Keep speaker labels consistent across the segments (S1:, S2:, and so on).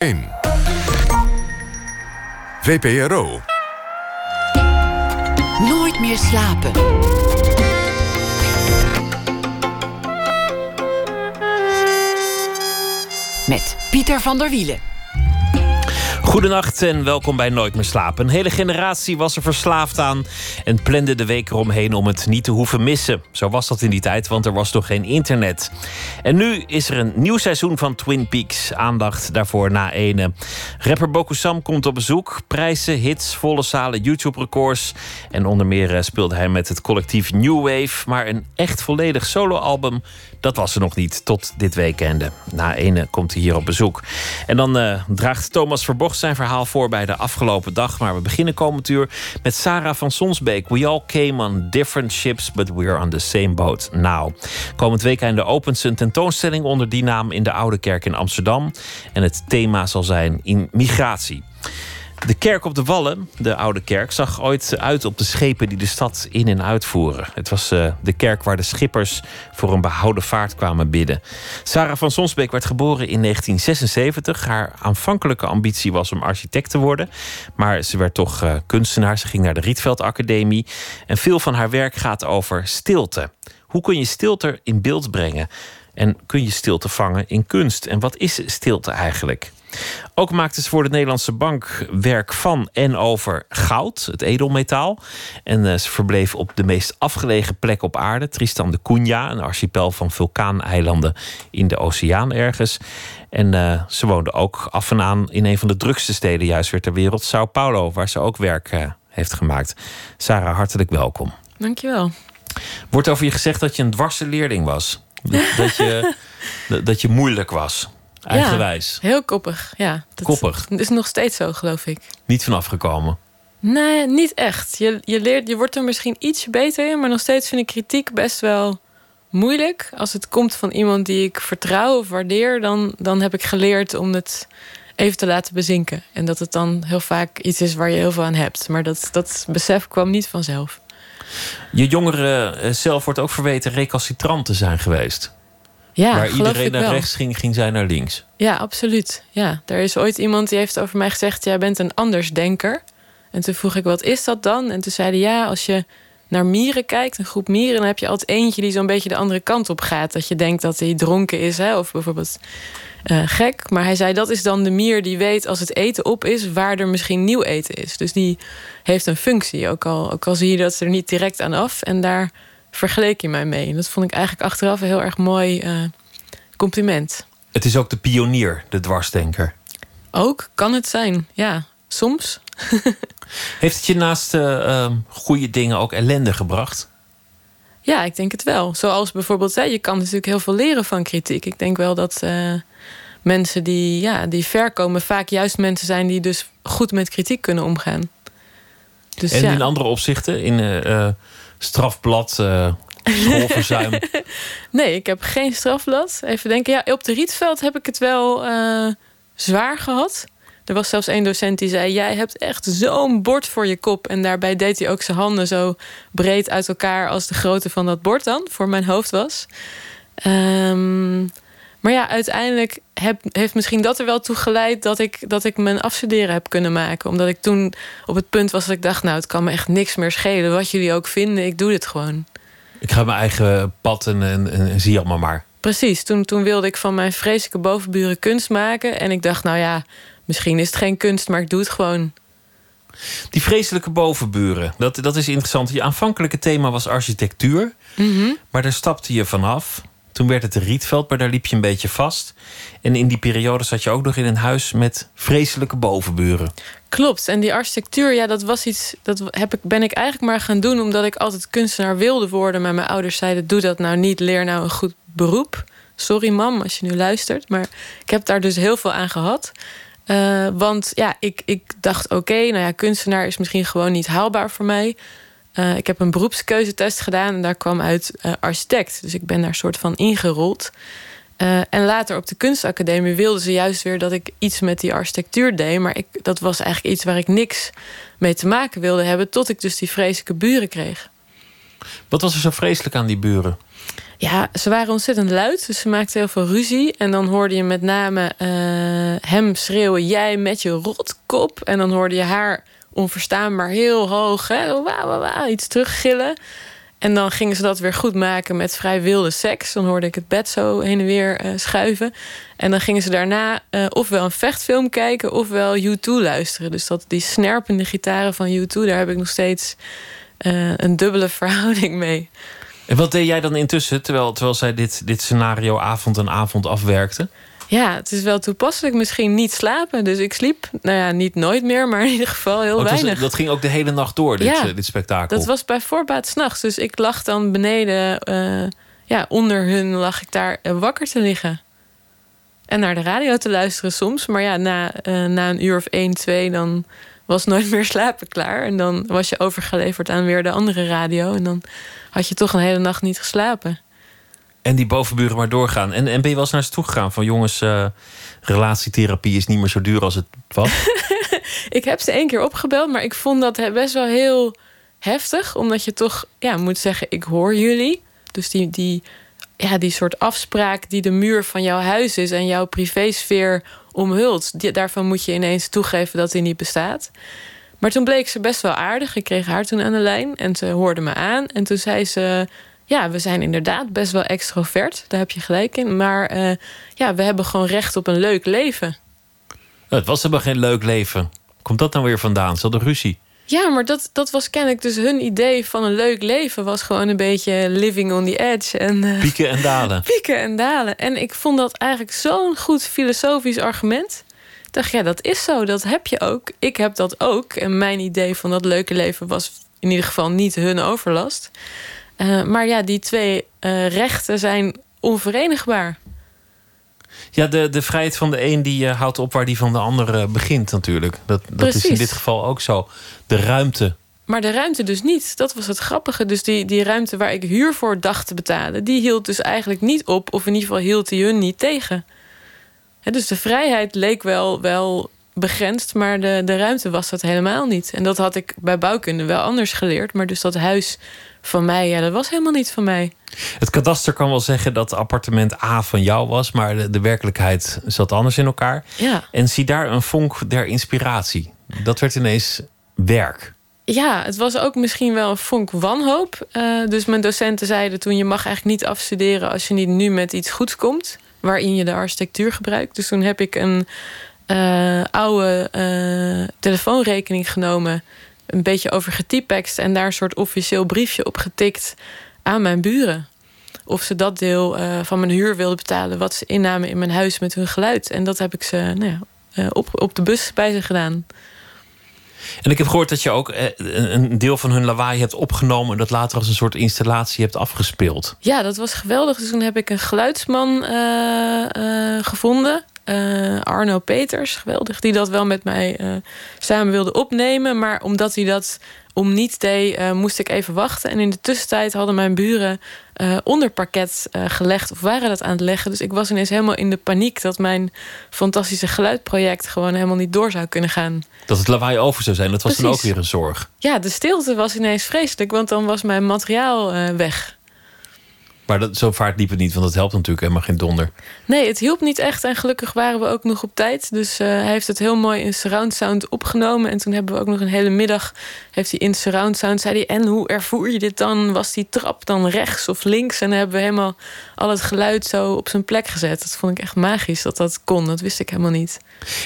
S1: 1. VPRO.
S2: Nooit meer slapen. Met Pieter van der Wielen.
S3: Goedenacht en welkom bij Nooit meer slapen. Een hele generatie was er verslaafd aan en plande de week eromheen om het niet te hoeven missen. Zo was dat in die tijd, want er was nog geen internet. En nu is er een nieuw seizoen van Twin Peaks. Aandacht daarvoor na ene. Rapper Bokusam komt op bezoek. Prijzen, hits, volle zalen, YouTube-records. En onder meer eh, speelde hij met het collectief New Wave. Maar een echt volledig soloalbum, dat was er nog niet tot dit weekende. Na ene komt hij hier op bezoek. En dan uh, draagt Thomas Verbocht zijn verhaal voor bij de afgelopen dag. Maar we beginnen komend uur met Sarah van Sonsbeek. We all came on different ships, but we're on the same boat now. Komend weekende opent ze een tentoonstelling onder die naam in de Oude Kerk in Amsterdam. En het thema zal zijn in migratie. De kerk op de Wallen, de oude kerk, zag ooit uit op de schepen die de stad in en uitvoeren. Het was uh, de kerk waar de schippers voor een behouden vaart kwamen bidden. Sarah van Sonsbeek werd geboren in 1976. Haar aanvankelijke ambitie was om architect te worden, maar ze werd toch uh, kunstenaar. Ze ging naar de Rietveld Academie en veel van haar werk gaat over stilte. Hoe kun je stilte in beeld brengen? En kun je stilte vangen in kunst? En wat is stilte eigenlijk? Ook maakte ze voor de Nederlandse Bank werk van en over goud, het edelmetaal. En uh, ze verbleef op de meest afgelegen plek op aarde, Tristan de Cunha, een archipel van vulkaaneilanden in de oceaan ergens. En uh, ze woonde ook af en aan in een van de drukste steden, juist weer ter wereld, Sao Paulo, waar ze ook werk uh, heeft gemaakt. Sarah, hartelijk welkom.
S4: Dankjewel.
S3: Wordt over je gezegd dat je een dwarse leerling was? Dat je, dat je moeilijk was? Eigenwijs.
S4: Ja, heel koppig, ja.
S3: Dat koppig.
S4: is nog steeds zo, geloof ik.
S3: Niet vanaf gekomen?
S4: Nee, niet echt. Je, je, leert, je wordt er misschien iets beter in, maar nog steeds vind ik kritiek best wel moeilijk. Als het komt van iemand die ik vertrouw of waardeer, dan, dan heb ik geleerd om het even te laten bezinken. En dat het dan heel vaak iets is waar je heel veel aan hebt. Maar dat, dat besef kwam niet vanzelf.
S3: Je jongere eh, zelf wordt ook verweten recalcitrant te zijn geweest.
S4: Ja,
S3: Waar iedereen naar rechts ging, ging zij naar links.
S4: Ja, absoluut. Ja, er is ooit iemand die heeft over mij gezegd: Jij bent een andersdenker. En toen vroeg ik: Wat is dat dan? En toen zeiden ja, als je naar mieren kijkt, een groep mieren, dan heb je altijd eentje die zo'n beetje de andere kant op gaat. Dat je denkt dat hij dronken is, hè, of bijvoorbeeld uh, gek. Maar hij zei: Dat is dan de mier die weet als het eten op is, waar er misschien nieuw eten is. Dus die heeft een functie. Ook al, ook al zie je dat ze er niet direct aan af. En daar vergeleek je mij mee. En dat vond ik eigenlijk achteraf een heel erg mooi uh, compliment.
S3: Het is ook de pionier, de dwarsdenker.
S4: Ook, kan het zijn, ja. Soms.
S3: Heeft het je naast uh, goede dingen ook ellende gebracht?
S4: Ja, ik denk het wel. Zoals bijvoorbeeld, hè, je kan natuurlijk heel veel leren van kritiek. Ik denk wel dat uh, mensen die, ja, die ver komen... vaak juist mensen zijn die dus goed met kritiek kunnen omgaan.
S3: Dus, en ja. in andere opzichten? In strafblad, uh, schoolverzuim?
S4: nee, ik heb geen strafblad. Even denken, ja, op de Rietveld heb ik het wel uh, zwaar gehad. Er was zelfs één docent die zei: Jij hebt echt zo'n bord voor je kop. En daarbij deed hij ook zijn handen zo breed uit elkaar als de grootte van dat bord dan voor mijn hoofd was. Um, maar ja, uiteindelijk heb, heeft misschien dat er wel toe geleid dat ik, dat ik mijn afstuderen heb kunnen maken. Omdat ik toen op het punt was dat ik dacht: Nou, het kan me echt niks meer schelen. Wat jullie ook vinden, ik doe dit gewoon.
S3: Ik ga mijn eigen pad en, en, en zie allemaal maar.
S4: Precies, toen, toen wilde ik van mijn vreselijke bovenburen kunst maken. En ik dacht: Nou ja, misschien is het geen kunst, maar ik doe het gewoon.
S3: Die vreselijke bovenburen, dat, dat is interessant. Je aanvankelijke thema was architectuur, mm -hmm. maar daar stapte je vanaf. Toen werd het Rietveld, maar daar liep je een beetje vast. En in die periode zat je ook nog in een huis met vreselijke bovenburen.
S4: Klopt. En die architectuur, ja, dat was iets. Dat heb ik, ben ik eigenlijk maar gaan doen omdat ik altijd kunstenaar wilde worden. Maar mijn ouders zeiden: doe dat nou niet, leer nou een goed beroep. Sorry, mam, als je nu luistert. Maar ik heb daar dus heel veel aan gehad. Uh, want ja, ik, ik dacht: oké, nou ja, kunstenaar is misschien gewoon niet haalbaar voor mij. Uh, ik heb een beroepskeuzetest gedaan en daar kwam uit uh, architect. Dus ik ben daar soort van ingerold. Uh, en later op de kunstacademie wilden ze juist weer dat ik iets met die architectuur deed. Maar ik, dat was eigenlijk iets waar ik niks mee te maken wilde hebben. Tot ik dus die vreselijke buren kreeg.
S3: Wat was er zo vreselijk aan die buren?
S4: Ja, ze waren ontzettend luid, dus ze maakten heel veel ruzie. En dan hoorde je met name hem schreeuwen: Jij met je rotkop. En dan hoorde je haar onverstaanbaar heel hoog, hè, wauw, iets teruggillen. En dan gingen ze dat weer goed maken met vrij wilde seks. Dan hoorde ik het bed zo heen en weer uh, schuiven. En dan gingen ze daarna uh, ofwel een vechtfilm kijken, ofwel U2 luisteren. Dus dat, die snerpende gitaren van U2, daar heb ik nog steeds uh, een dubbele verhouding mee.
S3: En wat deed jij dan intussen, terwijl, terwijl zij dit, dit scenario avond en avond afwerkte?
S4: Ja, het is wel toepasselijk. Misschien niet slapen. Dus ik sliep, nou ja, niet nooit meer, maar in ieder geval heel
S3: oh,
S4: weinig.
S3: Was, dat ging ook de hele nacht door, dit, ja, dit spektakel?
S4: Dat was bij voorbaat s'nachts. Dus ik lag dan beneden, uh, ja, onder hun lag ik daar uh, wakker te liggen. En naar de radio te luisteren soms. Maar ja, na, na een uur of één, twee, dan was nooit meer slapen klaar. En dan was je overgeleverd aan weer de andere radio. En dan had je toch een hele nacht niet geslapen.
S3: En die bovenburen maar doorgaan. En, en ben je wel eens naar ze toe gegaan van jongens, uh, relatietherapie is niet meer zo duur als het was?
S4: ik heb ze één keer opgebeld, maar ik vond dat best wel heel heftig. Omdat je toch ja, moet zeggen, ik hoor jullie. Dus die, die, ja, die soort afspraak die de muur van jouw huis is en jouw privésfeer omhult. Daarvan moet je ineens toegeven dat die niet bestaat. Maar toen bleek ze best wel aardig. Ik kreeg haar toen aan de lijn en ze hoorde me aan. En toen zei ze ja, we zijn inderdaad best wel extrovert. Daar heb je gelijk in. Maar uh, ja, we hebben gewoon recht op een leuk leven.
S3: Het was helemaal geen leuk leven. Komt dat dan weer vandaan? Ze hadden ruzie.
S4: Ja, maar dat, dat was kennelijk dus hun idee van een leuk leven. Was gewoon een beetje living on the edge. En, uh,
S3: pieken en dalen.
S4: Pieken en dalen. En ik vond dat eigenlijk zo'n goed filosofisch argument. Ik dacht, ja, dat is zo. Dat heb je ook. Ik heb dat ook. En mijn idee van dat leuke leven was in ieder geval niet hun overlast. Uh, maar ja, die twee uh, rechten zijn onverenigbaar.
S3: Ja, de, de vrijheid van de een die uh, houdt op waar die van de andere begint natuurlijk. Dat, dat is in dit geval ook zo. De ruimte.
S4: Maar de ruimte dus niet. Dat was het grappige. Dus die, die ruimte waar ik huur voor dacht te betalen... die hield dus eigenlijk niet op. Of in ieder geval hield die hun niet tegen. He, dus de vrijheid leek wel, wel begrensd... maar de, de ruimte was dat helemaal niet. En dat had ik bij bouwkunde wel anders geleerd. Maar dus dat huis van mij, ja, dat was helemaal niet van mij.
S3: Het kadaster kan wel zeggen dat appartement A van jou was, maar de, de werkelijkheid zat anders in elkaar.
S4: Ja.
S3: En zie daar een vonk der inspiratie. Dat werd ineens werk.
S4: Ja, het was ook misschien wel een vonk wanhoop. Uh, dus mijn docenten zeiden toen: je mag eigenlijk niet afstuderen als je niet nu met iets goeds komt, waarin je de architectuur gebruikt. Dus toen heb ik een uh, oude uh, telefoonrekening genomen een beetje over getypext en daar een soort officieel briefje op getikt aan mijn buren. Of ze dat deel uh, van mijn huur wilden betalen, wat ze innamen in mijn huis met hun geluid. En dat heb ik ze nou ja, op, op de bus bij ze gedaan.
S3: En ik heb gehoord dat je ook eh, een deel van hun lawaai hebt opgenomen en dat later als een soort installatie hebt afgespeeld.
S4: Ja, dat was geweldig. Dus toen heb ik een geluidsman uh, gevonden. Uh, Arno Peters, geweldig, die dat wel met mij uh, samen wilde opnemen. Maar omdat hij dat om niet deed, uh, moest ik even wachten. En in de tussentijd hadden mijn buren onder parket gelegd, of waren dat aan het leggen. Dus ik was ineens helemaal in de paniek dat mijn fantastische geluidproject gewoon helemaal niet door zou kunnen gaan.
S3: Dat het lawaai over zou zijn, dat was Precies. dan ook weer een zorg.
S4: Ja, de stilte was ineens vreselijk, want dan was mijn materiaal weg.
S3: Maar dat, zo vaart liep het niet, want dat helpt natuurlijk helemaal geen donder.
S4: Nee, het hielp niet echt. En gelukkig waren we ook nog op tijd. Dus uh, hij heeft het heel mooi in surround sound opgenomen. En toen hebben we ook nog een hele middag... heeft hij in surround sound, zei hij... en hoe ervoer je dit dan? Was die trap dan rechts of links? En dan hebben we helemaal al het geluid zo op zijn plek gezet. Dat vond ik echt magisch dat dat kon. Dat wist ik helemaal niet.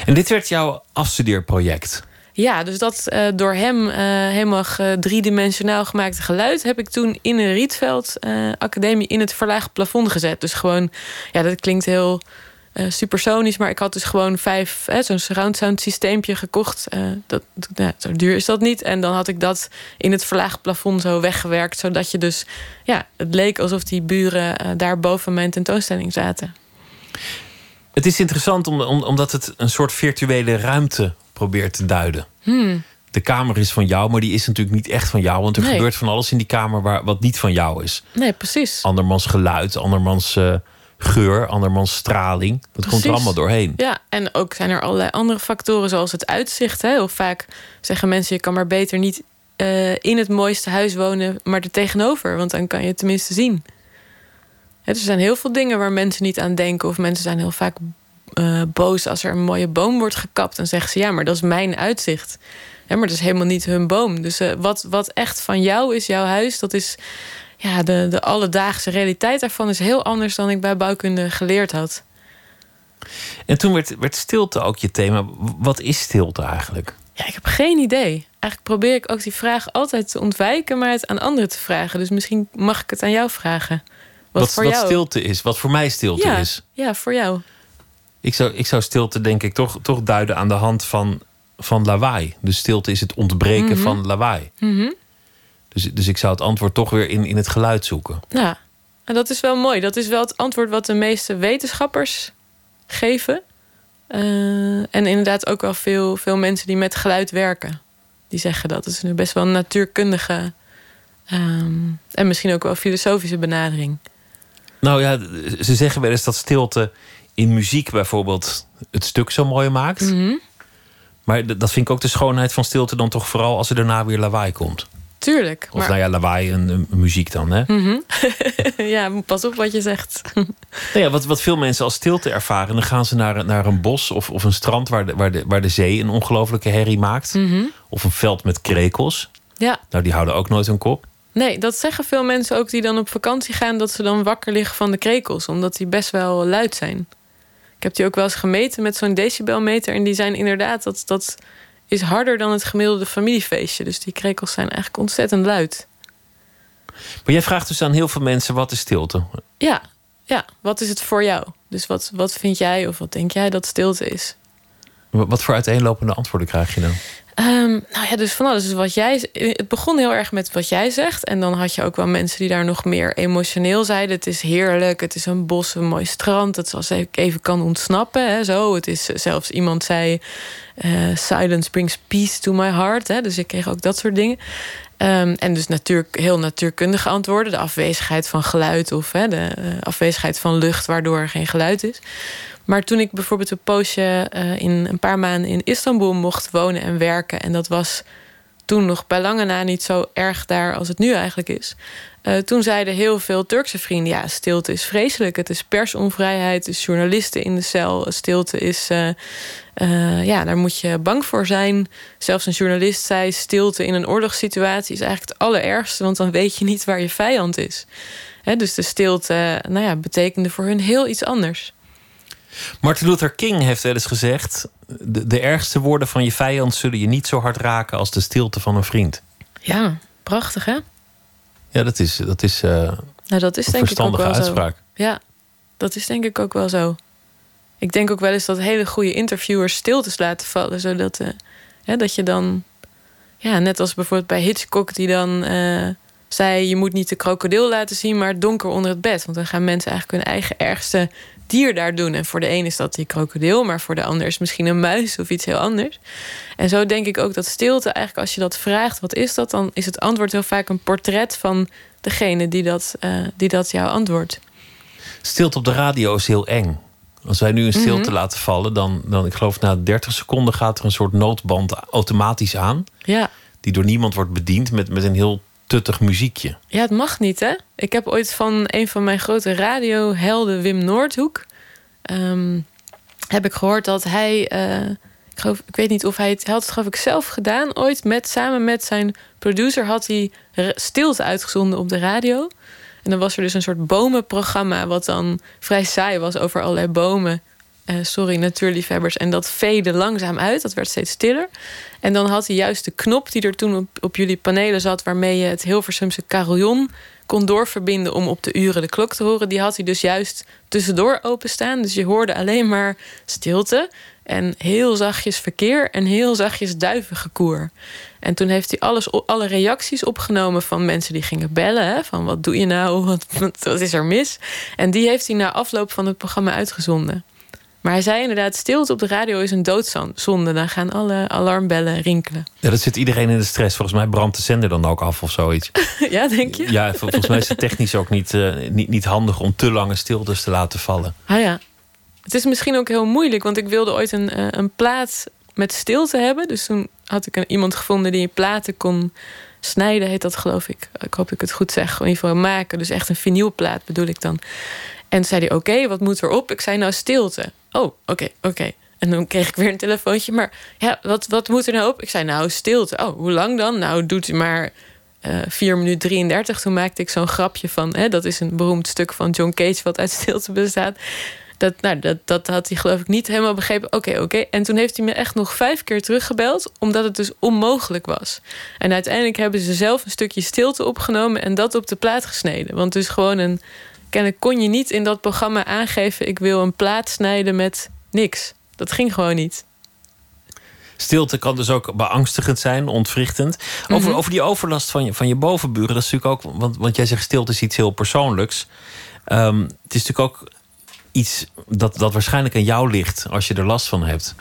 S3: En dit werd jouw afstudeerproject?
S4: Ja, dus dat uh, door hem uh, helemaal driedimensionaal gemaakte geluid heb ik toen in een Rietveld uh, Academie in het verlaagd plafond gezet. Dus gewoon, ja, dat klinkt heel supersonisch, maar ik had dus gewoon vijf, zo'n surround sound systeempje gekocht. dat, zo duur is dat niet. En dan had ik dat in het verlaagd plafond zo weggewerkt, zodat je dus, ja, het leek alsof die buren daar boven mijn tentoonstelling zaten.
S3: Het is interessant om, om, omdat het een soort virtuele ruimte probeert te duiden.
S4: Hmm.
S3: De kamer is van jou, maar die is natuurlijk niet echt van jou. Want er nee. gebeurt van alles in die kamer waar, wat niet van jou is.
S4: Nee, precies.
S3: Andermans geluid, andermans uh, geur, andermans straling. Dat precies. komt er allemaal doorheen.
S4: Ja, en ook zijn er allerlei andere factoren, zoals het uitzicht. Hè. Heel vaak zeggen mensen, je kan maar beter niet uh, in het mooiste huis wonen, maar er tegenover. Want dan kan je het tenminste zien. er zijn heel veel dingen waar mensen niet aan denken. Of mensen zijn heel vaak uh, boos als er een mooie boom wordt gekapt. Dan zeggen ze ja, maar dat is mijn uitzicht. Ja, maar dat is helemaal niet hun boom. Dus uh, wat, wat echt van jou is, jouw huis, dat is ja, de, de alledaagse realiteit daarvan is heel anders dan ik bij bouwkunde geleerd had.
S3: En toen werd, werd stilte ook je thema. Wat is stilte eigenlijk?
S4: Ja, ik heb geen idee. Eigenlijk probeer ik ook die vraag altijd te ontwijken, maar het aan anderen te vragen. Dus misschien mag ik het aan jou vragen.
S3: Wat, wat, voor wat stilte is, wat voor mij stilte is.
S4: Ja, voor jou.
S3: Ik zou, ik zou stilte, denk ik, toch, toch duiden aan de hand van, van lawaai. Dus stilte is het ontbreken mhm. van lawaai.
S4: Mhm.
S3: dus, dus ik zou het antwoord toch weer in, in het geluid zoeken.
S4: Ja, en dat is wel mooi. Dat is wel het antwoord wat de meeste wetenschappers geven. Uh, en inderdaad ook wel veel, veel mensen die met geluid werken. Die zeggen dat. Het is nu best wel een natuurkundige um, en misschien ook wel filosofische benadering.
S3: Nou ja, ze zeggen wel eens dat stilte in muziek bijvoorbeeld het stuk zo mooi maakt.
S4: Mhm.
S3: Maar dat vind ik ook de schoonheid van stilte dan toch vooral als er daarna weer lawaai komt.
S4: Tuurlijk.
S3: Of nou ja, lawaai en muziek dan, hè?
S4: Mhm. ja, pas op wat je zegt.
S3: nou ja, wat, wat veel mensen als stilte ervaren... dan gaan ze naar, naar een bos of, of een strand... waar de, waar de, waar de zee een ongelofelijke herrie maakt.
S4: Mhm.
S3: Of een veld met krekels.
S4: Ja.
S3: Nou, die houden ook nooit hun kop.
S4: Nee, dat zeggen veel mensen ook die dan op vakantie gaan... dat ze dan wakker liggen van de krekels. Omdat die best wel luid zijn. Ik heb die ook wel eens gemeten met zo'n decibelmeter... en die zijn inderdaad... dat, dat is harder dan het gemiddelde familiefeestje. Dus die krekels zijn eigenlijk ontzettend luid.
S3: Maar jij vraagt dus aan heel veel mensen: wat is stilte?
S4: Ja, ja. wat is het voor jou? Dus wat, wat vind jij of wat denk jij dat stilte is?
S3: Wat voor uiteenlopende antwoorden krijg je dan?
S4: Um, nou ja, dus van alles. Dus wat jij, het begon heel erg met wat jij zegt. En dan had je ook wel mensen die daar nog meer emotioneel zeiden. Het is heerlijk, het is een bos, een mooi strand. Het is als ik even kan ontsnappen. Hè, zo. Het is zelfs iemand zei... Uh, silence brings peace to my heart. Hè, dus ik kreeg ook dat soort dingen. Um, en dus natuur, heel natuurkundige antwoorden. De afwezigheid van geluid of de uh, afwezigheid van lucht... waardoor er geen geluid is. Maar toen ik bijvoorbeeld een poosje uh, in een paar maanden in Istanbul mocht wonen en werken, en dat was toen nog bij lange na niet zo erg daar als het nu eigenlijk is. Uh, toen zeiden heel veel Turkse vrienden: ja, stilte is vreselijk. Het is personvrijheid, het is journalisten in de cel. Stilte is, ja, daar moet je bang voor zijn. Zelfs een journalist zei: stilte in een oorlogssituatie is eigenlijk het allerergste, want dan weet je niet waar je vijand is. Dus de stilte, nou ja, betekende voor hun heel iets anders.
S3: Martin Luther King heeft wel eens gezegd: de, de ergste woorden van je vijand zullen je niet zo hard raken als de stilte van een vriend.
S4: Ja, prachtig hè?
S3: Ja, dat is, dat is, uh,
S4: nou, dat is een denk
S3: verstandige
S4: ik ook wel
S3: uitspraak.
S4: Zo. Ja, dat is denk ik ook wel zo. Ik denk ook wel eens dat hele goede interviewers stiltes laten vallen, zodat uh, dat je dan, ja, net als bijvoorbeeld bij Hitchcock, die dan uh, zei: je moet niet de krokodil laten zien, maar donker onder het bed. Want dan gaan mensen eigenlijk hun eigen ergste dier daar doen. En voor de een is dat die krokodil, maar voor de ander is misschien een muis of iets heel anders. En zo denk ik ook dat stilte, eigenlijk als je dat vraagt, wat is dat? Dan is het antwoord heel vaak een portret van degene die dat, uh, die dat jou antwoordt.
S3: Stilte op de radio is heel eng. Als wij nu een stilte
S4: Mhm.
S3: laten vallen, dan, dan, ik geloof na 30 seconden gaat er een soort noodband automatisch aan.
S4: Ja.
S3: Die door niemand wordt bediend met, met een heel tuttig muziekje.
S4: Ja, het mag niet, hè? Ik heb ooit van een van mijn grote radiohelden, Wim Noordhoek... ehm, heb ik gehoord dat hij... eh, ik, geloof, ik weet niet of hij het... Had het geloof ik zelf gedaan ooit. Met, samen met zijn producer had hij stilte uitgezonden op de radio. En dan was er dus een soort bomenprogramma... wat dan vrij saai was over allerlei bomen... Eh, sorry, natuurliefhebbers. En dat veede langzaam uit. Dat werd steeds stiller. En dan had hij juist de knop die er toen op, op jullie panelen zat... waarmee je het Hilversumse carillon kon doorverbinden... om op de uren de klok te horen. Die had hij dus juist tussendoor openstaan. Dus je hoorde alleen maar stilte... en heel zachtjes verkeer en heel zachtjes duivengekoer. En toen heeft hij alles, alle reacties opgenomen van mensen die gingen bellen. Hè, van wat doe je nou? Wat, is er mis? En die heeft hij na afloop van het programma uitgezonden. Maar hij zei inderdaad, stilte op de radio is een doodzonde. Dan gaan alle alarmbellen rinkelen.
S3: Ja, dat zit iedereen in de stress. Volgens mij brandt de zender dan ook af of zoiets.
S4: ja, denk je?
S3: Ja, vol- volgens mij is het technisch ook niet, eh, niet, niet handig om te lange stiltes te laten vallen.
S4: Ah ja. Het is misschien ook heel moeilijk, want ik wilde ooit een, eh, een plaat met stilte hebben. Dus toen had ik een, iemand gevonden die platen kon snijden heet dat geloof ik. Ik hoop dat ik het goed zeg. In ieder geval maken. Dus echt een vinylplaat bedoel ik dan. En zei hij, oké, wat moet erop? Ik zei, nou stilte. Oh, oké, oké. En dan kreeg ik weer een telefoontje. Maar ja, wat, wat moet er nou op? Ik zei, nou, stilte. Oh, hoe lang dan? Nou, doet u maar uh, eh, 4 minuten 33. Toen maakte ik zo'n grapje van... Hè, dat is een beroemd stuk van John Cage... wat uit stilte bestaat. Dat, nou, dat, dat had hij geloof ik niet helemaal begrepen. Oké, oké. En toen heeft hij me echt nog vijf keer teruggebeld... omdat het dus onmogelijk was. En uiteindelijk hebben ze zelf een stukje stilte opgenomen... en dat op de plaat gesneden. Want dus gewoon een... Kennelijk kon je niet in dat programma aangeven... ik wil een plaat snijden met niks. Dat ging gewoon niet.
S3: Stilte kan dus ook beangstigend zijn, ontwrichtend. Over, mhm. over die overlast van je, van je bovenburen, dat is natuurlijk ook. Want, want jij zegt stilte is iets heel persoonlijks. Um, het is natuurlijk ook iets dat, dat waarschijnlijk aan jou ligt als je er last van hebt.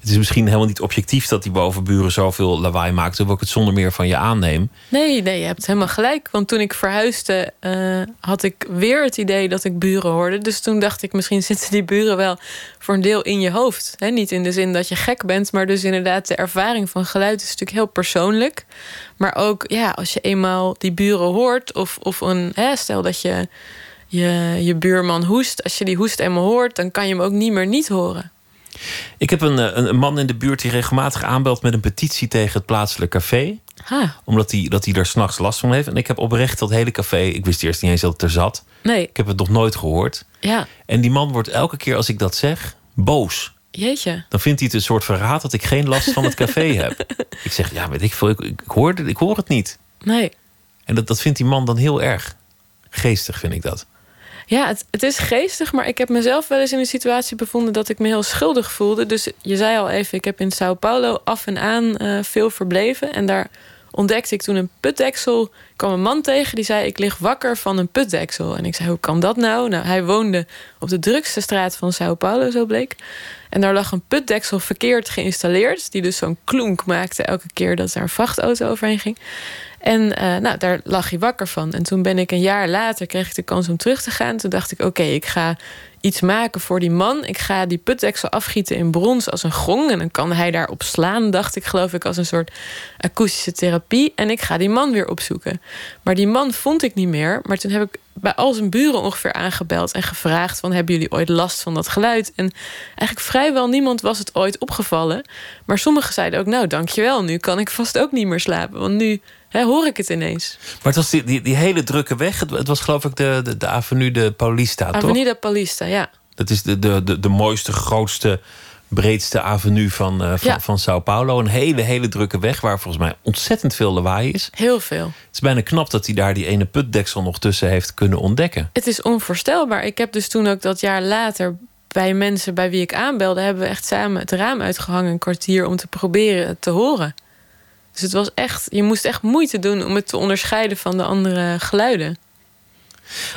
S3: Het is misschien helemaal niet objectief dat die bovenburen zoveel lawaai maken, terwijl ik het zonder meer van je aanneem.
S4: Nee, nee, je hebt helemaal gelijk. Want toen ik verhuisde, uh, had ik weer het idee dat ik buren hoorde. Dus toen dacht ik, misschien zitten die buren wel voor een deel in je hoofd. He, niet in de zin dat je gek bent, maar dus inderdaad, de ervaring van geluid is natuurlijk heel persoonlijk. Maar ook, ja, als je eenmaal die buren hoort, of, of een, hè, stel dat je, je je buurman hoest, als je die hoest eenmaal hoort, dan kan je hem ook niet meer niet horen.
S3: Ik heb een, eh, een, man in de buurt die regelmatig aanbelt met een petitie tegen het plaatselijke café. Omdat hij, dat hij er s'nachts last van heeft. En ik heb oprecht dat hele café, ik wist eerst niet eens dat het er zat.
S4: Nee.
S3: Ik heb het nog nooit gehoord.
S4: Ja.
S3: En die man wordt elke keer als ik dat zeg, boos.
S4: Jeetje.
S3: Dan vindt hij het een soort verraad dat ik geen last van het café heb. Ik zeg, ja, weet ik veel, ik, ik, hoor, ik hoor het niet.
S4: Nee.
S3: En dat, dat vindt die man dan heel erg geestig, vind ik dat.
S4: Ja, het, is geestig, maar ik heb mezelf wel eens in een situatie bevonden dat ik me heel schuldig voelde. Dus je zei al even, ik heb in Sao Paulo af en aan uh, veel verbleven. En daar ontdekte ik toen een putdeksel. Ik kwam een man tegen die zei: Ik lig wakker van een putdeksel. En ik zei: Hoe kan dat nou? Nou, hij woonde op de drukste straat van Sao Paulo, zo bleek. En daar lag een putdeksel verkeerd geïnstalleerd, die dus zo'n klonk maakte elke keer dat er een vrachtauto overheen ging. En uh, nou, daar lag hij wakker van. En toen ben ik een jaar later, kreeg ik de kans om terug te gaan. Toen dacht ik, oké, ik ga iets maken voor die man. Ik ga die putdeksel afgieten in brons als een gong. En dan kan hij daarop slaan, dacht ik, geloof ik, als een soort akoestische therapie. En ik ga die man weer opzoeken. Maar die man vond ik niet meer. Maar toen heb ik bij al zijn buren ongeveer aangebeld en gevraagd: van, Hebben jullie ooit last van dat geluid? En eigenlijk vrijwel niemand was het ooit opgevallen. Maar sommigen zeiden ook: Nou, dankjewel, nu kan ik vast ook niet meer slapen. Want nu hoor ik het ineens.
S3: Maar het was die, die, die hele drukke weg. Het, was geloof ik de, de, de Avenue de Paulista,
S4: Avenue toch? Avenue de Paulista, ja.
S3: Dat is de, de, de, de mooiste, grootste, breedste avenue van, uh, van, van Sao Paulo. Een hele, hele drukke weg waar volgens mij ontzettend veel lawaai is.
S4: Heel veel.
S3: Het is bijna knap dat hij daar die ene putdeksel nog tussen heeft kunnen ontdekken.
S4: Het is onvoorstelbaar. Ik heb dus toen ook dat jaar later bij mensen bij wie ik aanbelde... hebben we echt samen het raam uitgehangen een kwartier... om te proberen te horen. Dus het was echt, je moest echt moeite doen om het te onderscheiden van de andere geluiden.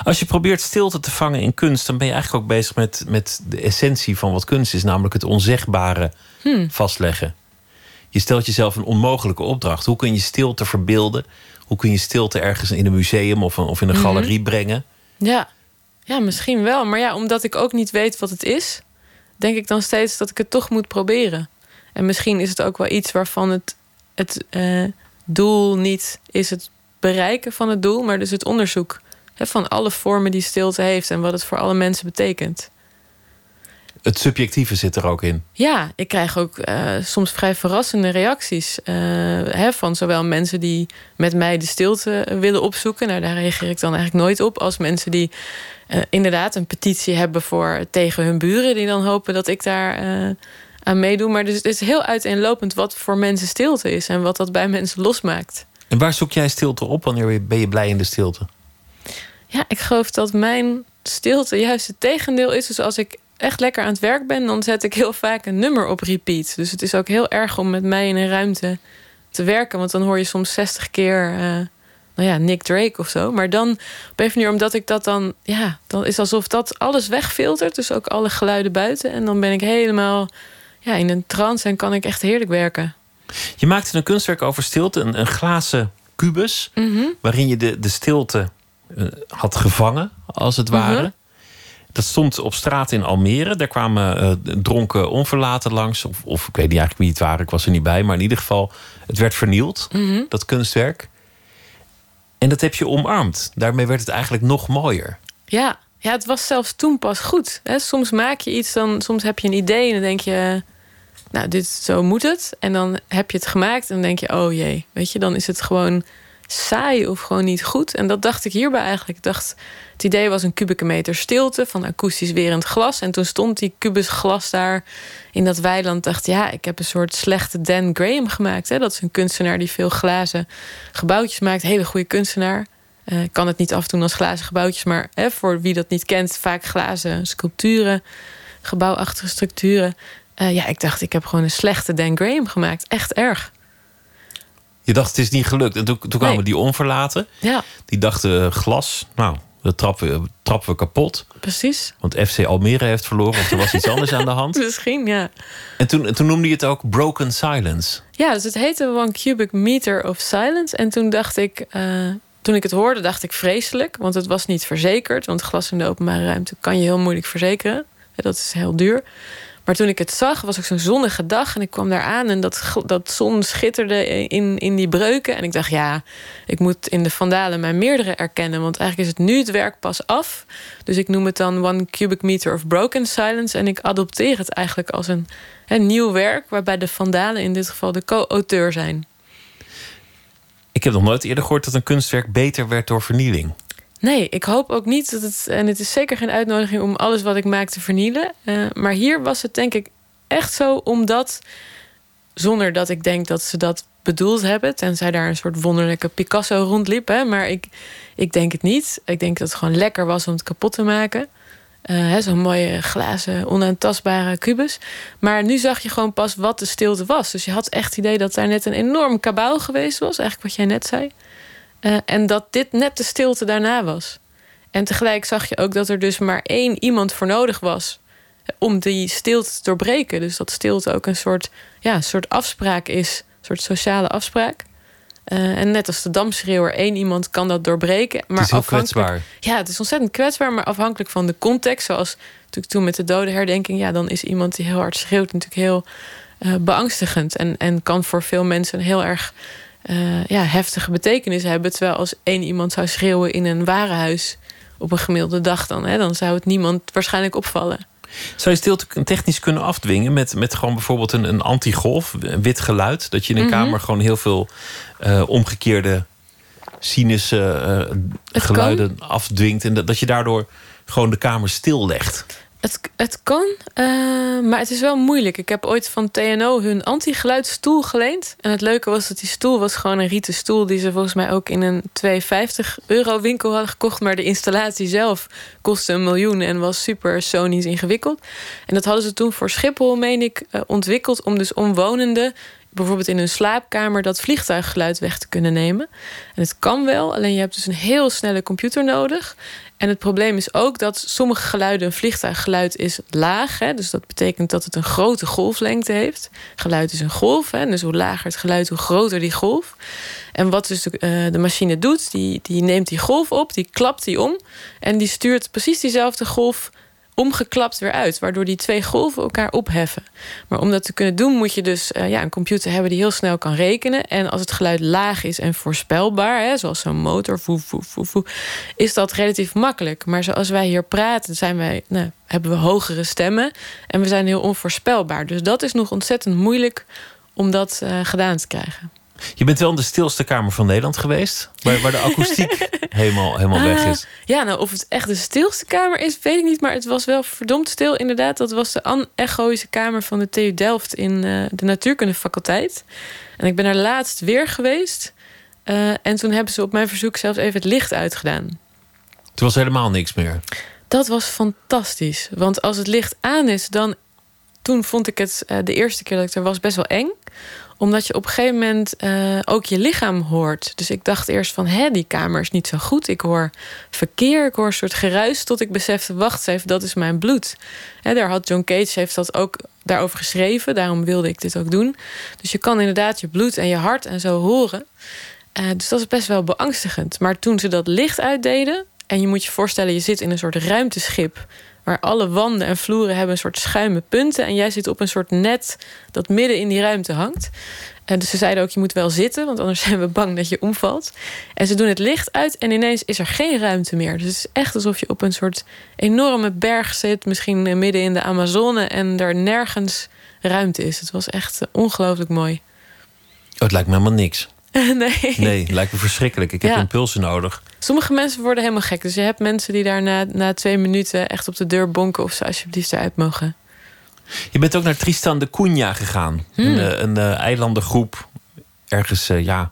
S3: Als je probeert stilte te vangen in kunst, dan ben je eigenlijk ook bezig met, met de essentie van wat kunst is, namelijk het onzegbare hmm. vastleggen. Je stelt jezelf een onmogelijke opdracht. Hoe kun je stilte verbeelden? Hoe kun je stilte ergens in een museum of, of in een mhm. galerie brengen?
S4: Ja. ja, misschien wel. Maar ja, omdat ik ook niet weet wat het is, denk ik dan steeds dat ik het toch moet proberen. En misschien is het ook wel iets waarvan het het uh, doel niet is het bereiken van het doel, maar dus het onderzoek hè, van alle vormen die stilte heeft en wat het voor alle mensen betekent.
S3: Het subjectieve zit er ook in.
S4: Ja, ik krijg ook uh, soms vrij verrassende reacties uh, hè, van zowel mensen die met mij de stilte willen opzoeken. Nou, daar reageer ik dan eigenlijk nooit op. Als mensen die uh, inderdaad een petitie hebben voor tegen hun buren, die dan hopen dat ik daar aan meedoen. Maar dus het is heel uiteenlopend wat voor mensen stilte is en wat dat bij mensen losmaakt.
S3: En waar zoek jij stilte op? Wanneer ben je blij in de stilte?
S4: Ja, ik geloof dat mijn stilte juist het tegendeel is. Dus als ik echt lekker aan het werk ben, dan zet ik heel vaak een nummer op repeat. Dus het is ook heel erg om met mij in een ruimte te werken. Want dan hoor je soms 60 keer, uh, nou ja, Nick Drake of zo. Maar dan op een manier, omdat ik dat dan, ja, dan is alsof dat alles wegfiltert. Dus ook alle geluiden buiten. En dan ben ik helemaal ja, in een trance en kan ik echt heerlijk werken.
S3: Je maakte een kunstwerk over stilte, een, een glazen kubus, mhm. waarin je de, de stilte uh, had gevangen, als het ware. Mhm. Dat stond op straat in Almere. Daar kwamen uh, dronken onverlaten langs. Of, of ik weet niet eigenlijk wie het waren, ik was er niet bij. Maar in ieder geval, het werd vernield,
S4: mhm.
S3: dat kunstwerk. En dat heb je omarmd. Daarmee werd het eigenlijk nog mooier.
S4: Ja, ja het was zelfs toen pas goed. Hè? Soms maak je iets, dan, soms heb je een idee en dan denk je... nou, dit, zo moet het. En dan heb je het gemaakt en dan denk je, oh jee. Weet je, dan is het gewoon saai of gewoon niet goed. En dat dacht ik hierbij eigenlijk. Ik dacht, het idee was een kubieke meter stilte van akoestisch werend glas. En toen stond die kubus glas daar in dat weiland. Dacht, ja, ik heb een soort slechte Dan Graham gemaakt. Hè? Dat is een kunstenaar die veel glazen gebouwtjes maakt. Hele goede kunstenaar. Uh, ik kan het niet afdoen als glazen gebouwtjes, maar hè, voor wie dat niet kent, vaak glazen sculpturen, gebouwachtige structuren. Uh, ja, ik dacht, ik heb gewoon een slechte Dan Graham gemaakt. Echt erg.
S3: Je dacht, het is niet gelukt. En toen, toen kwamen nee. die onverlaten.
S4: Ja.
S3: Die dachten, glas, nou, dat trappen we, trappen we kapot.
S4: Precies.
S3: Want FC Almere heeft verloren, of er was iets anders aan de hand.
S4: Misschien, ja.
S3: En toen, toen noemde je het ook Broken Silence.
S4: Ja, dus het heette One Cubic Meter of Silence. En toen dacht ik, uh, toen ik het hoorde, dacht ik vreselijk. Want het was niet verzekerd. Want glas in de openbare ruimte kan je heel moeilijk verzekeren. Dat is heel duur. Maar toen ik het zag, was ik zo'n zonnige dag. En ik kwam daar aan en dat, dat zon schitterde in, in die breuken. En ik dacht, ja, ik moet in de Vandalen mijn meerdere erkennen. Want eigenlijk is het nu het werk pas af. Dus ik noem het dan One Cubic Meter of Broken Silence. En ik adopteer het eigenlijk als een, een nieuw werk... waarbij de Vandalen in dit geval de co-auteur zijn.
S3: Ik heb nog nooit eerder gehoord dat een kunstwerk beter werd door vernieling.
S4: Nee, ik hoop ook niet dat het. En het is zeker geen uitnodiging om alles wat ik maak te vernielen. Uh, maar hier was het denk ik echt zo, omdat. Zonder dat ik denk dat ze dat bedoeld hebben. Tenzij daar een soort wonderlijke Picasso rondliep. Hè, maar ik, ik denk het niet. Ik denk dat het gewoon lekker was om het kapot te maken. Uh, Zo'n mooie glazen, onaantastbare kubus. Maar nu zag je gewoon pas wat de stilte was. Dus je had echt het idee dat daar net een enorm kabaal geweest was. Eigenlijk wat jij net zei. Uh, en dat dit net de stilte daarna was. En tegelijk zag je ook dat er dus maar één iemand voor nodig was om die stilte te doorbreken. Dus dat stilte ook een soort, ja, soort afspraak is, een soort sociale afspraak. Uh, en net als de damschreeuwer, één iemand kan dat doorbreken. Maar
S3: het is heel kwetsbaar.
S4: Ja, het is ontzettend kwetsbaar, maar afhankelijk van de context. Zoals natuurlijk toen met de dodenherdenking, ja, dan is iemand die heel hard schreeuwt natuurlijk heel uh, beangstigend. En, en kan voor veel mensen heel erg uh, ja, heftige betekenis hebben. Terwijl als één iemand zou schreeuwen in een warenhuis op een gemiddelde dag, dan, hè, dan zou het niemand waarschijnlijk opvallen.
S3: Zou je stilte technisch kunnen afdwingen met, met gewoon bijvoorbeeld een, een antigolf, een wit geluid? Dat je in een mm -hmm. kamer gewoon heel veel uh, omgekeerde sinus uh, geluiden kan. afdwingt. En dat, dat je daardoor gewoon de kamer stillegt.
S4: Het, het kan, uh, maar het is wel moeilijk. Ik heb ooit van TNO hun anti-geluidstoel geleend. En het leuke was dat die stoel was gewoon een rieten stoel... die ze volgens mij ook in een 250 euro winkel hadden gekocht. Maar de installatie zelf kostte een miljoen en was super sonisch ingewikkeld. En dat hadden ze toen voor Schiphol, meen ik, uh, ontwikkeld... om dus omwonenden bijvoorbeeld in een slaapkamer dat vliegtuiggeluid weg te kunnen nemen. En het kan wel, alleen je hebt dus een heel snelle computer nodig. En het probleem is ook dat sommige geluiden, een vliegtuiggeluid is laag. Hè, dus dat betekent dat het een grote golflengte heeft. Geluid is een golf. Hè, dus hoe lager het geluid, hoe groter die golf. En wat dus de, de machine doet, die, die neemt die golf op, die klapt die om. En die stuurt precies diezelfde golf omgeklapt weer uit, waardoor die twee golven elkaar opheffen. Maar om dat te kunnen doen, moet je dus uh, ja, een computer hebben die heel snel kan rekenen. En als het geluid laag is en voorspelbaar, hè, zoals zo'n motor, voe, voe, voe, voe, is dat relatief makkelijk. Maar zoals wij hier praten, zijn wij, nou, hebben we hogere stemmen en we zijn heel onvoorspelbaar. Dus dat is nog ontzettend moeilijk om dat uh, gedaan te krijgen.
S3: Je bent wel in de stilste kamer van Nederland geweest, waar, waar de akoestiek helemaal, helemaal weg is.
S4: Ja, nou, of het echt de stilste kamer is, weet ik niet. Maar het was wel verdomd stil, inderdaad. Dat was de anechoïsche kamer van de TU Delft in uh, de natuurkundefaculteit. En ik ben er laatst weer geweest. Uh, en toen hebben ze op mijn verzoek zelfs even het licht uitgedaan.
S3: Toen was helemaal niks meer.
S4: Dat was fantastisch. Want als het licht aan is, dan. Toen vond ik het de eerste keer dat ik er was best wel eng omdat je op een gegeven moment uh, ook je lichaam hoort. Dus ik dacht eerst van, hé, die kamer is niet zo goed. Ik hoor verkeer, ik hoor een soort geruis... tot ik besefte, wacht even, dat is mijn bloed. Hè, daar had John Cage heeft dat ook daarover geschreven. Daarom wilde ik dit ook doen. Dus je kan inderdaad je bloed en je hart en zo horen. Uh, dus dat is best wel beangstigend. Maar toen ze dat licht uitdeden... en je moet je voorstellen, je zit in een soort ruimteschip waar alle wanden en vloeren hebben een soort schuime punten. En jij zit op een soort net dat midden in die ruimte hangt. En dus ze zeiden ook, je moet wel zitten, want anders zijn we bang dat je omvalt. En ze doen het licht uit en ineens is er geen ruimte meer. Dus het is echt alsof je op een soort enorme berg zit, misschien midden in de Amazone, en er nergens ruimte is. Het was echt ongelooflijk mooi.
S3: Oh, het lijkt me helemaal niks.
S4: nee.
S3: Lijkt me verschrikkelijk. Ik heb
S4: Ja.
S3: impulsen nodig.
S4: Sommige mensen worden helemaal gek. Dus je hebt mensen die daar na, na twee minuten echt op de deur bonken of ze alsjeblieft eruit mogen.
S3: Je bent ook naar Tristan de Cunha gegaan.
S4: Hmm.
S3: Een, eh, een eh, eilandengroep. Ergens, eh, ja,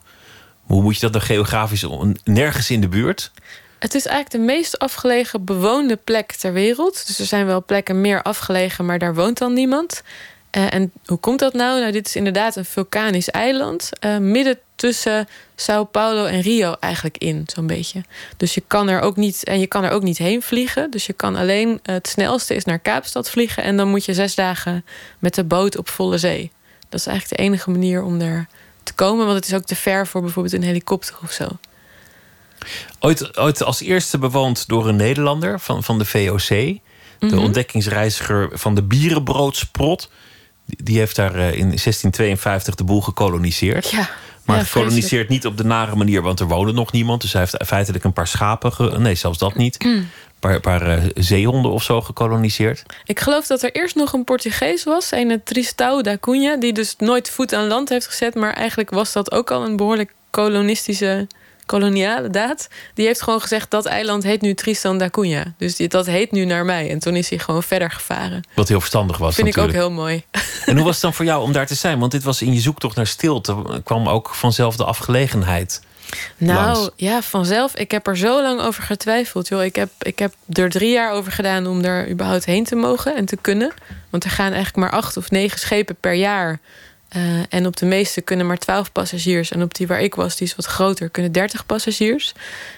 S3: hoe moet je dat dan geografisch? Nergens in de buurt.
S4: Het is eigenlijk de meest afgelegen bewoonde plek ter wereld. Dus er zijn wel plekken meer afgelegen, maar daar woont dan niemand. Eh, en hoe komt dat nou? Nou, dit is inderdaad een vulkanisch eiland. eh, midden tussen Sao Paulo en Rio eigenlijk in, zo'n beetje. Dus je kan er ook niet, en je kan er ook niet heen vliegen. Dus je kan alleen, eh, het snelste is naar Kaapstad vliegen. En dan moet je zes dagen met de boot op volle zee. Dat is eigenlijk de enige manier om daar te komen. Want het is ook te ver voor bijvoorbeeld een helikopter of zo.
S3: Ooit, ooit als eerste bewoond door een Nederlander van, van de VOC. De
S4: Mhm.
S3: ontdekkingsreiziger van de bierenbroodsprot. Die, heeft daar eh, in 1652 de boel gekoloniseerd.
S4: Ja,
S3: Maar
S4: ja,
S3: gekoloniseerd niet op de nare manier, want er woonde nog niemand. Dus hij heeft feitelijk een paar schapen, ge- nee, zelfs dat niet. Een paar, paar eh, zeehonden of zo gekoloniseerd.
S4: Ik geloof dat er eerst nog een Portugees was, een Tristão da Cunha, die dus nooit voet aan land heeft gezet, maar eigenlijk was dat ook al een behoorlijk kolonistische, koloniale daad. Die heeft gewoon gezegd dat eiland heet nu Tristan da Cunha, dus die, dat heet nu naar mij. En toen is hij gewoon verder gevaren.
S3: Wat heel verstandig was
S4: Vind ik ook heel mooi.
S3: En hoe was het dan voor jou om daar te zijn? Want dit was in je zoektocht naar stilte. kwam ook vanzelf de afgelegenheid.
S4: Nou
S3: langs.
S4: ja, vanzelf. Ik heb er zo lang over getwijfeld. Joh. Ik, heb, ik heb er drie jaar over gedaan om er überhaupt heen te mogen en te kunnen. Want er gaan eigenlijk maar acht of negen schepen per jaar. Eh, en op de meeste kunnen maar 12 passagiers. En op die waar ik was, die is wat groter, kunnen 30 passagiers.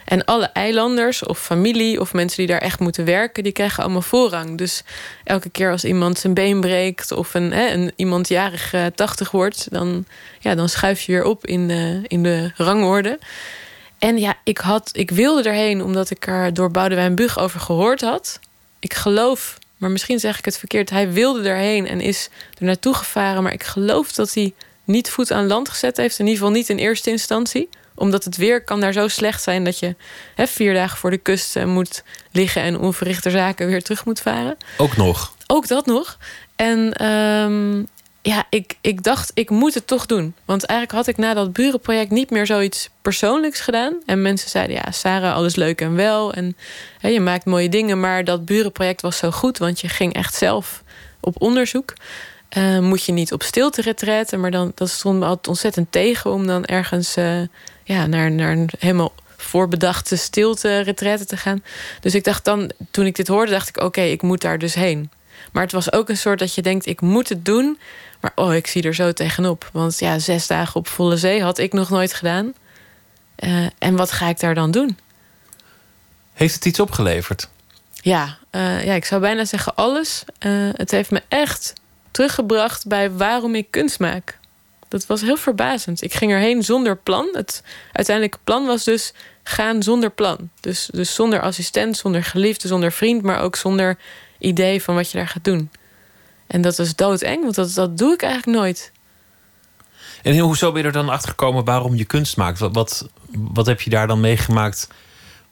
S4: En alle eilanders of familie of mensen die daar echt moeten werken, die krijgen allemaal voorrang. Dus elke keer als iemand zijn been breekt of een, hè, iemand jarig eh, 80 wordt, dan, ja, dan schuif je weer op in de, in de rangorde. En ja, ik, had, ik wilde erheen omdat ik er door Boudewijn Bug over gehoord had. Ik geloof, maar misschien zeg ik het verkeerd, hij wilde erheen en is er naartoe gevaren. Maar ik geloof dat hij niet voet aan land gezet heeft. In ieder geval niet in eerste instantie. Omdat het weer kan daar zo slecht zijn dat je hè, vier dagen voor de kust eh, moet liggen en onverrichter zaken weer terug moet varen.
S3: Ook nog.
S4: Ook dat nog. En ehm, ja, ik, ik dacht, ik moet het toch doen. Want eigenlijk had ik na dat burenproject niet meer zoiets persoonlijks gedaan. En mensen zeiden, ja, Sarah, alles leuk en wel. En hè, je maakt mooie dingen. Maar dat burenproject was zo goed, want je ging echt zelf op onderzoek. Eh, moet je niet op stilte retretten. Maar dan, dat stond me altijd ontzettend tegen om dan ergens eh, ja, naar, naar een helemaal voorbedachte stilte retraite te gaan. Dus ik dacht dan, toen ik dit hoorde, dacht ik: oké, ik moet daar dus heen. Maar het was ook een soort dat je denkt: ik moet het doen. Maar oh, ik zie er zo tegenop. Want ja, zes dagen op volle zee had ik nog nooit gedaan. Eh, en wat ga ik daar dan doen?
S3: Heeft het iets opgeleverd?
S4: Ja, eh, ja ik zou bijna zeggen alles. Eh, het heeft me echt teruggebracht bij waarom ik kunst maak. Dat was heel verbazend. Ik ging erheen zonder plan. Het uiteindelijke plan was dus gaan zonder plan. Dus, dus zonder assistent, zonder geliefde, zonder vriend, maar ook zonder idee van wat je daar gaat doen. En dat is doodeng, want dat, dat doe ik eigenlijk nooit.
S3: En hoezo ben je er dan achter gekomen waarom je kunst maakt? Wat, wat, wat heb je daar dan meegemaakt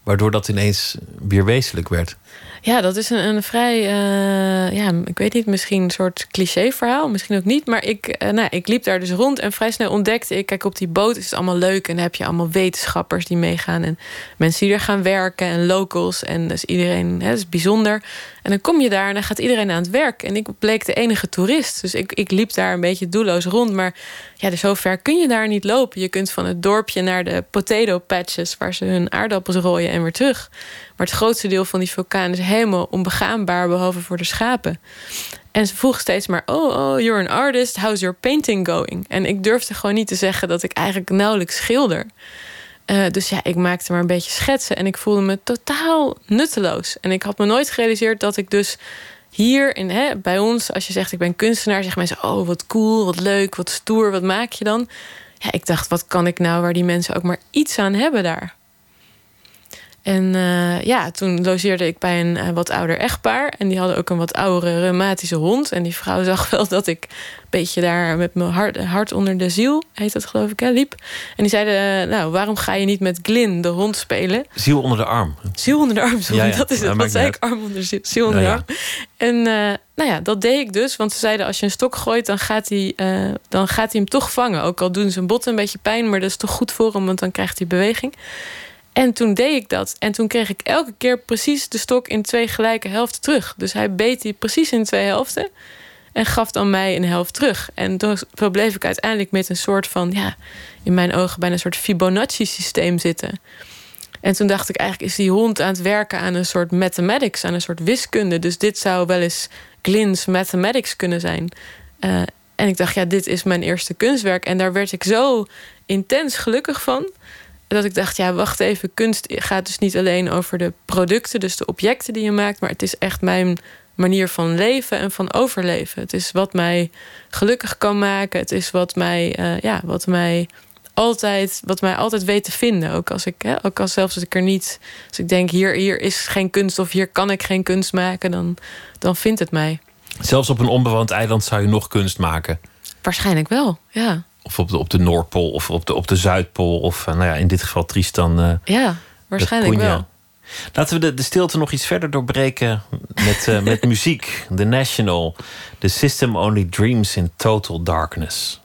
S3: waardoor dat ineens weer wezenlijk werd?
S4: Ja, dat is een, een vrij, eh, ja, ik weet niet, misschien een soort cliché verhaal, misschien ook niet. Maar ik, eh, nou, ik liep daar dus rond en vrij snel ontdekte ik, kijk, op die boot is het allemaal leuk. En dan heb je allemaal wetenschappers die meegaan en mensen die er gaan werken en locals. En dus iedereen, hè, dat is bijzonder. En dan kom je daar en dan gaat iedereen aan het werk. En ik bleek de enige toerist. Dus ik, ik liep daar een beetje doelloos rond. Maar ja, dus zo ver kun je daar niet lopen. Je kunt van het dorpje naar de potato patches... waar ze hun aardappels rooien en weer terug. Maar het grootste deel van die vulkaan is helemaal onbegaanbaar... behalve voor de schapen. En ze vroeg steeds maar... oh, oh, you're an artist, how's your painting going? En ik durfde gewoon niet te zeggen dat ik eigenlijk nauwelijks schilder... Uh, dus ja, ik maakte maar een beetje schetsen en ik voelde me totaal nutteloos. En ik had me nooit gerealiseerd dat ik dus hier in, hè, bij ons, als je zegt ik ben kunstenaar, zeggen mensen: Oh, wat cool, wat leuk, wat stoer, wat maak je dan? Ja, ik dacht, wat kan ik nou waar die mensen ook maar iets aan hebben daar? En uh, ja, toen logeerde ik bij een uh, wat ouder echtpaar. En die hadden ook een wat oudere reumatische hond. En die vrouw zag wel dat ik een beetje daar met mijn hart, hart onder de ziel, heet dat geloof ik, hè, liep. En die zeiden, uh, nou, waarom ga je niet met Glyn, de hond, spelen?
S3: Ziel onder de arm.
S4: Ziel onder de arm, sorry, ja, ja. dat is het. Wat zei ik? Arm onder ziel, ziel onder de arm. En nou ja, dat deed ik dus. Want ze zeiden, als je een stok gooit, dan gaat hij, dan gaat hij hem toch vangen. Ook al doen zijn botten een beetje pijn, maar dat is toch goed voor hem, want dan krijgt hij beweging. En toen deed ik dat. En toen kreeg ik elke keer precies de stok in twee gelijke helften terug. Dus hij beet die precies in twee helften. En gaf dan mij een helft terug. En toen bleef ik uiteindelijk met een soort van, ja, in mijn ogen bijna een soort Fibonacci-systeem zitten. En toen dacht ik eigenlijk, is die hond aan het werken aan een soort mathematics, aan een soort wiskunde. Dus dit zou wel eens Glyn's mathematics kunnen zijn. Uh, en ik dacht, ja, dit is mijn eerste kunstwerk. En daar werd ik zo intens gelukkig van dat ik dacht, ja, wacht even, kunst gaat dus niet alleen over de producten, dus de objecten die je maakt, maar het is echt mijn manier van leven en van overleven. Het is wat mij gelukkig kan maken. Het is wat mij, uh, ja, wat mij altijd, wat mij altijd weet te vinden. Ook als ik, hè, ook als zelfs als ik er niet, als ik denk hier, hier is geen kunst of hier kan ik geen kunst maken, dan, dan vindt het mij.
S3: Zelfs op een onbewoond eiland zou je nog kunst maken.
S4: Waarschijnlijk wel, ja.
S3: Of op de, op de Noordpool of op de, op de Zuidpool. Of uh, nou ja, in dit geval Tristan. Uh,
S4: ja, waarschijnlijk wel.
S3: Laten we de, de stilte nog iets verder doorbreken met, uh, met muziek. The National. The System Only Dreams in Total Darkness.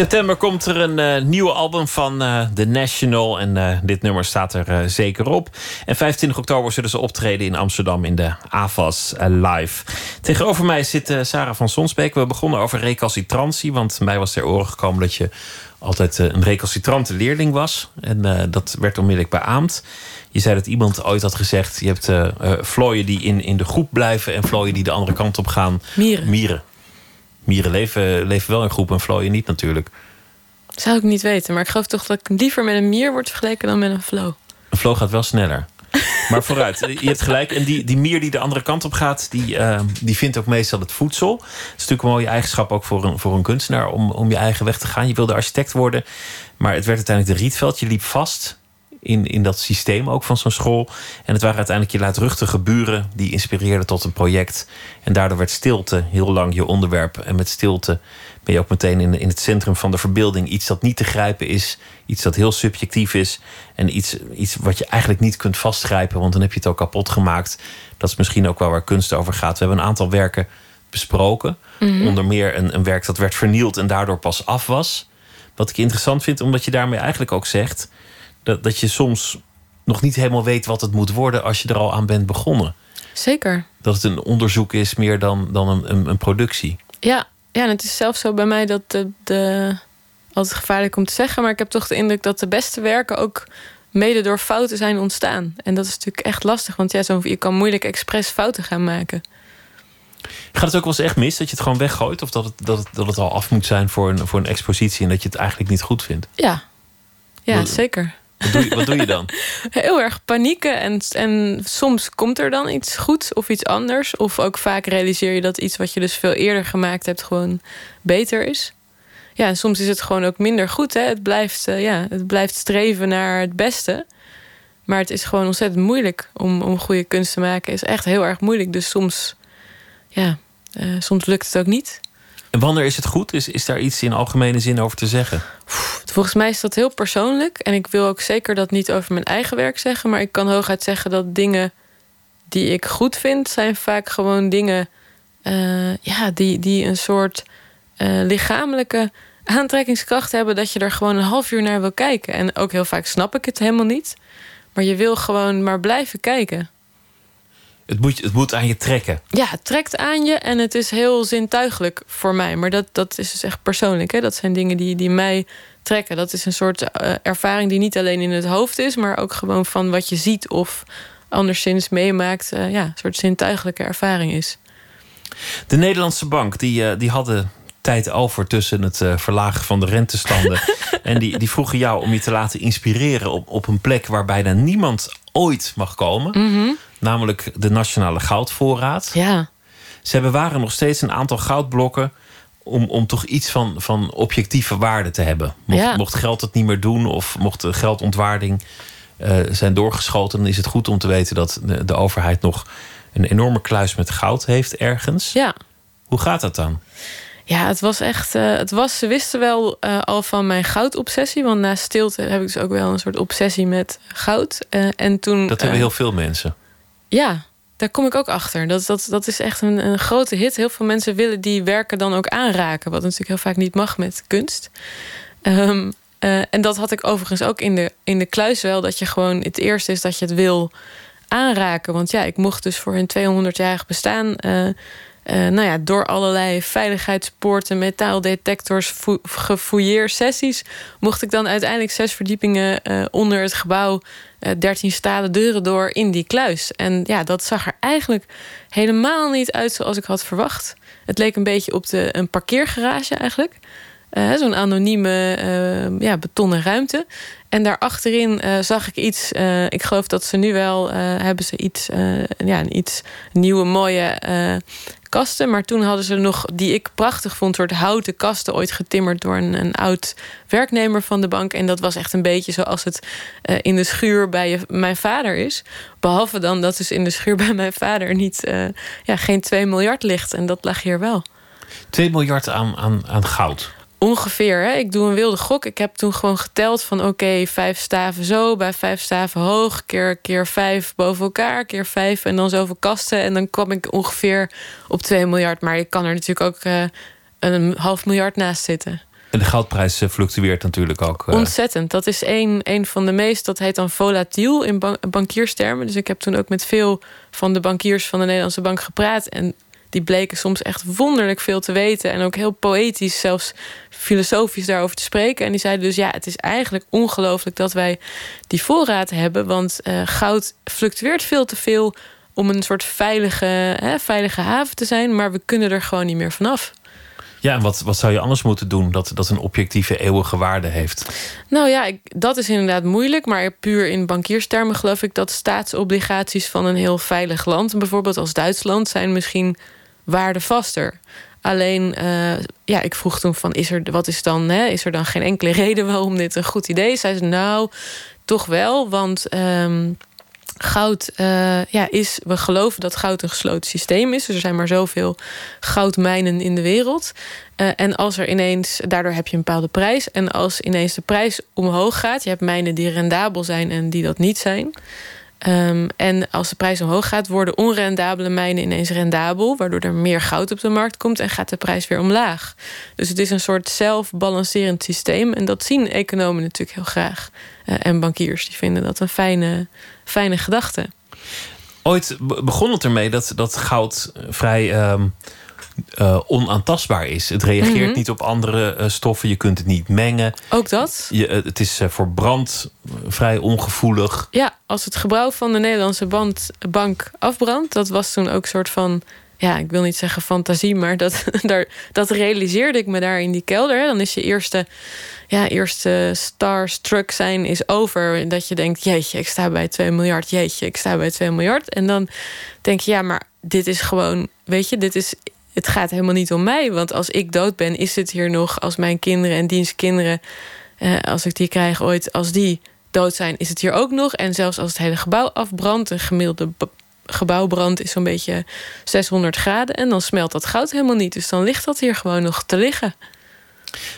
S3: September komt er een uh, nieuwe album van uh, The National. En uh, dit nummer staat er zeker op. En 25 oktober zullen ze optreden in Amsterdam in de AVAS Live. Tegenover mij zit Sarah van Sonsbeek. We begonnen over recalcitrantie. Want mij was ter oren gekomen dat je altijd een recalcitrante leerling was. En dat werd onmiddellijk beaamd. Je zei dat iemand ooit had gezegd: je hebt vlooien die in, in de groep blijven en vlooien die de andere kant op gaan.
S4: Mieren.
S3: Mieren. Mieren leven, leven wel in groep en vlooien niet natuurlijk.
S4: Zou ik niet weten, maar ik geloof toch dat ik liever met een mier word vergeleken dan met een vlo.
S3: Een vlo gaat wel sneller. Maar vooruit, je hebt gelijk. En die, die mier die de andere kant op gaat, die, uh, die vindt ook meestal het voedsel. Het is natuurlijk een mooie eigenschap ook voor een, voor een kunstenaar om, om je eigen weg te gaan. Je wilde architect worden, maar het werd uiteindelijk de Rietveld. Je liep vast in, in dat systeem ook van zo'n school. En het waren uiteindelijk je luidruchtige buren die inspireerden tot een project. En daardoor werd stilte heel lang je onderwerp. En met stilte ben je ook meteen in, in het centrum van de verbeelding. Iets dat niet te grijpen is, iets dat heel subjectief is. En iets, iets wat je eigenlijk niet kunt vastgrijpen, want dan heb je het ook kapot gemaakt. Dat is misschien ook wel waar kunst over gaat. We hebben een aantal werken besproken. Mhm. Onder meer een, een werk dat werd vernield en daardoor pas af was. Wat ik interessant vind, omdat je daarmee eigenlijk ook zegt dat, dat je soms nog niet helemaal weet wat het moet worden als je er al aan bent begonnen.
S4: Zeker.
S3: Dat het een onderzoek is meer dan, dan een, een, een productie.
S4: Ja. ja, en het is zelfs zo bij mij dat de, de. Altijd gevaarlijk om te zeggen, maar ik heb toch de indruk dat de beste werken ook mede door fouten zijn ontstaan. En dat is natuurlijk echt lastig, want ja, zo, je kan moeilijk expres fouten gaan maken.
S3: Gaat het ook wel eens echt mis dat je het gewoon weggooit? Of dat het, dat het, dat het al af moet zijn voor een, voor een expositie en dat je het eigenlijk niet goed vindt?
S4: Ja, ja zeker.
S3: Wat doe je, dan?
S4: Heel erg panieken. En, en soms komt er dan iets goeds of iets anders. Of ook vaak realiseer je dat iets wat je dus veel eerder gemaakt hebt, gewoon beter is. Ja, en soms is het gewoon ook minder goed. Hè? Het, blijft, uh, ja, het blijft streven naar het beste. Maar het is gewoon ontzettend moeilijk om, om goede kunst te maken. Is echt heel erg moeilijk. Dus soms, ja, uh, soms lukt het ook niet.
S3: En wanneer is het goed? Is, is daar iets in algemene zin over te zeggen?
S4: Volgens mij is dat heel persoonlijk. En ik wil ook zeker dat niet over mijn eigen werk zeggen. Maar ik kan hooguit zeggen dat dingen die ik goed vind, zijn vaak gewoon dingen uh, ja, die, die een soort uh, lichamelijke aantrekkingskracht hebben. Dat je er gewoon een half uur naar wil kijken. En ook heel vaak snap ik het helemaal niet. Maar je wil gewoon maar blijven kijken.
S3: Het moet, het moet aan je trekken.
S4: Ja, het trekt aan je en het is heel zintuigelijk voor mij. Maar dat, dat is dus echt persoonlijk. Hè? Dat zijn dingen die, die mij trekken. Dat is een soort uh, ervaring die niet alleen in het hoofd is, maar ook gewoon van wat je ziet of anderszins meemaakt. Uh, ja, een soort zintuigelijke ervaring is.
S3: De Nederlandse bank die, uh, die hadden tijd over tussen het verlagen van de rentestanden. en die, die vroegen jou om je te laten inspireren op, op een plek waar bijna niemand ooit mag komen.
S4: Mm
S3: namelijk de Nationale Goudvoorraad.
S4: Ja.
S3: Ze bewaren nog steeds een aantal goudblokken om, om toch iets van, van objectieve waarde te hebben. Mocht, ja. mocht geld het niet meer doen of mocht de geldontwaarding uh, zijn doorgeschoten, dan is het goed om te weten dat de, de, overheid nog een enorme kluis met goud heeft ergens.
S4: Ja.
S3: Hoe gaat dat dan?
S4: Ja, het was echt. Uh, het was, ze wisten wel uh, al van mijn goudobsessie. Want na stilte heb ik dus ook wel een soort obsessie met goud. Uh, en toen,
S3: dat hebben heel veel mensen.
S4: Ja, daar kom ik ook achter. Dat, dat, dat is echt een, een grote hit. Heel veel mensen willen die werken dan ook aanraken. Wat natuurlijk heel vaak niet mag met kunst. Um, uh, en dat had ik overigens ook in de, in de kluis wel. Dat je gewoon het eerste is dat je het wil aanraken. Want ja, ik mocht dus voor hun 200-jarig bestaan... Uh, uh, nou ja, door allerlei veiligheidspoorten, metaaldetectors, gefouilleersessies... mocht ik dan uiteindelijk zes verdiepingen onder het gebouw... Uh, 13 stalen deuren door in die kluis. En ja, dat zag er eigenlijk helemaal niet uit zoals ik had verwacht. Het leek een beetje op de, een parkeergarage eigenlijk. Uh, Zo'n anonieme uh, ja, betonnen ruimte. En daarachterin uh, zag ik iets. ik geloof dat ze nu wel hebben ze iets, ja, iets nieuwe, mooie kasten. Maar toen hadden ze nog, die ik prachtig vond, soort houten kasten ooit getimmerd door een, een oud werknemer van de bank. En dat was echt een beetje zoals het uh, in de schuur bij je, mijn vader is. Behalve dan dat dus in de schuur bij mijn vader niet, uh, ja, geen 2 miljard ligt. En dat lag hier wel.
S3: 2 miljard aan, aan, aan goud.
S4: Ongeveer. Hè? Ik doe een wilde gok. Ik heb toen gewoon geteld van oké, vijf staven zo, bij vijf staven hoog, keer, keer vijf boven elkaar, keer vijf en dan zoveel kasten. En dan kwam ik ongeveer op 2 miljard. Maar ik kan er natuurlijk ook uh, een half miljard naast zitten.
S3: En de goudprijs fluctueert natuurlijk ook.
S4: Ontzettend. Dat is een, een van de meest, dat heet dan volatiel in bankierstermen. Dus ik heb toen ook met veel van de bankiers van de Nederlandse bank gepraat. En die bleken soms echt wonderlijk veel te weten. En ook heel poëtisch, zelfs filosofisch daarover te spreken. En die zeiden dus: ja, het is eigenlijk ongelooflijk dat wij die voorraad hebben. Want uh, goud fluctueert veel te veel om een soort veilige, hè, veilige haven te zijn. Maar we kunnen er gewoon niet meer vanaf.
S3: Ja, en wat, wat zou je anders moeten doen dat, dat een objectieve eeuwige waarde heeft?
S4: Nou ja, ik, dat is inderdaad moeilijk. Maar puur in bankierstermen geloof ik dat staatsobligaties van een heel veilig land, bijvoorbeeld als Duitsland, zijn misschien waardevaster. Alleen, uh, ja, ik vroeg toen van, is er, wat is dan, hè, is er dan geen enkele reden waarom dit een goed idee is? Zij zei, nou, toch wel, want um, goud uh, ja, is, we geloven dat goud een gesloten systeem is. Dus er zijn maar zoveel goudmijnen in de wereld. Uh, en als er ineens, daardoor heb je een bepaalde prijs. En als ineens de prijs omhoog gaat, je hebt mijnen die rendabel zijn en die dat niet zijn. Um, en als de prijs omhoog gaat, worden onrendabele mijnen ineens rendabel, waardoor er meer goud op de markt komt en gaat de prijs weer omlaag. Dus het is een soort zelfbalancerend systeem en dat zien economen natuurlijk heel graag. Uh, en bankiers die vinden dat een fijne, fijne gedachte.
S3: Ooit begon het ermee dat, dat goud vrij um, uh, onaantastbaar is. Het reageert mhm. niet op andere uh, stoffen. Je kunt het niet mengen.
S4: Ook dat?
S3: Je, uh, het is voor brand vrij ongevoelig.
S4: Ja, als het gebouw van de Nederlandse band, bank afbrandt... dat was toen ook een soort van... ja, ik wil niet zeggen fantasie... maar dat, daar, dat realiseerde ik me daar in die kelder. Dan is je eerste, ja, eerste starstruck zijn is over. Dat je denkt, jeetje, ik sta bij 2 miljard. Jeetje, ik sta bij 2 miljard. En dan denk je, ja, maar dit is gewoon... weet je, dit is het gaat helemaal niet om mij. Want als ik dood ben, is het hier nog als mijn kinderen en dienstkinderen, eh, als ik die krijg ooit, als die dood zijn, is het hier ook nog. En zelfs als het hele gebouw afbrandt, een gemiddelde gebouwbrand is zo'n beetje 600 graden. En dan smelt dat goud helemaal niet. Dus dan ligt dat hier gewoon nog te liggen.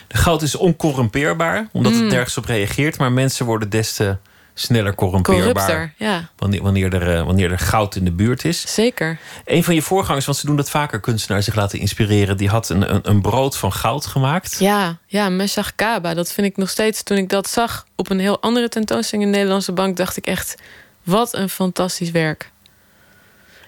S3: De goud is oncorrumpeerbaar, omdat het mm. nergens op reageert. Maar mensen worden des te sneller corrumpeerbaar.
S4: ja.
S3: Wanneer, wanneer, er, eh, wanneer er goud in de buurt is.
S4: Zeker.
S3: Een van je voorgangers, want ze doen dat vaker, kunstenaars zich laten inspireren, die had een, een, een brood van goud gemaakt.
S4: Ja, ja, Meshach Kaba. Dat vind ik nog steeds, toen ik dat zag op een heel andere tentoonstelling in de Nederlandse Bank, dacht ik echt, wat een fantastisch werk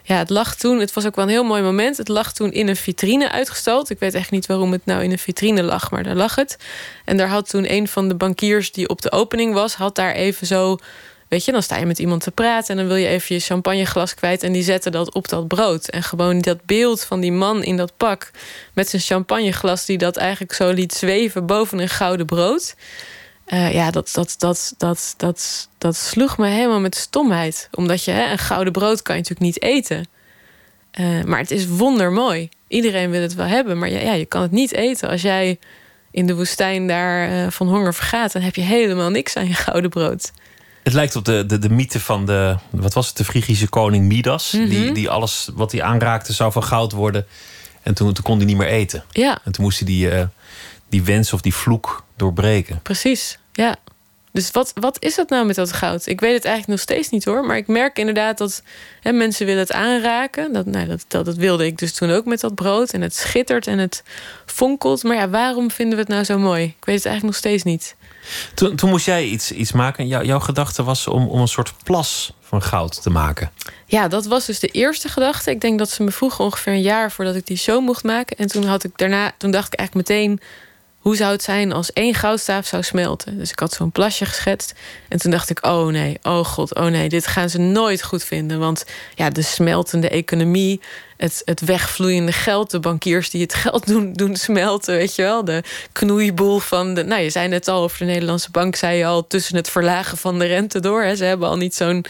S4: ja, het lag toen, het was ook wel een heel mooi moment. Het lag toen in een vitrine uitgestald. Ik weet echt niet waarom het nou in een vitrine lag, maar daar lag het. En daar had toen een van de bankiers die op de opening was, had daar even zo. Weet je, dan sta je met iemand te praten en dan wil je even je champagneglas kwijt. En die zette dat op dat brood. En gewoon dat beeld van die man in dat pak met zijn champagneglas, die dat eigenlijk zo liet zweven boven een gouden brood. Uh, ja, dat, dat, dat, dat, dat, dat sloeg me helemaal met stomheid. Omdat je hè, een gouden brood kan je natuurlijk niet eten. Uh, maar het is wondermooi. Iedereen wil het wel hebben, maar ja, ja, je kan het niet eten. Als jij in de woestijn daar uh, van honger vergaat, dan heb je helemaal niks aan je gouden brood.
S3: Het lijkt op de, de, de mythe van de, wat was het, de Frigische koning Midas. Mm -hmm. die, die alles wat hij aanraakte zou van goud worden. En toen, toen kon hij niet meer eten.
S4: Ja.
S3: En toen moest hij die, die wens of die vloek doorbreken.
S4: Precies, ja. Dus wat, wat is dat nou met dat goud? Ik weet het eigenlijk nog steeds niet hoor. Maar ik merk inderdaad dat hè, mensen willen het aanraken. Dat, nou, dat, dat, dat, wilde ik dus toen ook met dat brood. En het schittert en het fonkelt. Maar ja, waarom vinden we het nou zo mooi? Ik weet het eigenlijk nog steeds niet.
S3: Toen, toen moest jij iets, iets maken. Jou, jouw gedachte was om, om een soort plas van goud te maken.
S4: Ja, dat was dus de eerste gedachte. Ik denk dat ze me vroegen ongeveer een jaar voordat ik die show mocht maken. En toen had ik daarna, toen dacht ik eigenlijk meteen hoe zou het zijn als één goudstaaf zou smelten? Dus ik had zo'n plasje geschetst. En toen dacht ik, oh nee, oh god, oh nee, dit gaan ze nooit goed vinden. Want ja, de smeltende economie, het, het wegvloeiende geld, de bankiers die het geld doen, doen smelten, weet je wel. De knoeiboel van de. Nou, je zei net al over de Nederlandse bank, zei je al tussen het verlagen van de rente door. Hè. Ze hebben al niet zo'n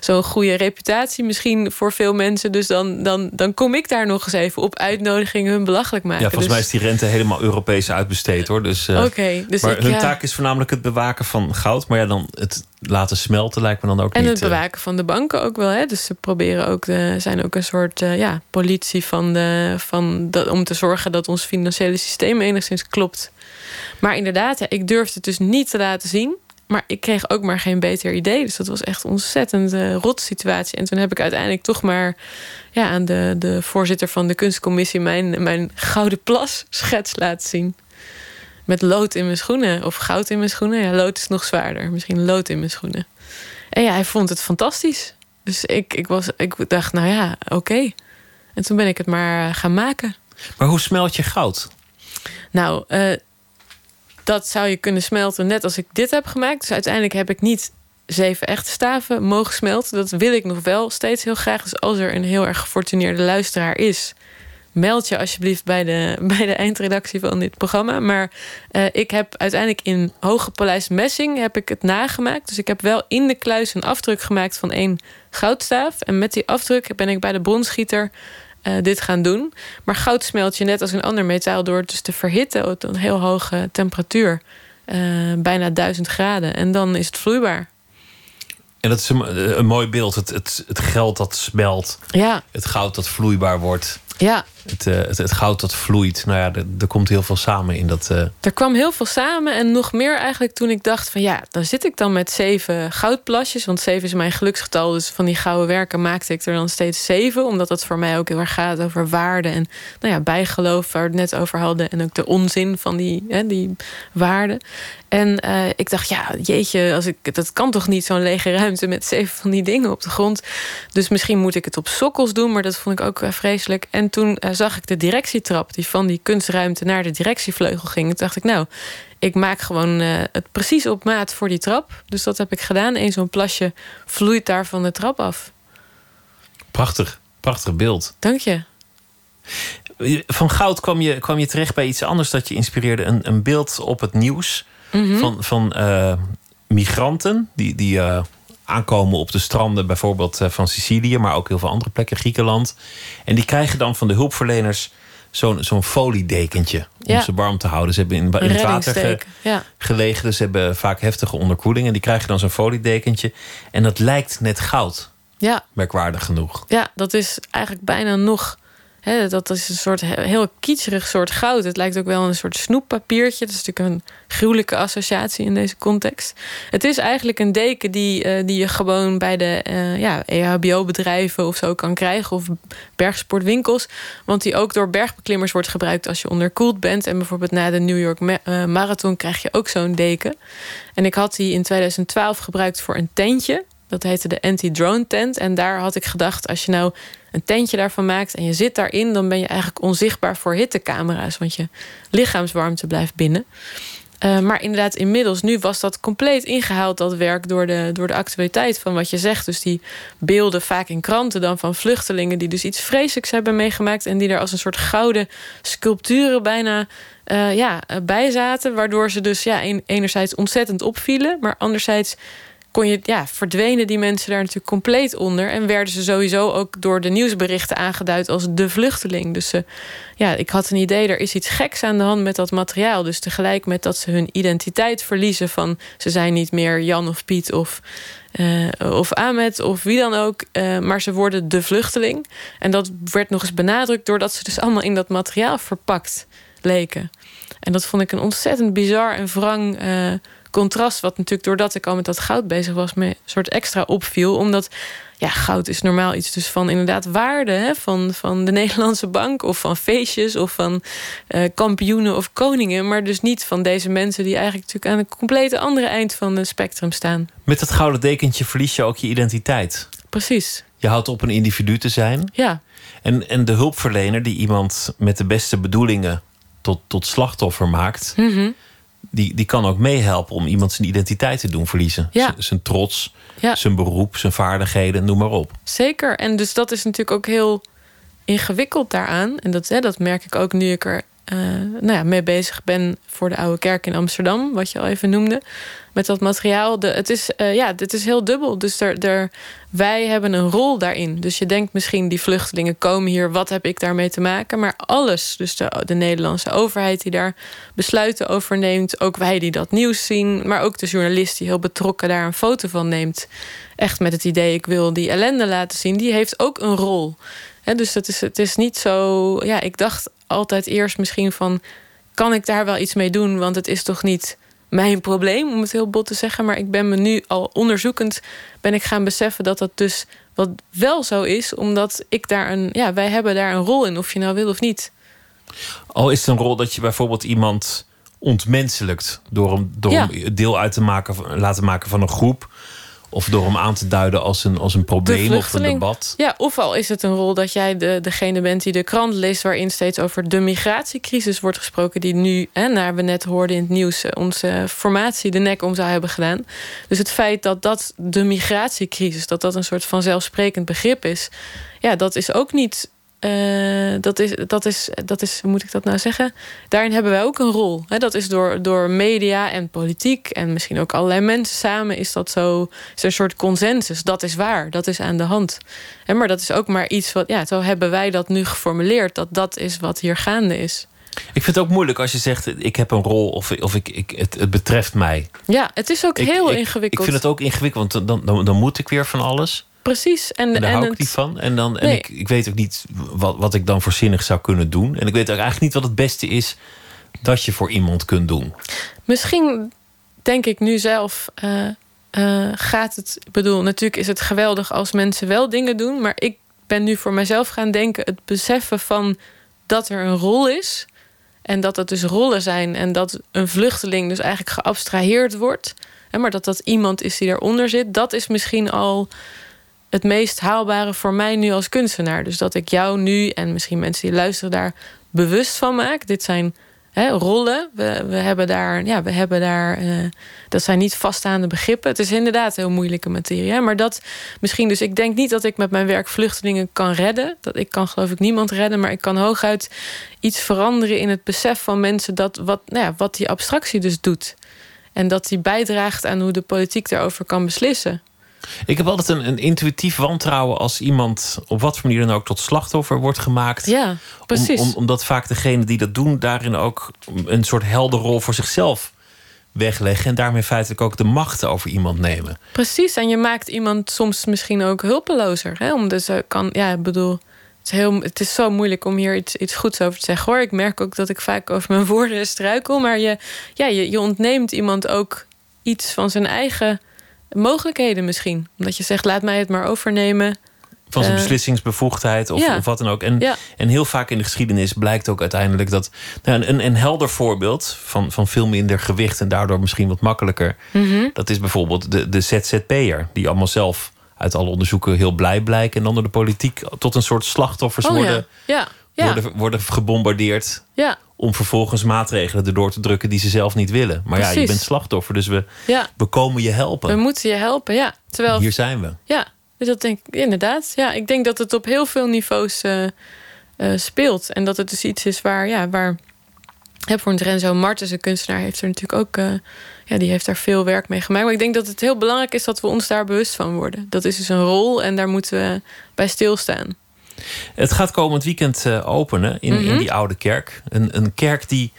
S4: zo'n goede reputatie, misschien voor veel mensen. Dus dan, dan, dan kom ik daar nog eens even op uitnodiging hun belachelijk maken.
S3: Ja, volgens
S4: dus...
S3: mij is die rente helemaal Europees uitbesteed hoor. Dus, uh,
S4: dus
S3: maar hun taak is voornamelijk het bewaken van goud. Maar ja, dan het laten smelten lijkt me dan ook
S4: en
S3: niet.
S4: En het eh, bewaken van de banken ook wel. Hè? Dus ze proberen ook, de, zijn ook een soort uh, ja, politie van de, van de, om te zorgen dat ons financiële systeem enigszins klopt. Maar inderdaad, ja, ik durfde het dus niet te laten zien. Maar ik kreeg ook maar geen beter idee. Dus dat was echt een ontzettend uh, rot situatie. En toen heb ik uiteindelijk toch maar ja, aan de, de voorzitter van de kunstcommissie mijn, mijn gouden plas schets laten zien. Met lood in mijn schoenen. Of goud in mijn schoenen. Ja, lood is nog zwaarder. Misschien lood in mijn schoenen. En ja, hij vond het fantastisch. Dus ik, ik, was, ik dacht, nou ja, oké. En toen ben ik het maar gaan maken.
S3: Maar hoe smelt je goud?
S4: Nou, uh, dat zou je kunnen smelten net als ik dit heb gemaakt. Dus uiteindelijk heb ik niet zeven echte staven mogen smelten. Dat wil ik nog wel steeds heel graag. Dus als er een heel erg gefortuneerde luisteraar is, meld je alsjeblieft bij de, bij de eindredactie van dit programma. Maar uh, ik heb uiteindelijk in Hoge Paleis Messing heb ik het nagemaakt. Dus ik heb wel in de kluis een afdruk gemaakt van één goudstaaf. En met die afdruk ben ik bij de bronschieter uh, dit gaan doen. Maar goud smelt je net als een ander metaal door het dus te verhitten op een heel hoge temperatuur. Uh, bijna 1000 graden. En dan is het vloeibaar.
S3: En dat is een, een mooi beeld. Het, het, het geld dat smelt.
S4: Ja.
S3: Het goud dat vloeibaar wordt.
S4: Ja.
S3: Het, uh, het, het, goud dat vloeit. Nou ja, er, komt heel veel samen in dat. Uh...
S4: Er kwam heel veel samen en nog meer eigenlijk toen ik dacht: van ja, dan zit ik dan met zeven goudplasjes. Want zeven is mijn geluksgetal. Dus van die gouden werken maakte ik er dan steeds zeven. Omdat dat voor mij ook heel erg gaat over waarde en nou ja, bijgeloof, waar we het net over hadden. En ook de onzin van die, hè, die waarden. En uh, ik dacht, ja, jeetje, als ik, dat kan toch niet zo'n lege ruimte met zeven van die dingen op de grond. Dus misschien moet ik het op sokkels doen, maar dat vond ik ook vreselijk. En toen zag ik de directietrap die van die kunstruimte naar de directievleugel ging. Toen dacht ik, nou, ik maak gewoon het precies op maat voor die trap. Dus dat heb ik gedaan. Eén zo'n plasje vloeit daar van de trap af.
S3: Prachtig, prachtig beeld.
S4: Dank je.
S3: Van goud kwam je, kwam je terecht bij iets anders dat je inspireerde. Een, een beeld op het nieuws
S4: Mhm.
S3: van, van uh, migranten die, die uh, aankomen op de stranden, bijvoorbeeld uh, van Sicilië, maar ook heel veel andere plekken, Griekenland. En die krijgen dan van de hulpverleners zo'n zo'n foliedekentje om
S4: Ja.
S3: ze warm te houden. Ze hebben in, het water ge-
S4: reddingsdeken, ja.
S3: gelegen, dus ze hebben vaak heftige onderkoeling. En die krijgen dan zo'n foliedekentje. En dat lijkt net goud,
S4: Ja,
S3: merkwaardig genoeg.
S4: ja, dat is eigenlijk bijna nog. Dat is een soort he- heel kietserig soort goud. Het lijkt ook wel een soort snoeppapiertje. Dat is natuurlijk een gruwelijke associatie in deze context. Het is eigenlijk een deken die, eh, die je gewoon bij de eh, ja, EHBO-bedrijven of zo kan krijgen. Of bergsportwinkels. Want die ook door bergbeklimmers wordt gebruikt als je onderkoeld bent. En bijvoorbeeld na de New York eh, Marathon krijg je ook zo'n deken. En ik had die in 2012 gebruikt voor een tentje. Dat heette de anti-drone tent. En daar had ik gedacht, als je nou een tentje daarvan maakt en je zit daarin, dan ben je eigenlijk onzichtbaar voor hittecamera's, want je lichaamswarmte blijft binnen. Uh, maar inderdaad, inmiddels, nu was dat compleet ingehaald, dat werk, door de, door de actualiteit van wat je zegt. Dus die beelden, vaak in kranten dan, van vluchtelingen die dus iets vreselijks hebben meegemaakt. en die er als een soort gouden sculpturen bijna uh, ja, bij zaten. Waardoor ze dus ja, enerzijds ontzettend opvielen, maar anderzijds kon je, ja, verdwenen die mensen daar natuurlijk compleet onder. En werden ze sowieso ook door de nieuwsberichten aangeduid als de vluchteling. Dus uh, ja, ik had een idee, er is iets geks aan de hand met dat materiaal. Dus tegelijk met dat ze hun identiteit verliezen van ze zijn niet meer Jan of Piet of, uh, of Ahmed of wie dan ook. Uh, maar ze worden de vluchteling. En dat werd nog eens benadrukt doordat ze dus allemaal in dat materiaal verpakt leken. En dat vond ik een ontzettend bizar en wrang contrast. Wat natuurlijk doordat ik al met dat goud bezig was, me een soort extra opviel. Omdat ja, goud is normaal iets dus van inderdaad waarde. Hè? Van, van de Nederlandse bank of van feestjes of van uh, kampioenen of koningen. Maar dus niet van deze mensen die eigenlijk natuurlijk aan een complete andere eind van het spectrum staan.
S3: Met dat gouden dekentje verlies je ook je identiteit.
S4: Precies.
S3: Je houdt op een individu te zijn.
S4: Ja.
S3: En, en de hulpverlener die iemand met de beste bedoelingen tot, tot slachtoffer maakt.
S4: Mm -hmm.
S3: Die, die kan ook meehelpen om iemand zijn identiteit te doen verliezen.
S4: Ja.
S3: Zijn trots,
S4: ja.
S3: zijn beroep, zijn vaardigheden, noem maar op.
S4: Zeker. En dus dat is natuurlijk ook heel ingewikkeld daaraan. En dat, hè, dat merk ik ook nu ik er uh, nou ja, mee bezig ben voor de Oude Kerk in Amsterdam, wat je al even noemde. Met dat materiaal. De, het, is, uh, ja, het is heel dubbel. Dus er, wij hebben een rol daarin. Dus je denkt misschien, die vluchtelingen komen hier, wat heb ik daarmee te maken? Maar alles, dus de, de Nederlandse overheid die daar besluiten over neemt, ook wij die dat nieuws zien, maar ook de journalist die heel betrokken daar een foto van neemt. Echt met het idee, ik wil die ellende laten zien, die heeft ook een rol. Dus dat is, het is niet zo. Ja, ik dacht altijd eerst misschien van. Kan ik daar wel iets mee doen? Want het is toch niet mijn probleem, om het heel bot te zeggen. Maar ik ben me nu al onderzoekend. ben ik gaan beseffen dat dat dus wat wel zo is. Omdat ik daar een. Ja, wij hebben daar een rol in, of je nou wil of niet.
S3: Al is het een rol dat je bijvoorbeeld iemand ontmenselijkt door hem, door
S4: Ja.
S3: hem deel uit te maken, laten maken van een groep. Of door hem aan te duiden als een, als een probleem of een debat.
S4: Ja, of al is het een rol dat jij de, degene bent die de krant leest... waarin steeds over de migratiecrisis wordt gesproken... die nu, hè, naar we net hoorden in het nieuws... eh, onze formatie de nek om zou hebben gedaan. Dus het feit dat dat de migratiecrisis... dat dat een soort vanzelfsprekend begrip is... ja, dat is ook niet... eh, dat, is, dat, is, dat is, hoe moet ik dat nou zeggen? Daarin hebben wij ook een rol. Hè? Dat is door, door media en politiek en misschien ook allerlei mensen samen is dat zo. Is een soort consensus. Dat is waar, dat is aan de hand. Hè, maar dat is ook maar iets wat, ja, zo hebben wij dat nu geformuleerd. Dat dat is wat hier gaande is.
S3: Ik vind het ook moeilijk als je zegt: ik heb een rol of, of ik, ik, het, het betreft mij.
S4: Ja, het is ook
S3: Ik-
S4: heel
S3: ik,
S4: ingewikkeld.
S3: Ik vind het ook ingewikkeld, want dan, dan, dan moet ik weer van alles.
S4: Precies. En,
S3: En daar
S4: en
S3: hou ik niet van. En, dan, en
S4: Nee.
S3: ik, ik weet ook niet wat, wat ik dan voor zinnig zou kunnen doen. En ik weet ook eigenlijk niet wat het beste is dat je voor iemand kunt doen.
S4: Misschien denk ik nu zelf. eh, eh, gaat het. Ik bedoel, natuurlijk is het geweldig als mensen wel dingen doen. Maar ik ben nu voor mezelf gaan denken. Het beseffen van dat er een rol is. En dat het dus rollen zijn. En dat een vluchteling dus eigenlijk geabstraheerd wordt. Hè, maar dat dat iemand is die daaronder zit. Dat is misschien al het meest haalbare voor mij nu als kunstenaar. Dus dat ik jou nu en misschien mensen die luisteren daar bewust van maak. Dit zijn hè, rollen. We, we hebben daar, ja, we hebben daar. eh, dat zijn niet vaststaande begrippen. Het is inderdaad heel moeilijke materie. Maar dat misschien, dus ik denk niet dat ik met mijn werk vluchtelingen kan redden. Dat ik kan geloof ik niemand redden, maar ik kan hooguit iets veranderen in het besef van mensen dat wat, nou ja, wat die abstractie dus doet. En dat die bijdraagt aan hoe de politiek daarover kan beslissen.
S3: Ik heb altijd een, een intuïtief wantrouwen als iemand op wat voor manier dan ook tot slachtoffer wordt gemaakt.
S4: Ja, precies.
S3: Om, om, omdat vaak degenen die dat doen, daarin ook een soort helderrol voor zichzelf wegleggen. En daarmee feitelijk ook de macht over iemand nemen.
S4: Precies, en je maakt iemand soms misschien ook hulpelozer. Hè? Omdat ze kan, ja, ik bedoel, het is, heel, het is zo moeilijk om hier iets, iets goeds over te zeggen hoor. Ik merk ook dat ik vaak over mijn woorden struikel. Maar je, ja, je, je ontneemt iemand ook iets van zijn eigen mogelijkheden misschien. Omdat je zegt, laat mij het maar overnemen.
S3: Van zijn
S4: Eh,
S3: beslissingsbevoegdheid of,
S4: ja.
S3: of wat dan ook. En,
S4: Ja.
S3: en heel vaak in de geschiedenis blijkt ook uiteindelijk dat. Nou, een, een helder voorbeeld van, van veel minder gewicht en daardoor misschien wat makkelijker.
S4: Mhm.
S3: Dat is bijvoorbeeld de, de ZZP'er, die allemaal zelf uit alle onderzoeken heel blij blijken. En dan door de politiek tot een soort slachtoffers
S4: Oh
S3: worden,
S4: ja,
S3: worden, worden gebombardeerd.
S4: ja,
S3: Om vervolgens maatregelen erdoor te drukken die ze zelf niet willen. Maar ja, je bent slachtoffer, dus we,
S4: ja.
S3: we komen je helpen.
S4: We moeten je helpen, ja. Terwijl
S3: Hier zijn we.
S4: Ja, dus dat denk ik inderdaad. Ja, ik denk dat het op heel veel niveaus eh, eh, speelt. En dat het dus iets is waar, ja, waar. Hè, voor een Renzo Martens, een kunstenaar, heeft er natuurlijk ook. eh, ja, die heeft daar veel werk mee gemaakt. Maar ik denk dat het heel belangrijk is dat we ons daar bewust van worden. Dat is dus een rol en daar moeten we bij stilstaan.
S3: Het gaat komend weekend eh, openen in, in
S4: Mhm.
S3: die oude kerk. Een, een kerk die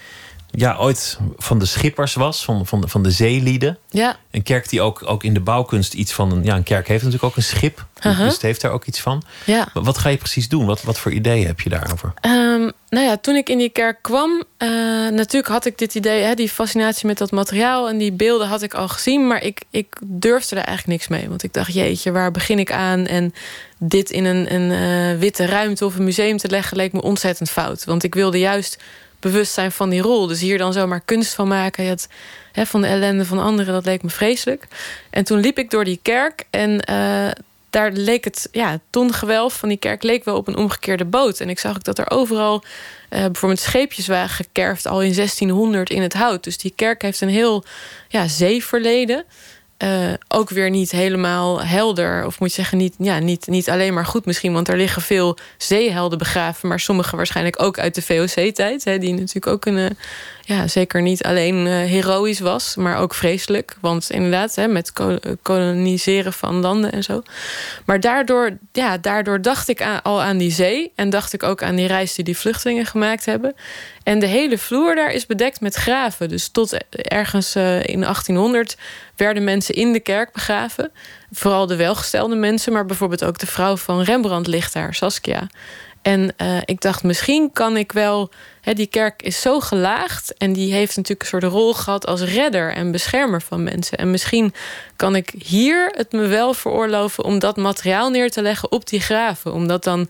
S3: ja, ooit van de schippers was, van, van, de, van de zeelieden.
S4: Ja,
S3: Een kerk die ook, ook in de bouwkunst iets van een. Ja, een kerk heeft natuurlijk ook een schip.
S4: Aha.
S3: Dus het heeft daar ook iets van.
S4: ja.
S3: Maar wat ga je precies doen? Wat, wat voor ideeën heb je daarover?
S4: Ehm, nou ja, toen ik in die kerk kwam, eh, natuurlijk had ik dit idee, hè, die fascinatie met dat materiaal en die beelden had ik al gezien, maar ik, ik durfde er eigenlijk niks mee. Want ik dacht, jeetje, waar begin ik aan? En dit in een, een eh, witte ruimte of een museum te leggen leek me ontzettend fout. Want ik wilde juist bewust zijn van die rol. Dus hier dan zomaar kunst van maken, het, hè, van de ellende van anderen, dat leek me vreselijk. En toen liep ik door die kerk en eh, daar leek het, ja, tongewelf van die kerk leek wel op een omgekeerde boot. En ik zag ook dat er overal eh, bijvoorbeeld scheepjes waren gekerfd al in 1600 in het hout. Dus die kerk heeft een heel ja, zeeverleden. Eh, ook weer niet helemaal helder. Of moet je zeggen, niet, ja, niet, niet alleen maar goed misschien. Want er liggen veel zeehelden begraven. Maar sommige waarschijnlijk ook uit de VOC-tijd. Die natuurlijk ook een, eh, ja, zeker niet alleen eh, heroïs was. Maar ook vreselijk. Want inderdaad, hè, met ko- koloniseren van landen en zo. Maar daardoor, ja, daardoor dacht ik al aan die zee. En dacht ik ook aan die reis die die vluchtelingen gemaakt hebben. En de hele vloer daar is bedekt met graven. Dus tot ergens eh, in 1800 werden mensen in de kerk begraven. Vooral de welgestelde mensen, maar bijvoorbeeld ook de vrouw van Rembrandt ligt daar, Saskia. En eh, ik dacht, misschien kan ik wel. Die kerk is zo gelaagd en die heeft natuurlijk een soort rol gehad als redder en beschermer van mensen. En misschien kan ik hier het me wel veroorloven om dat materiaal neer te leggen op die graven. Omdat dan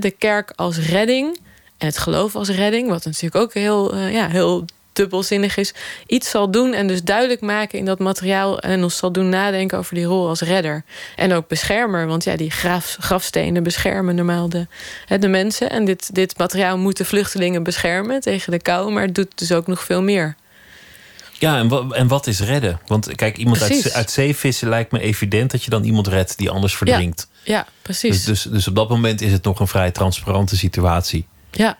S4: de kerk als redding en het geloof als redding, wat natuurlijk ook heel, eh, ja, heel dubbelzinnig is, iets zal doen en dus duidelijk maken in dat materiaal en ons zal doen nadenken over die rol als redder. En ook beschermer, want ja, die graf, grafstenen beschermen normaal de, de mensen. En dit, dit materiaal moet de vluchtelingen beschermen tegen de kou, maar het doet dus ook nog veel meer.
S3: Ja, en wat, en wat is redden? Want kijk, iemand uit, uit zee vissen lijkt me evident dat je dan iemand redt die anders verdrinkt.
S4: Ja, ja precies.
S3: Dus, dus, dus, op dat moment is het nog een vrij transparante situatie.
S4: Ja,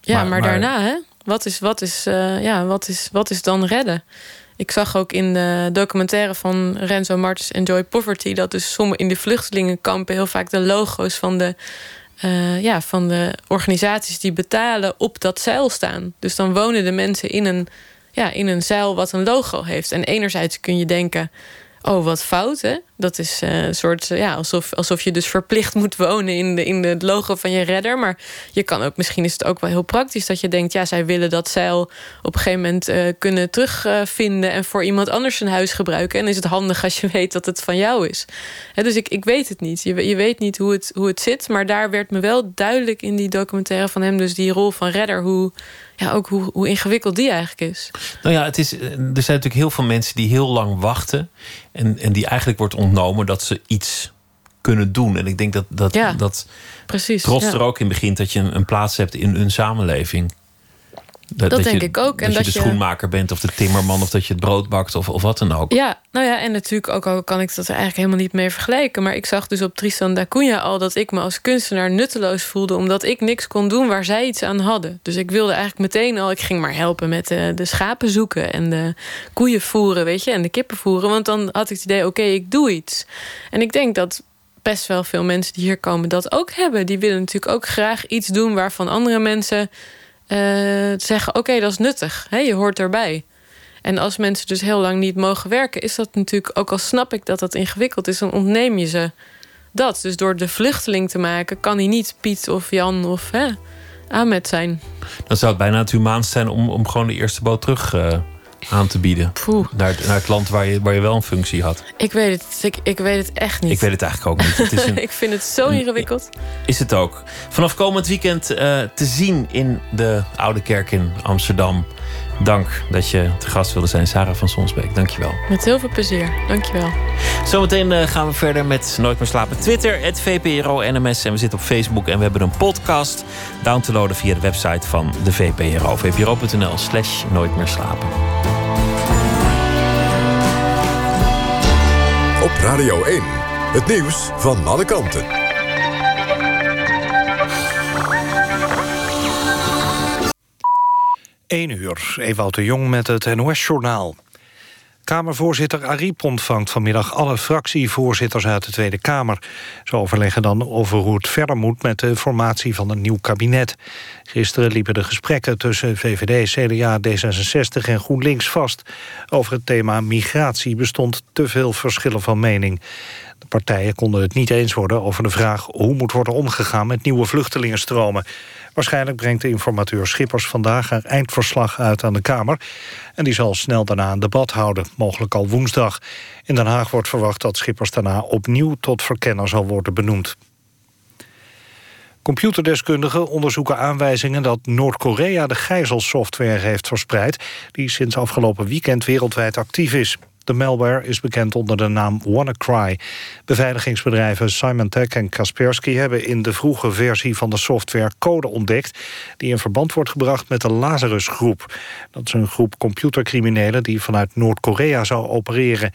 S4: ja maar, daarna, hè? Wat is, wat, is, uh, ja, wat, is, wat is dan redden? Ik zag ook in de documentaire van Renzo Martens Enjoy Poverty... dat dus sommige in de vluchtelingenkampen heel vaak de logo's van de, uh, ja, van de organisaties die betalen op dat zeil staan. Dus dan wonen de mensen in een ja, in een zeil wat een logo heeft. En enerzijds kun je denken, oh wat fout hè. Dat is uh, een soort, ja, alsof, alsof je dus verplicht moet wonen in de, in het logo van je redder. Maar je kan ook, misschien is het ook wel heel praktisch dat je denkt, ja, zij willen dat zeil op een gegeven moment uh, kunnen terugvinden en voor iemand anders een huis gebruiken. En is het handig als je weet dat het van jou is. dus ik, ik weet het niet. Je, je weet niet hoe het, hoe het zit. Maar daar werd me wel duidelijk in die documentaire van hem, dus die rol van redder, hoe ja, ook hoe, hoe ingewikkeld die eigenlijk is.
S3: Nou ja, het is, er zijn natuurlijk heel veel mensen die heel lang wachten. En, en die eigenlijk wordt ontnomen dat ze iets kunnen doen. En ik denk dat, dat,
S4: ja,
S3: dat
S4: precies,
S3: trots er ook in begint dat je een, een plaats hebt in een samenleving.
S4: Dat, dat, denk
S3: je,
S4: ik ook.
S3: Dat en je de schoenmaker bent of de timmerman of dat je het brood bakt of, of wat dan ook.
S4: Ja, nou ja, en natuurlijk ook al kan ik dat er eigenlijk helemaal niet mee vergelijken. Maar ik zag dus op Tristan da Cunha al dat ik me als kunstenaar nutteloos voelde. Omdat ik niks kon doen waar zij iets aan hadden. Dus ik wilde eigenlijk meteen al, ik ging maar helpen met de, de schapen zoeken en de koeien voeren, weet je, en de kippen voeren. Want dan had ik het idee, oké, ik doe iets. En ik denk dat best wel veel mensen die hier komen dat ook hebben. Die willen natuurlijk ook graag iets doen waarvan andere mensen zeggen: oké, dat is nuttig, hè, je hoort erbij. En als mensen dus heel lang niet mogen werken, is dat natuurlijk, ook al snap ik dat dat ingewikkeld is, dan ontneem je ze dat. Dus door de vluchteling te maken, kan hij niet Piet of Jan of hè, Ahmed zijn.
S3: Dan zou het bijna het humaanst zijn om, om gewoon de eerste boot terug uh, aan te bieden. Naar, naar het land waar je, waar je wel een functie had.
S4: Ik weet het, ik, ik weet het echt niet.
S3: Ik weet het eigenlijk ook niet. Het is een,
S4: ik vind het zo ingewikkeld.
S3: Is het ook. Vanaf komend weekend uh, te zien in de Oude Kerk in Amsterdam. Dank dat je te gast wilde zijn, Sarah van Sonsbeek. Dankjewel.
S4: Met heel veel plezier. Dankjewel.
S3: Zometeen uh, gaan we verder met Nooit meer slapen. Twitter, het VPRO NMS. En we zitten op Facebook en we hebben een podcast. Down te loaden via de website van de VPRO. VPRO.nl slash Nooit meer slapen.
S1: Op Radio 1, het nieuws van alle kanten.
S5: 1 uur, Ewout de Jong met het NOS-journaal. Kamervoorzitter Ariep ontvangt vanmiddag alle fractievoorzitters uit de Tweede Kamer. Ze overleggen dan over hoe het verder moet met de formatie van een nieuw kabinet. Gisteren liepen de gesprekken tussen VVD, CDA, D66 en GroenLinks vast. Over het thema migratie bestond te veel verschillen van mening. De partijen konden het niet eens worden over de vraag hoe moet worden omgegaan met nieuwe vluchtelingenstromen. Waarschijnlijk brengt de informateur Schippers vandaag haar eindverslag uit aan de Kamer. En die zal snel daarna een debat houden, mogelijk al woensdag. In Den Haag wordt verwacht dat Schippers daarna opnieuw tot verkenner zal worden benoemd. Computerdeskundigen onderzoeken aanwijzingen dat Noord-Korea de gijzelsoftware heeft verspreid... die sinds afgelopen weekend wereldwijd actief is. De malware is bekend onder de naam WannaCry. Beveiligingsbedrijven Symantec en Kaspersky hebben in de vroege versie van de software code ontdekt... die in verband wordt gebracht met de Lazarus-groep. Dat is een groep computercriminelen die vanuit Noord-Korea zou opereren.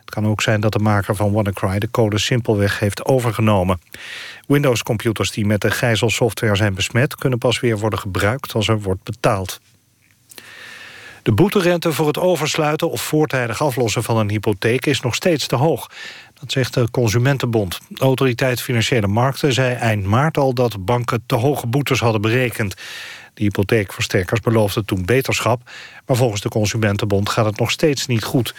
S5: Het kan ook zijn dat de maker van WannaCry de code simpelweg heeft overgenomen. Windows-computers die met de gijzelsoftware zijn besmet... kunnen pas weer worden gebruikt als er wordt betaald. De boeterente voor het oversluiten of voortijdig aflossen van een hypotheek is nog steeds te hoog. Dat zegt de Consumentenbond. De autoriteit Financiële Markten zei eind maart al dat banken te hoge boetes hadden berekend. De hypotheekversterkers beloofden toen beterschap, maar volgens de Consumentenbond gaat het nog steeds niet goed.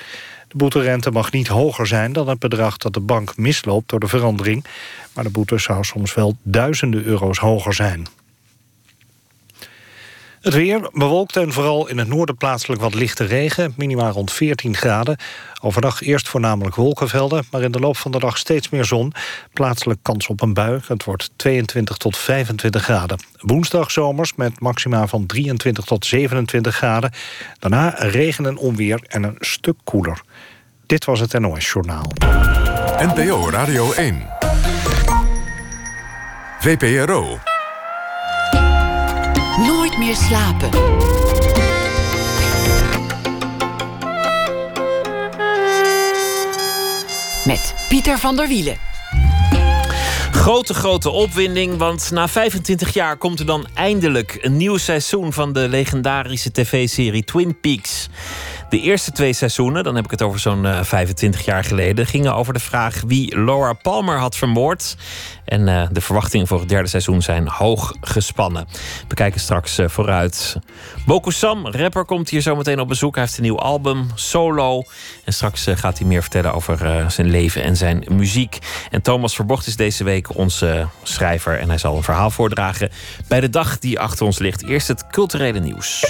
S5: De boeterente mag niet hoger zijn dan het bedrag dat de bank misloopt door de verandering, maar de boete zou soms wel duizenden euro's hoger zijn. Het weer bewolkt en vooral in het noorden plaatselijk wat lichte regen. Minimaal rond 14 graden. Overdag eerst voornamelijk wolkenvelden, maar in de loop van de dag steeds meer zon. Plaatselijk kans op een bui. Het wordt 22 tot 25 graden. Woensdag zomers met maxima van 23 tot 27 graden. Daarna regen en onweer en een stuk koeler. Dit was het NOS Journaal.
S1: NPO Radio 1. VPRO.
S2: Meer slapen. Met Pieter van der Wielen.
S3: Grote, grote opwinding, want na 25 jaar komt er dan eindelijk een nieuw seizoen van de legendarische tv-serie Twin Peaks. De eerste twee seizoenen, dan heb ik het over zo'n 25 jaar geleden, gingen over de vraag wie Laura Palmer had vermoord. En uh, de verwachtingen voor het derde seizoen zijn hoog gespannen. We kijken straks uh, vooruit. Boko Sam, rapper, komt hier zometeen op bezoek. Hij heeft een nieuw album, Solo. En straks gaat hij meer vertellen over zijn leven en zijn muziek. En Thomas Verbocht is deze week onze schrijver. En hij zal een verhaal voordragen bij de dag die achter ons ligt. Eerst het culturele nieuws.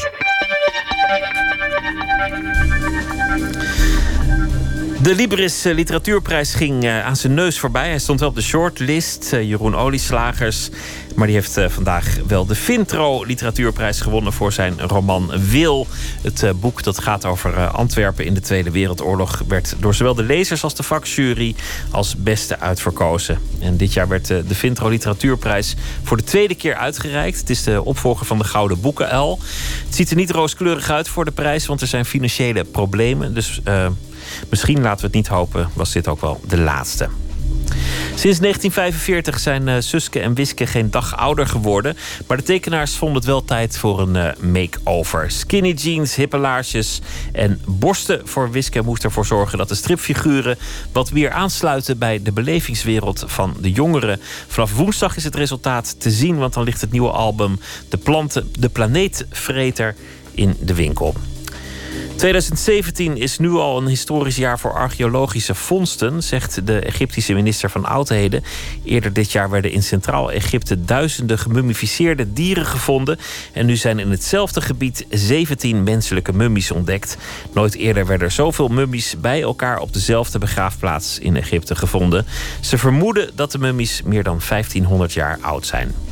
S3: De Libris eh, Literatuurprijs ging eh, aan zijn neus voorbij. Hij stond wel op de shortlist. Eh, Jeroen Olieslagers. Maar die heeft vandaag wel de Vintro Literatuurprijs gewonnen voor zijn roman Wil. Het boek dat gaat over Antwerpen in de Tweede Wereldoorlog werd door zowel de lezers als de vakjury als beste uitverkozen. En dit jaar werd de Vintro Literatuurprijs voor de tweede keer uitgereikt. Het is de opvolger van de Gouden Boekenuil. Het ziet er niet rooskleurig uit voor de prijs, want er zijn financiële problemen. Dus Misschien laten we het niet hopen, was dit ook wel de laatste. Sinds 1945 zijn uh, Suske en Wiske geen dag ouder geworden. Maar de tekenaars vonden het wel tijd voor een uh, make-over. Skinny jeans, hippe laarsjes en borsten voor Wiske moest ervoor zorgen dat de stripfiguren wat weer aansluiten bij de belevingswereld van de jongeren. Vanaf woensdag is het resultaat te zien, want dan ligt het nieuwe album De, planten, de Planeetvreter in de winkel. 2017 is nu al een historisch jaar voor archeologische vondsten, zegt de Egyptische minister van Oudheden. Eerder dit jaar werden in Centraal-Egypte duizenden gemummificeerde dieren gevonden. En nu zijn in hetzelfde gebied 17 menselijke mummies ontdekt. Nooit eerder werden er zoveel mummies bij elkaar op dezelfde begraafplaats in Egypte gevonden. Ze vermoeden dat de mummies meer dan 1500 jaar oud zijn.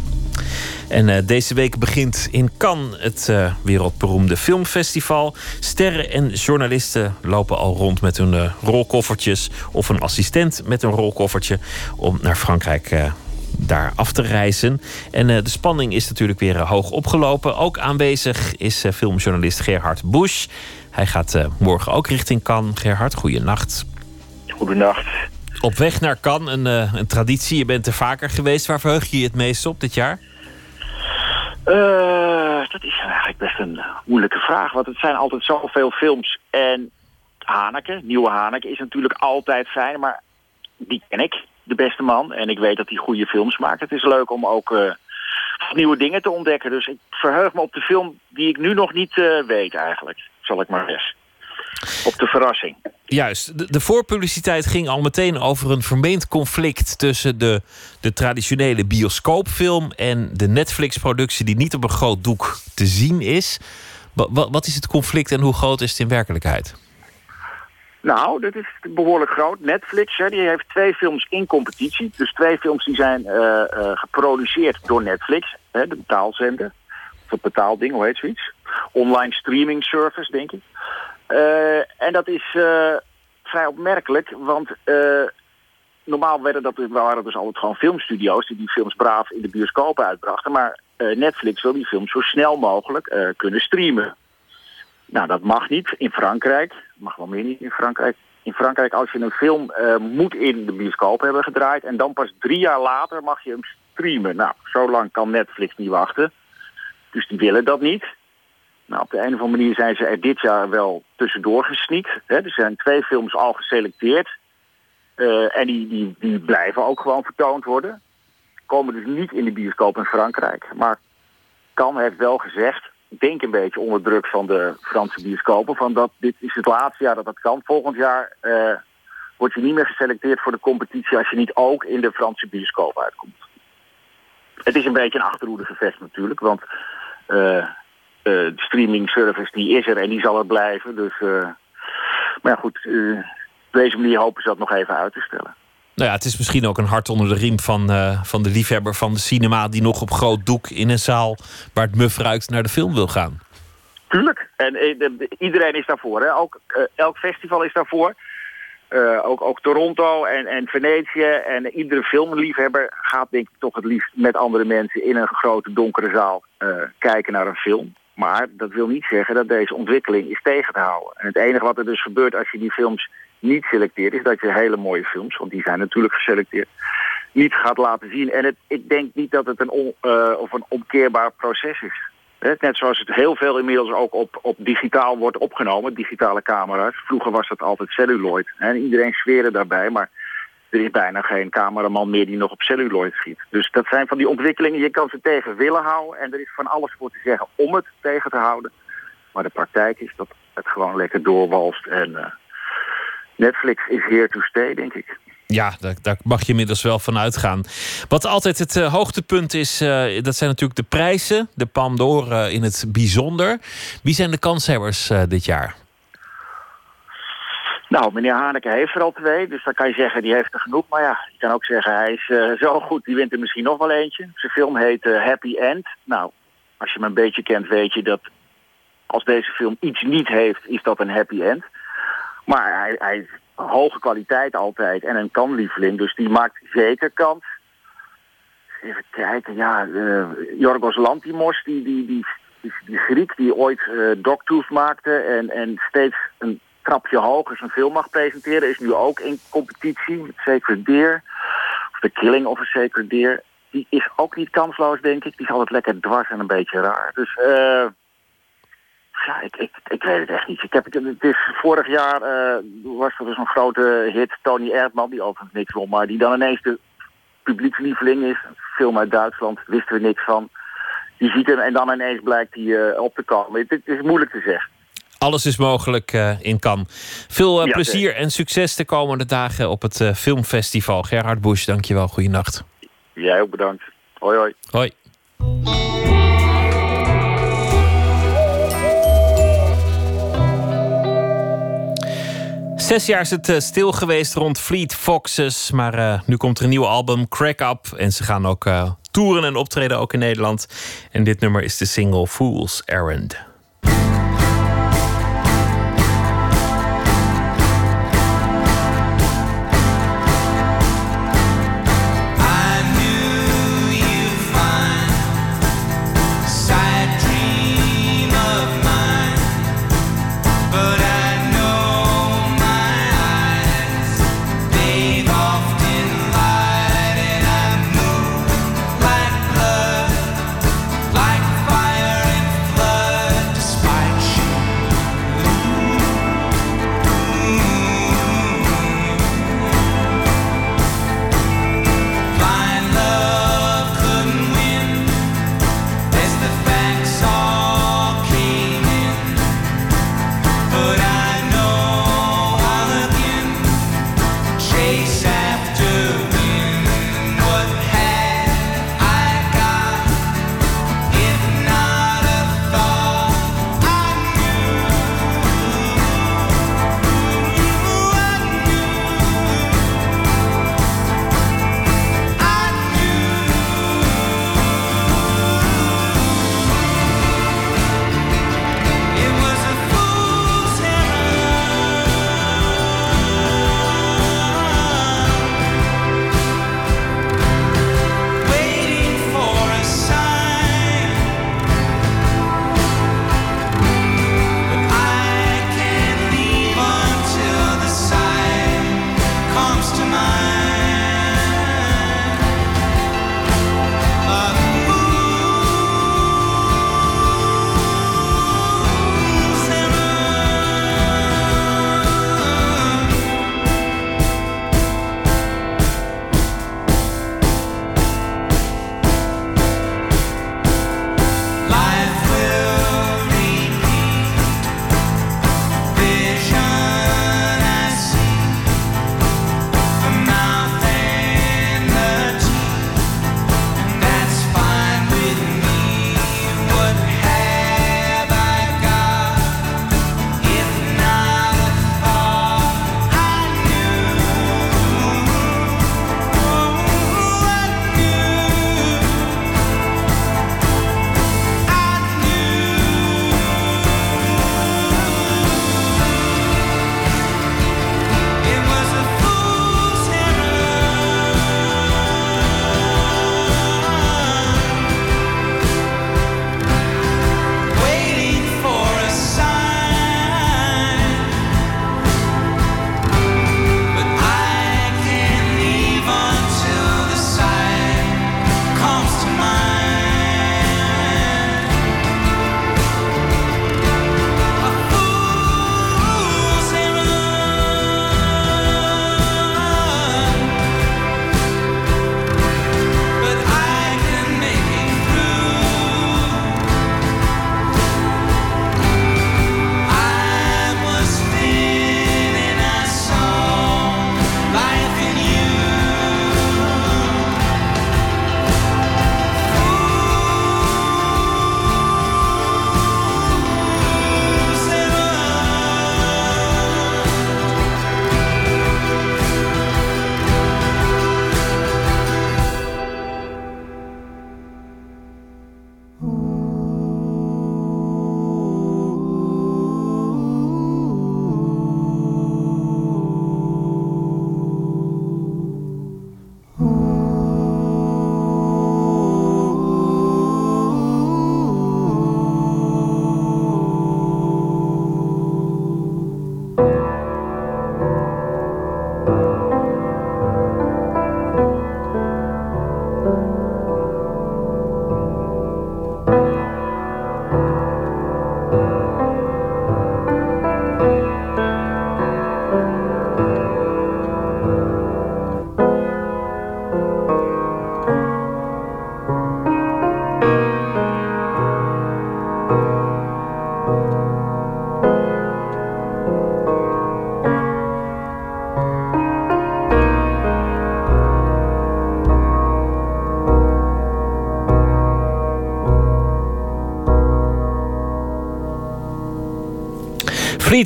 S3: En uh, deze week begint in Cannes het uh, wereldberoemde filmfestival. Sterren en journalisten lopen al rond met hun uh, rolkoffertjes of een assistent met een rolkoffertje om naar Frankrijk daar af te reizen. En de spanning is natuurlijk weer hoog opgelopen. Ook aanwezig is filmjournalist Gerhard Busch. Hij gaat morgen ook richting Cannes. Gerhard, goeienacht.
S6: Goedenacht.
S3: Op weg naar Cannes, een, een traditie. Je bent er vaker geweest. Waar verheug je je het meest op dit jaar?
S6: Uh, dat is eigenlijk best een moeilijke vraag. Want het zijn altijd zoveel films. En Haneke, nieuwe Haneke, is natuurlijk altijd fijn. Maar die ken ik, de beste man. En ik weet dat hij goede films maakt. Het is leuk om ook uh, nieuwe dingen te ontdekken. Dus ik verheug me op de film die ik nu nog niet weet eigenlijk. Zal ik maar eens op de verrassing.
S3: Juist. De, de, voorpubliciteit ging al meteen over een vermeend conflict tussen de, de traditionele bioscoopfilm en de Netflix-productie die niet op een groot doek te zien is. Wat, wat is het conflict en hoe groot is het in werkelijkheid?
S6: Nou, dat is behoorlijk groot. Netflix hè, die heeft twee films in competitie. Dus twee films die zijn uh, uh, geproduceerd door Netflix, hè, de betaalzender. Of het betaalding, hoe heet zoiets? Online streaming service, denk ik. Uh, en dat is uh, vrij opmerkelijk, want uh, normaal werden dat, waren dus altijd gewoon filmstudio's die die films braaf in de bioscopen uitbrachten. Maar Netflix wil die films zo snel mogelijk kunnen streamen. Nou, dat mag niet in Frankrijk. Mag wel meer niet in Frankrijk. In Frankrijk, als je een film moet in de bioscoop hebben gedraaid... en dan pas drie jaar later mag je hem streamen. Nou, zo lang kan Netflix niet wachten. Dus die willen dat niet. Nou, op de een of andere manier zijn ze er dit jaar wel tussendoor gesneakt. Er zijn twee films al geselecteerd. Uh, en die, die, die blijven ook gewoon vertoond worden. Komen dus niet in de bioscoop in Frankrijk. Maar Kan heeft wel gezegd, ik denk een beetje onder druk van de Franse bioscopen... van dat dit is het laatste jaar dat dat kan. Volgend jaar uh, word je niet meer geselecteerd voor de competitie... als je niet ook in de Franse bioscoop uitkomt. Het is een beetje een achterhoede gevecht natuurlijk, want... Uh, de streaming service die is er en die zal er blijven. Dus, maar ja, goed, op deze manier hopen ze dat nog even uit te stellen.
S3: Nou ja, het is misschien ook een hart onder de riem van, van de liefhebber van de cinema... die nog op groot doek in een zaal waar het muf ruikt naar de film wil gaan.
S6: Tuurlijk. En iedereen is daarvoor. Hè? Ook, elk festival is daarvoor. Uh, ook, ook Toronto en, en Venetië. En iedere filmliefhebber gaat denk ik toch het liefst met andere mensen in een grote donkere zaal uh, kijken naar een film. Maar dat wil niet zeggen dat deze ontwikkeling is tegen te houden. En het enige wat er dus gebeurt als je die films niet selecteert... is dat je hele mooie films, want die zijn natuurlijk geselecteerd... niet gaat laten zien. En het, ik denk niet dat het een, uh, of een omkeerbaar proces is. Net zoals het heel veel inmiddels ook op, op digitaal wordt opgenomen, digitale camera's. Vroeger was dat altijd celluloid. En iedereen zweerde daarbij, maar er is bijna geen cameraman meer die nog op celluloid schiet. Dus dat zijn van die ontwikkelingen, je kan ze tegen willen houden... en er is van alles voor te zeggen om het tegen te houden. Maar de praktijk is dat het gewoon lekker doorwalst. En uh, Netflix is here to stay, denk ik.
S3: Ja, daar, mag je inmiddels wel van uitgaan. Wat altijd het uh, hoogtepunt is, uh, dat zijn natuurlijk de prijzen. De Pandor uh, in het bijzonder. Wie zijn de kanshebbers dit jaar?
S6: Nou, meneer Haneke heeft er al twee. Dus dan kan je zeggen, die heeft er genoeg. Maar ja, je kan ook zeggen, hij is zo goed, die wint er misschien nog wel eentje. Zijn film heet Happy End. Nou, als je me een beetje kent, weet je dat als deze film iets niet heeft, is dat een happy end. Maar hij, hij hoge kwaliteit altijd en een kanlieveling. Dus die maakt zeker kans. Even kijken, ja, Jorgos Lantimos, die, die, die, die, Griek die ooit uh, maakte en, en steeds een trapje hoger zijn film mag presenteren, is nu ook in competitie met Sacred Deer. Of The Killing of a Sacred Deer. Die is ook niet kansloos, denk ik. Die is altijd lekker dwars en een beetje raar. Dus... Uh, ja, ik, ik, ik weet het echt niet. Ik heb, het is, vorig jaar uh, was er dus een grote hit, Tony Erdman, die overigens niks won, maar die dan ineens de publiekslieveling is. Een film uit Duitsland, wisten we niks van. Je ziet hem en dan ineens blijkt hij uh, op te komen. Het, het, is moeilijk te zeggen.
S3: Alles is mogelijk uh, in Cannes. Veel ja, plezier en succes de komende dagen op het filmfestival. Gerhard Busch, dankjewel. Goeienacht.
S6: Jij ook bedankt. Hoi hoi.
S3: Hoi. Zes jaar is het stil geweest rond Fleet Foxes. Maar uh, nu komt er een nieuw album, Crack Up. En ze gaan ook uh, toeren en optreden, ook in Nederland. En dit nummer is de single Fool's Errand.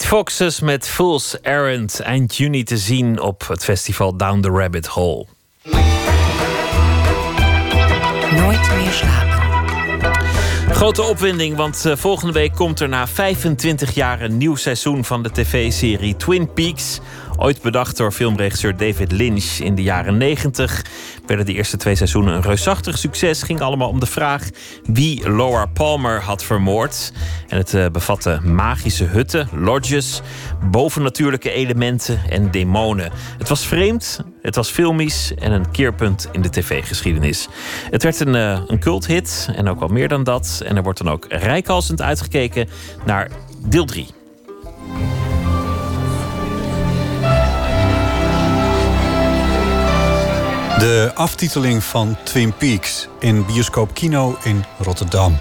S3: Fleet Foxes met Fool's Errand. Eind juni te zien op het festival Down the Rabbit Hole.
S2: Nooit meer slapen.
S3: Grote opwinding, want eh, volgende week komt er na 25 jaar een nieuw seizoen van de tv-serie Twin Peaks. Ooit bedacht door filmregisseur David Lynch in de jaren 90. Werden de eerste twee seizoenen een reusachtig succes. Ging allemaal om de vraag wie Laura Palmer had vermoord. En het uh, bevatte magische hutten, lodges, bovennatuurlijke elementen en demonen. Het was vreemd, het was filmisch en een keerpunt in de tv-geschiedenis. Het werd een, uh, een culthit en ook wel meer dan dat. En er wordt dan ook rijkhalsend uitgekeken naar deel 3.
S7: De aftiteling van Twin Peaks in bioscoop Kino in Rotterdam.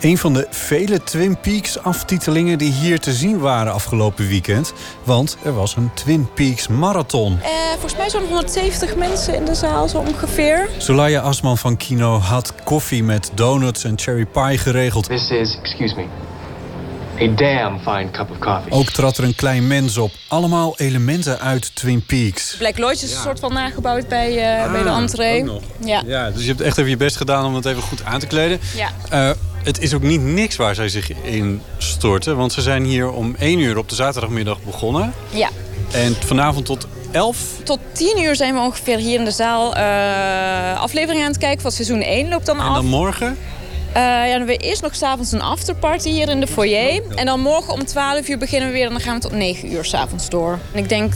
S7: Een van de vele Twin Peaks aftitelingen die hier te zien waren afgelopen weekend. Want er was een Twin Peaks marathon.
S8: Uh, volgens mij zo'n 170 mensen in de zaal zo ongeveer.
S7: Solaya Asman van Kino had koffie met donuts en cherry pie geregeld.
S9: This is, excuse me, A damn fine cup of coffee.
S7: Ook trad er een klein mens op. Allemaal elementen uit Twin Peaks.
S8: Black Lodge is een soort van nagebouwd bij, uh, ah, bij de entree.
S7: Ja. ja, dus je hebt echt even je best gedaan om het even goed aan te kleden.
S8: Ja.
S7: Uh, het is ook niet niks waar zij zich in storten. Want ze zijn hier om 1 uur op de zaterdagmiddag begonnen.
S8: Ja.
S7: En vanavond tot 11?
S8: Tot 10 uur zijn we ongeveer hier in de zaal uh, aflevering aan het kijken van seizoen 1 loopt dan af.
S7: En dan morgen?
S8: Uh, ja, dan hebben we eerst nog s'avonds een afterparty hier in de foyer. En dan morgen om 12 uur beginnen we weer en dan gaan we tot 9 uur s'avonds door. En ik denk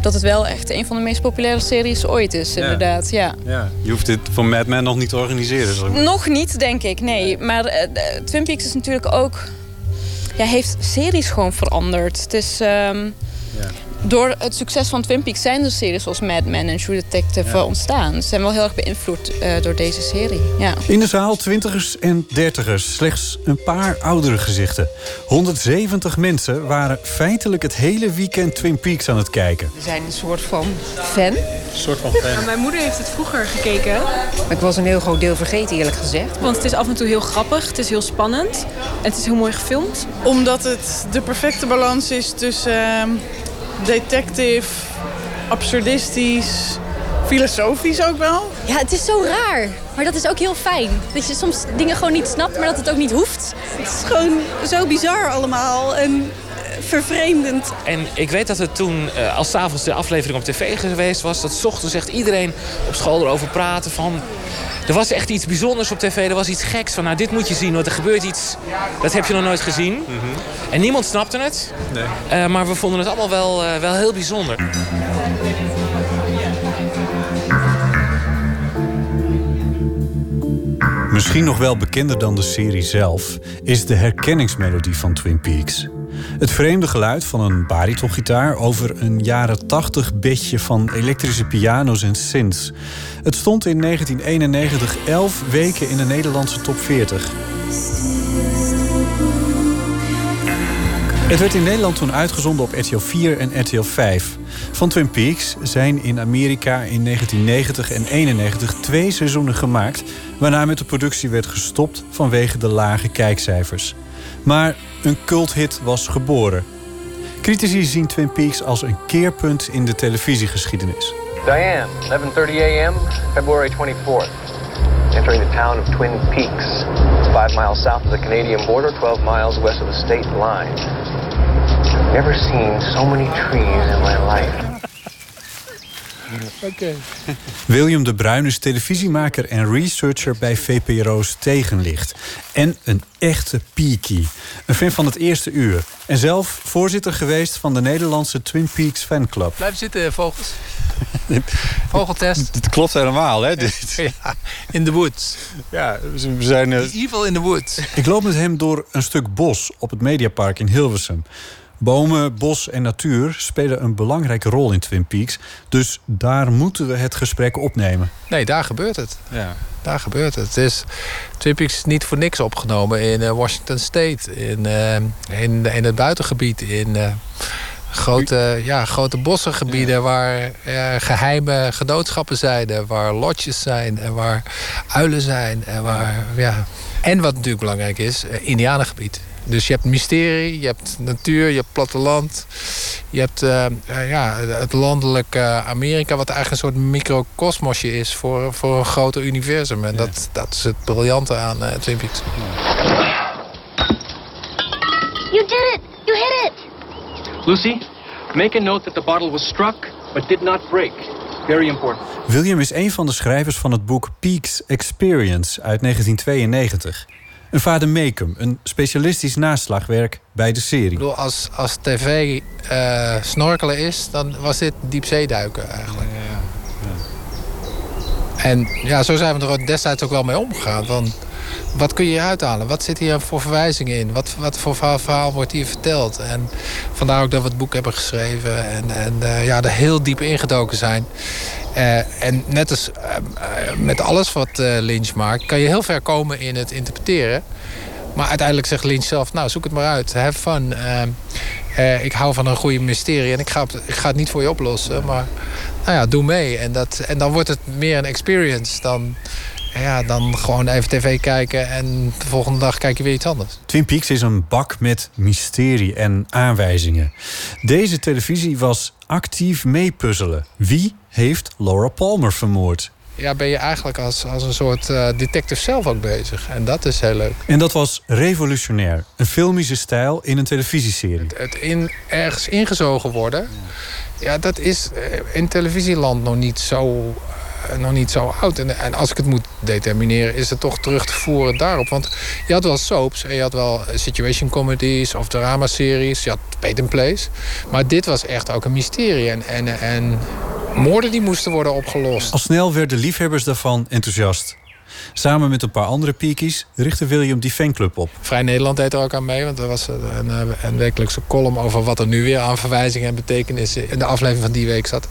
S8: dat het wel echt een van de meest populaire series ooit is, inderdaad. Ja.
S7: ja. Je hoeft dit voor Mad Men nog niet te organiseren.
S8: Nog niet, denk ik, nee. Maar uh, Twin Peaks is natuurlijk ook... Ja, heeft series gewoon veranderd. Het is... Um, ja door het succes van Twin Peaks zijn er series zoals Mad Men en True Detective ja. ontstaan. Ze zijn wel heel erg beïnvloed uh, door deze serie. Ja.
S7: In de zaal twintigers en dertigers. Slechts een paar oudere gezichten. 170 mensen waren feitelijk het hele weekend Twin Peaks aan het kijken.
S10: We zijn een soort van fan. Een
S7: soort van fan.
S10: Ja,
S4: mijn moeder heeft het vroeger gekeken.
S10: Maar ik was een heel groot deel vergeten eerlijk gezegd.
S4: Want het is af en toe heel grappig. Het is heel spannend. En het is heel mooi gefilmd.
S11: Omdat het de perfecte balans is tussen... Uh detective, absurdistisch, filosofisch ook wel.
S8: Ja, het is zo raar. Maar dat is ook heel fijn. Dat je soms dingen gewoon niet snapt, maar dat het ook niet hoeft.
S11: Het is gewoon zo bizar allemaal en vervreemdend.
S12: En ik weet dat het toen, uh, als s'avonds de aflevering op tv geweest was... dat s ochtends echt iedereen op school erover praten van... Er was echt iets bijzonders op tv. Er was iets geks van, nou, dit moet je zien. Want er gebeurt iets, dat heb je nog nooit gezien. Mm -hmm. En niemand snapte het. Nee. Uh, maar we vonden het allemaal wel, uh, wel heel bijzonder.
S7: Misschien nog wel bekender dan de serie zelf... is de herkenningsmelodie van Twin Peaks. Het vreemde geluid van een baritongitaar over een jaren 80 bedje van elektrische piano's en synths. Het stond in 1991 11 weken in de Nederlandse top 40. Het werd in Nederland toen uitgezonden op RTL 4 en RTL 5. Van Twin Peaks zijn in Amerika in 1990 en 91 twee seizoenen gemaakt... waarna met de productie werd gestopt vanwege de lage kijkcijfers. Maar een culthit was geboren. Critici zien Twin Peaks als een keerpunt in de televisiegeschiedenis.
S9: Diane, 11:30 a.m., February 24th. Entering the town of Twin Peaks, 5 miles south of the Canadian border, 12 miles west of the state line. Never seen so many trees in my life.
S7: Okay. William de Bruin is televisiemaker en researcher bij VPRO's Tegenlicht. En een echte peaky. Een fan van het eerste uur. En zelf voorzitter geweest van de Nederlandse Twin Peaks fanclub.
S13: Blijf zitten, vogels. Vogeltest.
S7: Het klopt helemaal, hè? Dit.
S13: Ja, in the woods.
S7: Ja, we zijn... Uh...
S13: Evil in the woods.
S7: Ik loop met hem door een stuk bos op het Mediapark in Hilversum. Bomen, bos en natuur spelen een belangrijke rol in Twin Peaks. Dus daar moeten we het gesprek opnemen.
S13: Nee, daar gebeurt het. Ja. Daar gebeurt het. het is, Twin Peaks is niet voor niks opgenomen in uh, Washington State. In, uh, in, in het buitengebied. In uh, grote, ja, grote bossengebieden ja. waar geheime genootschappen zijn. Waar lodges zijn. En waar uilen zijn. En, waar, ja. en wat natuurlijk belangrijk is, Indianengebied. Dus je hebt mysterie, je hebt natuur, je hebt platteland. Je hebt uh, ja, het landelijke Amerika, wat eigenlijk een soort microcosmosje is voor, voor een groter universum. En dat, dat is het briljante aan uh, Twin Peaks.
S14: You did it! You hit it!
S9: Lucy, make a note that the bottle was struck but did not break. Very important.
S7: William is een van de schrijvers van het boek Peaks Experience uit 1992. Een vader Meekum, een specialistisch naslagwerk bij de serie. Ik
S13: bedoel, als, als tv uh, snorkelen is, dan was dit diepzeeduiken eigenlijk. Ja, ja. En ja, zo zijn we er destijds ook wel mee omgegaan. Van, wat kun je uithalen? Wat zit hier voor verwijzingen in? Wat, wat voor verhaal wordt hier verteld? En vandaar ook dat we het boek hebben geschreven en, en uh, ja, er heel diep ingedoken zijn. Uh, en net als uh, met alles wat Lynch maakt, kan je heel ver komen in het interpreteren. Maar uiteindelijk zegt Lynch zelf, nou zoek het maar uit, have fun. ik hou van een goede mysterie en ik ga, ik ga het niet voor je oplossen, maar nou ja, doe mee. En, dat, en dan wordt het meer een experience dan ja, dan gewoon even tv kijken en de volgende dag kijk je weer iets anders.
S7: Twin Peaks is een bak met mysterie en aanwijzingen. Deze televisie was actief meepuzzelen. Wie heeft Laura Palmer vermoord?
S13: Ja, ben je eigenlijk als, als een soort uh, detective zelf ook bezig. En dat is heel leuk.
S7: En dat was revolutionair. Een filmische stijl in een televisieserie.
S13: Het, het in, ergens ingezogen worden... Ja, dat is eh, in televisieland nog niet zo eh, nog niet zo oud. En, en, als ik het moet determineren, is het toch terug te voeren daarop. Want je had wel soaps en je had wel situation comedies of dramaseries. Je had Pay and Place. Maar dit was echt ook een mysterie. En, en, en moorden die moesten worden opgelost.
S7: Al snel werden liefhebbers daarvan enthousiast. Samen met een paar andere piekies richtte William die fanclub op.
S13: Vrij Nederland deed er ook aan mee. Want er was een, een wekelijkse column over wat er nu weer aan verwijzingen en betekenissen in de aflevering van die week zat.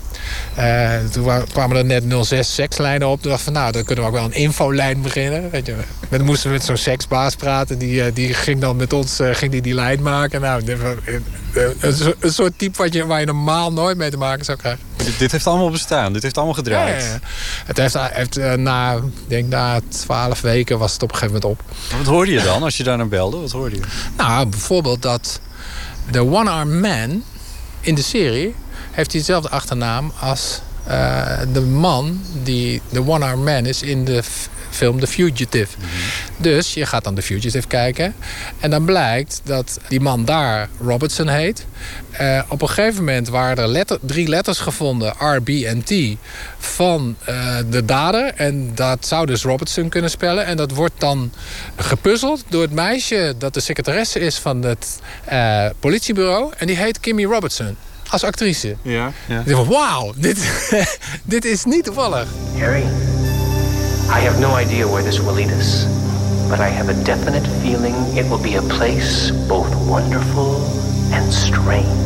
S13: Uh, toen kwamen er net 06 sekslijnen op. Toen dacht van nou, dan kunnen we ook wel een infolijn beginnen. Weet je. Dan moesten we met zo'n seksbaas praten. Die, eh, die ging dan met ons uh, ging die, die lijn maken. Nou, een, een soort type wat je, waar je normaal nooit mee te maken zou krijgen.
S7: Dit, dit heeft allemaal bestaan, dit heeft allemaal gedraaid.
S13: Ja, ja. Het heeft, heeft na, denk na twaalf weken was het op een gegeven moment op.
S7: Wat hoorde je dan als je daar naar belde? Wat hoorde je?
S13: Nou, bijvoorbeeld dat de One-Arm Man in de serie heeft dezelfde achternaam als uh, de man die de One-Arm Man is in de film The Fugitive. Dus je gaat dan The Fugitive kijken. En dan blijkt dat die man daar Robertson heet. Uh, op een gegeven moment waren er letter, drie letters gevonden, R, B en T, van uh, de dader. En dat zou dus Robertson kunnen spellen. En dat wordt dan gepuzzeld door het meisje dat de secretaresse is van het uh, politiebureau. En die heet Kimmy Robertson als actrice.
S7: Ja, ja.
S13: Wauw, dit, dit is niet toevallig.
S9: Harry, I have no idea where this will lead us. But I have a definite feeling it will be a place both wonderful and strange.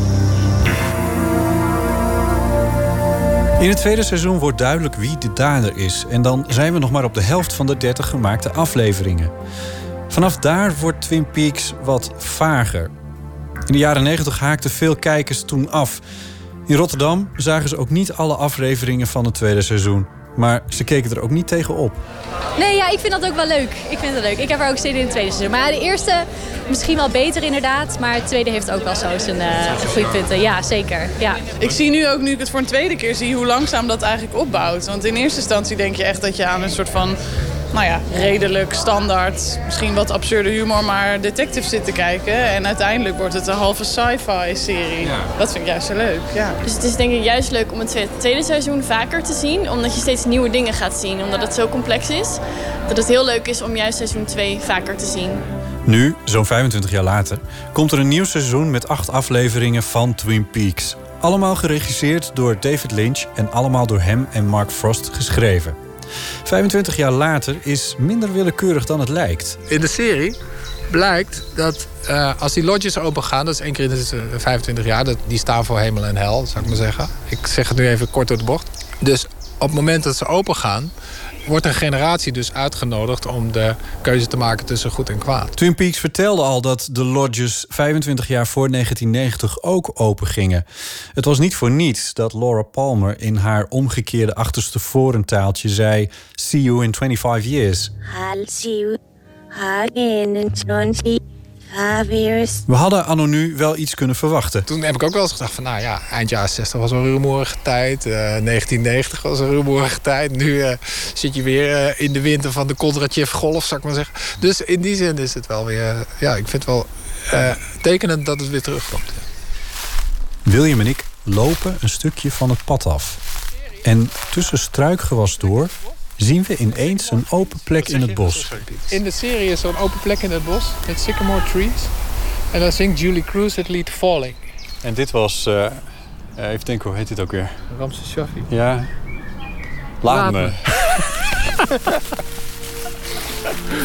S7: In het tweede seizoen wordt duidelijk wie de dader is. En dan zijn we nog maar op de helft van de 30 gemaakte afleveringen. Vanaf daar wordt Twin Peaks wat vager. In de jaren 90 haakten veel kijkers toen af. In Rotterdam zagen ze ook niet alle afleveringen van het tweede seizoen. Maar ze keken er ook niet tegen op.
S15: Nee, ja, ik vind dat ook wel leuk. Ik vind het leuk. Ik heb er ook zin in het tweede seizoen. Maar de eerste misschien wel beter inderdaad. Maar het tweede heeft ook wel zo zijn uh, goede punten. Ja, zeker. Ja.
S11: Ik zie nu ook, nu ik het voor een tweede keer zie, hoe langzaam dat eigenlijk opbouwt. Want in eerste instantie denk je echt dat je aan een soort van nou ja, redelijk standaard, misschien wat absurde humor, maar detective zit te kijken. En uiteindelijk wordt het een halve sci-fi serie. Dat vind ik juist zo leuk, ja.
S16: Dus het is denk ik juist leuk om het tweede seizoen vaker te zien. Omdat je steeds nieuwe dingen gaat zien. Omdat het zo complex is. Dat het heel leuk is om juist seizoen 2 vaker te zien.
S7: Nu, zo'n 25 jaar later, komt er een nieuw seizoen met acht afleveringen van Twin Peaks. Allemaal geregisseerd door David Lynch en allemaal door hem en Mark Frost geschreven. 25 jaar later is minder willekeurig dan het lijkt.
S13: In de serie blijkt dat uh, als die lodges open gaan, dat is één keer in de 25 jaar, dat, die staan voor hemel en hel, zou ik maar zeggen. Ik zeg het nu even kort door de bocht. Dus op het moment dat ze open gaan, wordt een generatie dus uitgenodigd om de keuze te maken tussen goed en kwaad.
S7: Twin Peaks vertelde al dat de lodges 25 jaar voor 1990 ook open gingen. Het was niet voor niets dat Laura Palmer in haar omgekeerde achterste vorentaaltje zei: See you in 25 years.
S14: I'll see you again in 25
S7: We hadden anno nu wel iets kunnen verwachten.
S13: Toen heb ik ook wel eens gedacht van, nou ja, eind jaren 60 was een rumoerige tijd. eh, 1990 was een rumoerige tijd. Nu eh, zit je weer eh, in de winter van de Kondratjev golf, zou ik maar zeggen. Dus in die zin is het wel weer, ja, ik vind het wel eh, tekenend dat het weer terugkomt.
S7: William en ik lopen een stukje van het pad af. En tussen struikgewas door zien we ineens een open plek in het bos.
S13: In de serie is zo'n open plek in het bos met sycamore trees. En dan zingt Julie Cruz het lied Falling.
S7: En dit was, eh, eh, even denken, hoe heet dit ook weer?
S13: Ramses Shaffi.
S7: Ja. Laat,
S13: Laat
S7: me.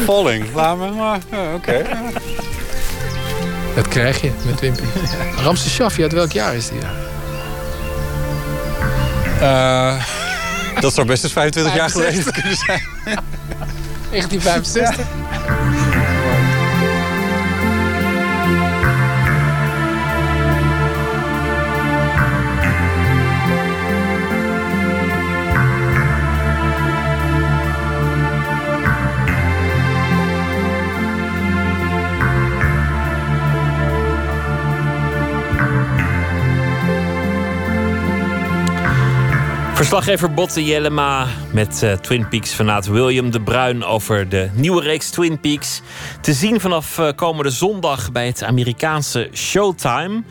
S7: Falling, laat me, maar ja, oké.
S13: Dat krijg je met Wimpy. Ramses Shaffi, uit welk jaar is die?
S7: Eh, dat zou best eens 25 jaar geleden
S13: 65.
S7: kunnen zijn.
S13: 1965.
S3: Verslaggever Botte Jellema met eh, Twin Peaks fanaat William de Bruin over de nieuwe reeks Twin Peaks. Te zien vanaf eh, komende zondag bij het Amerikaanse Showtime.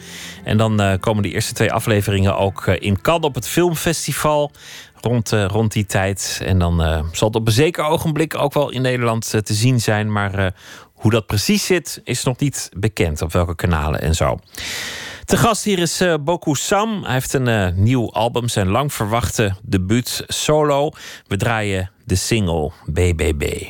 S3: En dan eh, komen de eerste twee afleveringen ook in Cannes op het filmfestival. Rond, rond die tijd. En dan zal het op een zeker ogenblik ook wel in Nederland te zien zijn. Maar hoe dat precies zit, is nog niet bekend. Op welke kanalen en zo. Te gast hier is eh, Boku Sam. Hij heeft een eh, nieuw album, zijn lang verwachte debuut solo. We draaien de single BBB.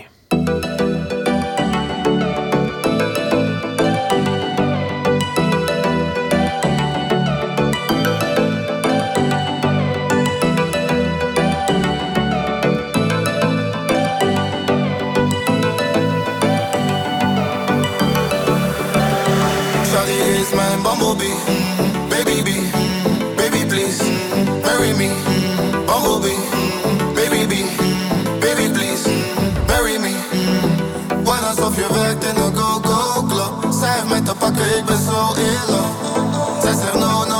S17: Te pakken, ik ben zo in love.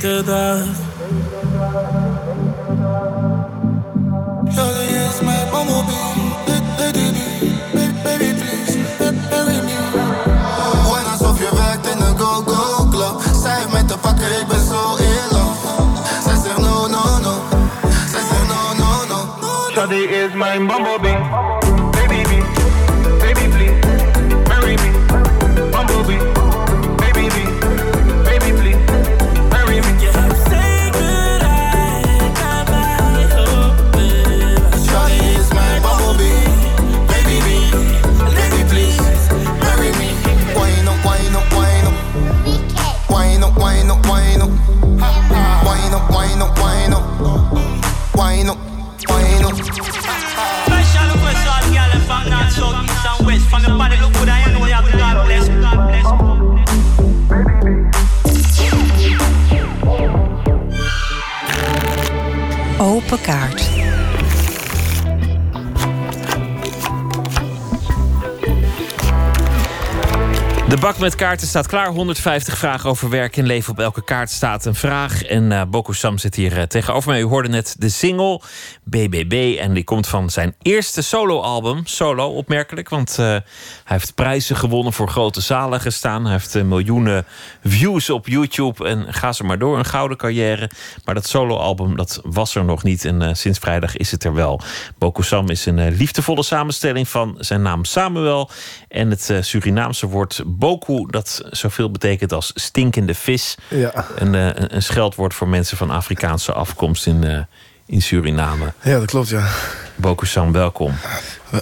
S17: Ze
S18: weten
S3: staat klaar. 150 vragen over werk en leven. Op elke kaart staat een vraag. En uh, Boko Sam zit hier uh, tegenover mij. U hoorde net de single BBB. En die komt van zijn eerste soloalbum. Solo, opmerkelijk. Want hij heeft prijzen gewonnen voor grote zalen gestaan. Hij heeft miljoenen views op YouTube. En ga ze maar door. Een gouden carrière. Maar dat soloalbum, dat was er nog niet. En sinds vrijdag is het er wel. Boko Sam is een liefdevolle samenstelling van zijn naam Samuel. En het Surinaamse woord boku, dat zoveel betekent als stinkende vis.
S19: Ja.
S3: Een, een scheldwoord voor mensen van Afrikaanse afkomst in, in Suriname.
S19: Ja, dat klopt, ja.
S3: Boku Sam, welkom.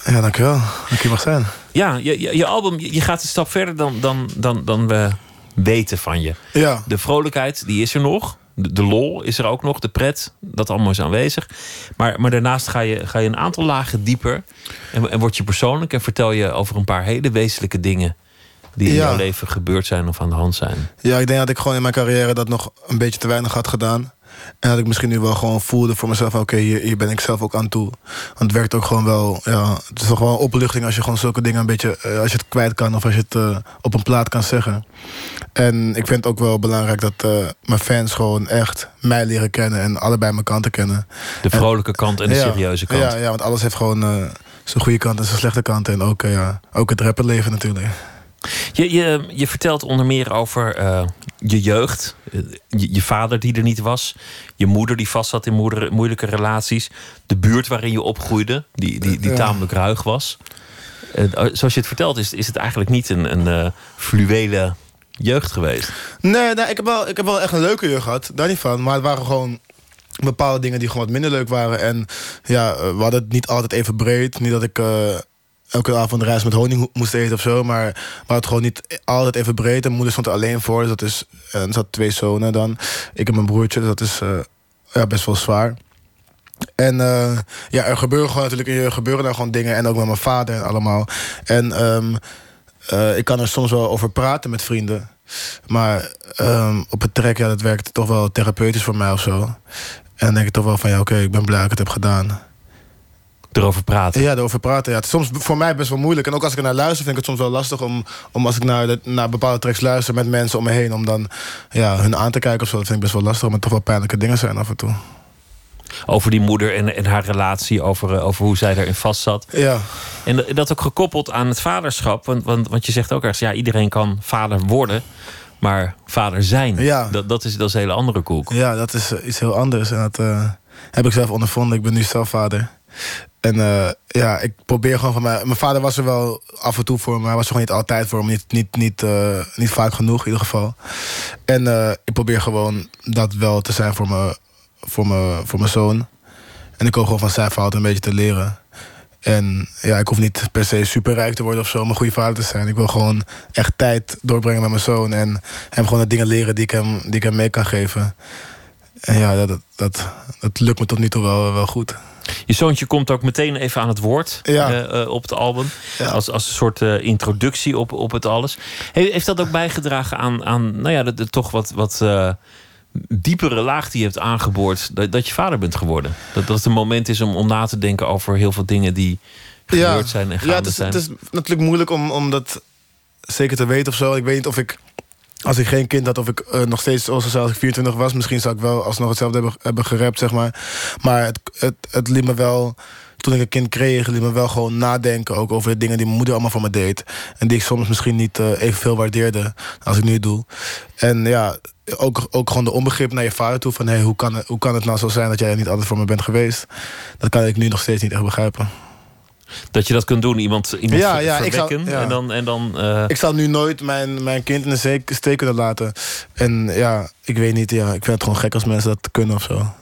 S19: Ja, dankjewel. Dank je mag zijn.
S3: Ja, je, je, je album, je gaat een stap verder dan, dan, dan, dan we weten van je.
S19: Ja.
S3: De vrolijkheid, die is er nog. De, de, lol is er ook nog, de pret, dat allemaal is aanwezig. Maar, maar daarnaast ga je, ga je een aantal lagen dieper. En, en word je persoonlijk en vertel je over een paar hele wezenlijke dingen die in
S19: Ja.
S3: jouw leven gebeurd zijn of aan de hand zijn.
S19: Ja, ik denk dat ik gewoon in mijn carrière dat nog een beetje te weinig had gedaan. En dat ik misschien nu wel gewoon voelde voor mezelf... oké, hier, hier ben ik zelf ook aan toe. Want het werkt ook gewoon wel... Ja, het is toch wel een opluchting als je gewoon zulke dingen een beetje... eh, als je het kwijt kan of als je het eh, op een plaat kan zeggen. En ik vind het ook wel belangrijk dat eh, mijn fans gewoon echt mij leren kennen... en allebei mijn kanten kennen.
S3: De vrolijke kant en de
S19: Ja,
S3: serieuze kant.
S19: Ja, ja, want alles heeft gewoon zijn goede kant en zijn slechte kant. En ook, ja, ook het rapperleven natuurlijk.
S3: Je, je, je vertelt onder meer over eh, je jeugd. Eh, Je, je vader die er niet was. Je moeder die vast zat in moeder, moeilijke relaties. De buurt waarin je opgroeide, die, die, die
S19: Ja.
S3: tamelijk ruig was. Eh, zoals je het vertelt, is, is het eigenlijk niet een, een fluwele jeugd geweest.
S19: Nee, nee ik, heb wel, ik heb wel echt een leuke jeugd gehad. Daar niet van. Maar het waren gewoon bepaalde dingen die gewoon wat minder leuk waren. En ja, we hadden het niet altijd even breed. Niet dat ik elke avond rijst met honing ho- moest eten of zo. Maar we het gewoon niet altijd even breed. En moeder stond er alleen voor. Dus dat is, en ze had twee zonen dan. Ik en mijn broertje. Dus dat is eh, ja, best wel zwaar. En eh, ja, er gebeuren gewoon natuurlijk er gebeuren daar gewoon dingen. En ook met mijn vader en allemaal. En ehm, eh, ik kan er soms wel over praten met vrienden. Maar ehm, op het trek, ja, dat werkt toch wel therapeutisch voor mij of zo. En dan denk ik toch wel van, ja, oké, ik ben blij dat ik het heb gedaan.
S3: Erover praten?
S19: Ja, erover praten. Ja. Het is soms voor mij best wel moeilijk. En ook als ik er naar luister, vind ik het soms wel lastig... om, om als ik naar, de, naar bepaalde tracks luister met mensen om me heen... om dan ja, hun aan te kijken of zo. Dat vind ik best wel lastig, omdat het toch wel pijnlijke dingen zijn af en toe.
S3: Over die moeder en, en haar relatie, over, eh, over hoe zij erin vast zat.
S19: Ja.
S3: En dat ook gekoppeld aan het vaderschap. Want, want, want je zegt ook ergens, ja, iedereen kan vader worden. Maar vader zijn,
S19: Ja.
S3: dat, dat, is, dat is een hele andere koek.
S19: Ja, dat is eh, iets heel anders. En dat eh, heb ik zelf ondervonden. Ik ben nu zelf vader. En eh, ja, ik probeer gewoon van mij. Mijn vader was er wel af en toe voor me. maar Hij was er gewoon niet altijd voor me. Niet, niet, niet, eh, niet vaak genoeg in ieder geval. En eh, ik probeer gewoon dat wel te zijn voor mijn voor mijn- voor mijn zoon. En ik hoop gewoon van zijn fouten een beetje te leren. En ja, ik hoef niet per se superrijk te worden of zo om een goede vader te zijn. Ik wil gewoon echt tijd doorbrengen met mijn zoon. En hem gewoon de dingen leren die ik hem, die ik hem mee kan geven. En ja, dat, dat, dat, dat lukt me tot nu toe wel, wel goed.
S3: Je zoontje komt ook meteen even aan het woord
S19: Ja.
S3: eh, eh, op het album. Als, als een soort eh, introductie op, op het alles. He- heeft dat ook bijgedragen aan, aan nou ja, de, de toch wat, wat diepere laag die je hebt aangeboord... Dat, dat je vader bent geworden? Dat, dat het een moment is om, om na te denken over heel veel dingen die gebeurd zijn en gaande
S19: ja, het is,
S3: zijn.
S19: het is natuurlijk moeilijk om, om dat zeker te weten of zo. Ik weet niet of ik, als ik geen kind had, of ik eh, nog steeds zoals als ik 24 was, misschien zou ik wel alsnog hetzelfde hebben, hebben gerapt, zeg maar. Maar het, het, het liet me wel, toen ik een kind kreeg, liet me wel gewoon nadenken ook over de dingen die mijn moeder allemaal voor me deed. En die ik soms misschien niet eh, evenveel waardeerde als ik nu doe. En ja, ook, ook gewoon de onbegrip naar je vader toe. Van hey, hoe, kan het, hoe kan het nou zo zijn dat jij niet altijd voor me bent geweest? Dat kan ik nu nog steeds niet echt begrijpen.
S3: Dat je dat kunt doen, iemand, iemand
S19: Ja, ja, ik zou-
S3: verwekken.
S19: ja.
S3: En dan, en dan eh,
S19: Ik zou nu nooit mijn, mijn kind in de steek, kunnen laten. En ja, ik weet niet, ja, ik vind het gewoon gek als mensen dat kunnen of zo.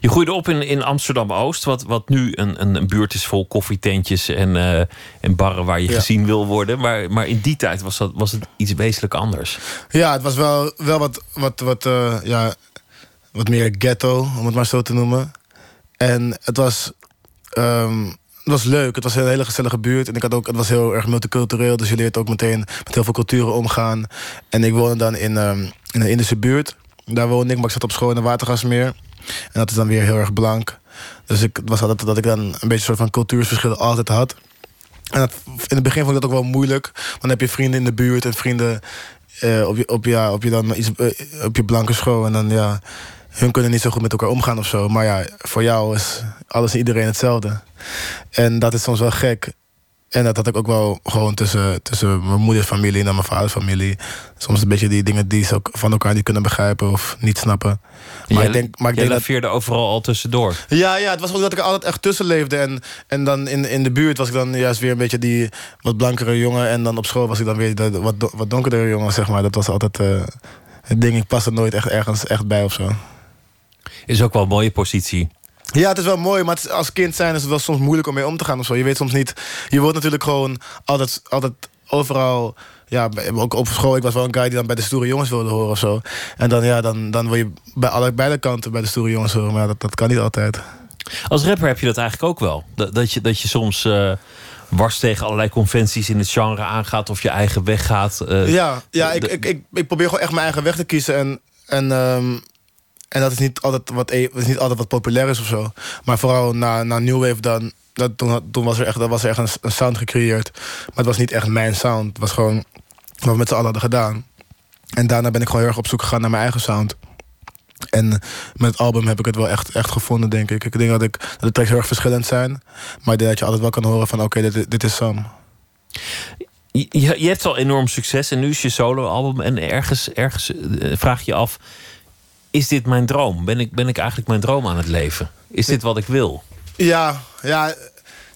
S3: Je groeide op in, in Amsterdam-Oost, wat, wat nu een, een, een buurt is vol koffietentjes en, eh, en barren waar je
S19: Ja.
S3: gezien wil worden. Maar, maar in die tijd was, dat, was het iets wezenlijk anders.
S19: Ja, het was wel, wel wat, wat, wat, eh, ja, wat meer ghetto, om het maar zo te noemen. En het was, ehm, het was leuk. Het was een hele gezellige buurt. En ik had ook, het was heel erg multicultureel. Dus je leert ook meteen met heel veel culturen omgaan. En ik woonde dan in, ehm, in een Indische buurt. Daar woonde ik, maar ik zat op school in de Watergasmeer. En dat is dan weer heel erg blank. Dus ik, was altijd dat ik dan een beetje een soort van cultuurverschillen altijd had. En in het begin vond ik dat ook wel moeilijk. Want dan heb je vrienden in de buurt en vrienden eh, op, je, op, ja, op, je dan iets, eh, op je blanke school. En dan ja, hun kunnen niet zo goed met elkaar omgaan of zo. Maar ja, voor jou is alles en iedereen hetzelfde. En dat is soms wel gek. En dat had ik ook wel gewoon tussen, tussen mijn moeders familie en mijn vaders familie. Soms een beetje die dingen die ze ook van elkaar niet kunnen begrijpen of niet snappen. Maar
S3: Jij-
S19: ik denk, maar ik denk dat,
S3: overal al tussendoor.
S19: ja, ja, het was ook dat ik altijd echt tussen leefde. En, en dan in, in de buurt was ik dan juist weer een beetje die wat blankere jongen. En dan op school was ik dan weer de, wat, wat donkerdere jongen, zeg maar. Dat was altijd eh, het ding. Ik paste nooit echt ergens echt bij of zo.
S3: Is ook wel een mooie positie.
S19: Ja, het is wel mooi, maar als kind zijn is het wel soms moeilijk om mee om te gaan of zo. Je weet soms niet. Je wordt natuurlijk gewoon altijd, altijd overal. Ja, ook op school. Ik was wel een guy die dan bij de stoere jongens wilde horen of zo. En dan, ja, dan, dan wil je bij alle, beide kanten bij de stoere jongens horen. Maar dat, dat kan niet altijd.
S3: Als rapper heb je dat eigenlijk ook wel. Dat, dat, je, dat je soms eh wars tegen allerlei conventies in het genre aangaat of je eigen weg gaat. eh,
S19: Ja, ja ik, ik, ik probeer gewoon echt mijn eigen weg te kiezen. En, en, ehm, en dat is niet altijd wat, e- is niet altijd wat populair is of zo. Maar vooral na, na New Wave dan. Dat, toen, toen was er echt, dat was er echt een, sound gecreëerd. Maar het was niet echt mijn sound. Het was gewoon wat we met z'n allen hadden gedaan. En daarna ben ik gewoon heel erg op zoek gegaan naar mijn eigen sound. En met het album heb ik het wel echt, echt gevonden, denk ik. Ik denk dat, ik, dat de tracks heel erg verschillend zijn. Maar ik denk dat je altijd wel kan horen van... oké, dit, dit is Sam.
S3: Je, je hebt al enorm succes en nu is je soloalbum. En ergens, ergens eh, vraag je af: is dit mijn droom? Ben ik, ben ik eigenlijk mijn droom aan het leven? Is dit wat ik wil?
S19: Ja, ja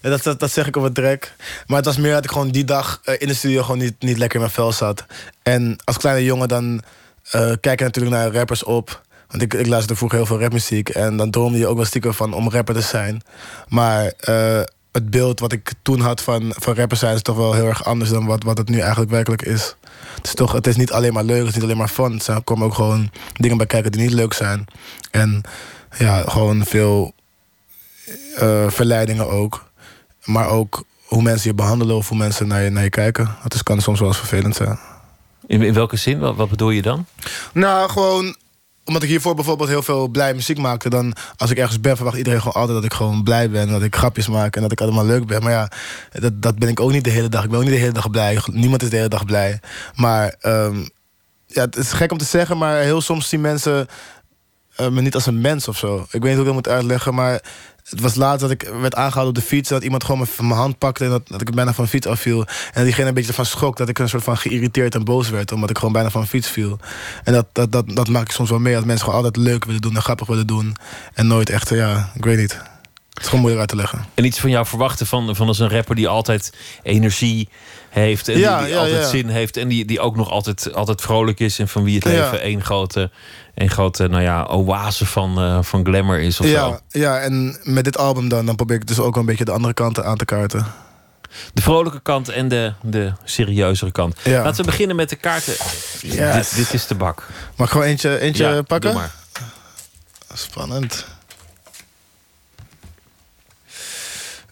S19: dat, dat, dat zeg ik op het track. Maar het was meer dat ik gewoon die dag eh, in de studio gewoon niet, niet lekker in mijn vel zat. En als kleine jongen dan eh, kijk je natuurlijk naar rappers op. Want ik, ik luisterde vroeger heel veel rapmuziek. En dan droomde je ook wel stiekem van om rapper te zijn. Maar eh, het beeld wat ik toen had van, van rapper zijn... is toch wel heel erg anders dan wat, wat het nu eigenlijk werkelijk is. Het is, toch, het is niet alleen maar leuk, het is niet alleen maar fun. Er komen ook gewoon dingen bij kijken die niet leuk zijn. En ja, gewoon veel eh, verleidingen ook. Maar ook hoe mensen je behandelen of hoe mensen naar je, naar je kijken. Dat is, kan soms wel eens vervelend zijn.
S3: In, in welke zin? Wat, wat bedoel je dan?
S19: Nou, gewoon omdat ik hiervoor bijvoorbeeld heel veel blij muziek maakte... dan als ik ergens ben, verwacht iedereen gewoon altijd dat ik gewoon blij ben. Dat ik grapjes maak en dat ik allemaal leuk ben. Maar ja, dat, dat ben ik ook niet de hele dag. Ik ben ook niet de hele dag blij. Niemand is de hele dag blij. Maar ehm, ja, het is gek om te zeggen, maar heel soms zien mensen eh, me niet als een mens of zo. Ik weet niet hoe ik dat moet uitleggen, maar het was laatst dat ik werd aangehouden op de fiets... dat iemand gewoon mijn- mijn hand pakte en dat, dat ik bijna van de fiets afviel. En diegene een beetje van schrok dat ik een soort van geïrriteerd en boos werd... omdat ik gewoon bijna van de fiets viel. En dat, dat, dat, dat maak ik soms wel mee, dat mensen gewoon altijd leuk willen doen... en grappig willen doen. En nooit echt, ja, ik weet niet. Het is gewoon moeilijk uit te leggen.
S3: En iets van jou verwachten van, van als een rapper die altijd energie heeft. En
S19: Ja,
S3: die, die
S19: ja,
S3: altijd
S19: ja.
S3: zin heeft. En die, die ook nog altijd, altijd vrolijk is. En van wie het leven één grote, één grote nou ja, oase van, eh, van glamour is. Of zo.
S19: Ja, ja, en met dit album dan, dan probeer ik dus ook een beetje de andere kanten aan te kaarten.
S3: De vrolijke kant en de, de serieuzere kant.
S19: Ja.
S3: Laten we beginnen met de kaarten.
S19: Yes.
S3: Dit, dit is de bak.
S19: Mag ik gewoon eentje, eentje
S3: Ja,
S19: pakken?
S3: doe maar.
S19: Spannend.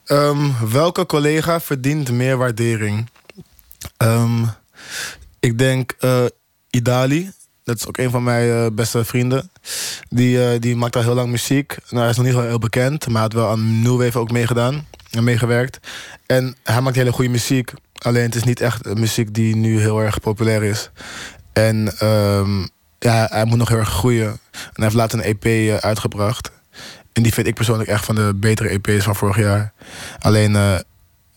S19: Ehm, welke collega verdient meer waardering? Ehm, ik denk eh, Idali. Dat is ook een van mijn eh, beste vrienden. Die, eh, die maakt al heel lang muziek. Nou, hij is nog niet heel, bekend, maar hij had wel aan New Wave ook meegedaan en meegewerkt. En hij maakt hele goede muziek. Alleen het is niet echt muziek die nu heel erg populair is. En ehm, ja, hij moet nog heel erg groeien. En hij heeft later een EP uitgebracht. En die vind ik persoonlijk echt van de betere EP's van vorig jaar. Alleen, eh,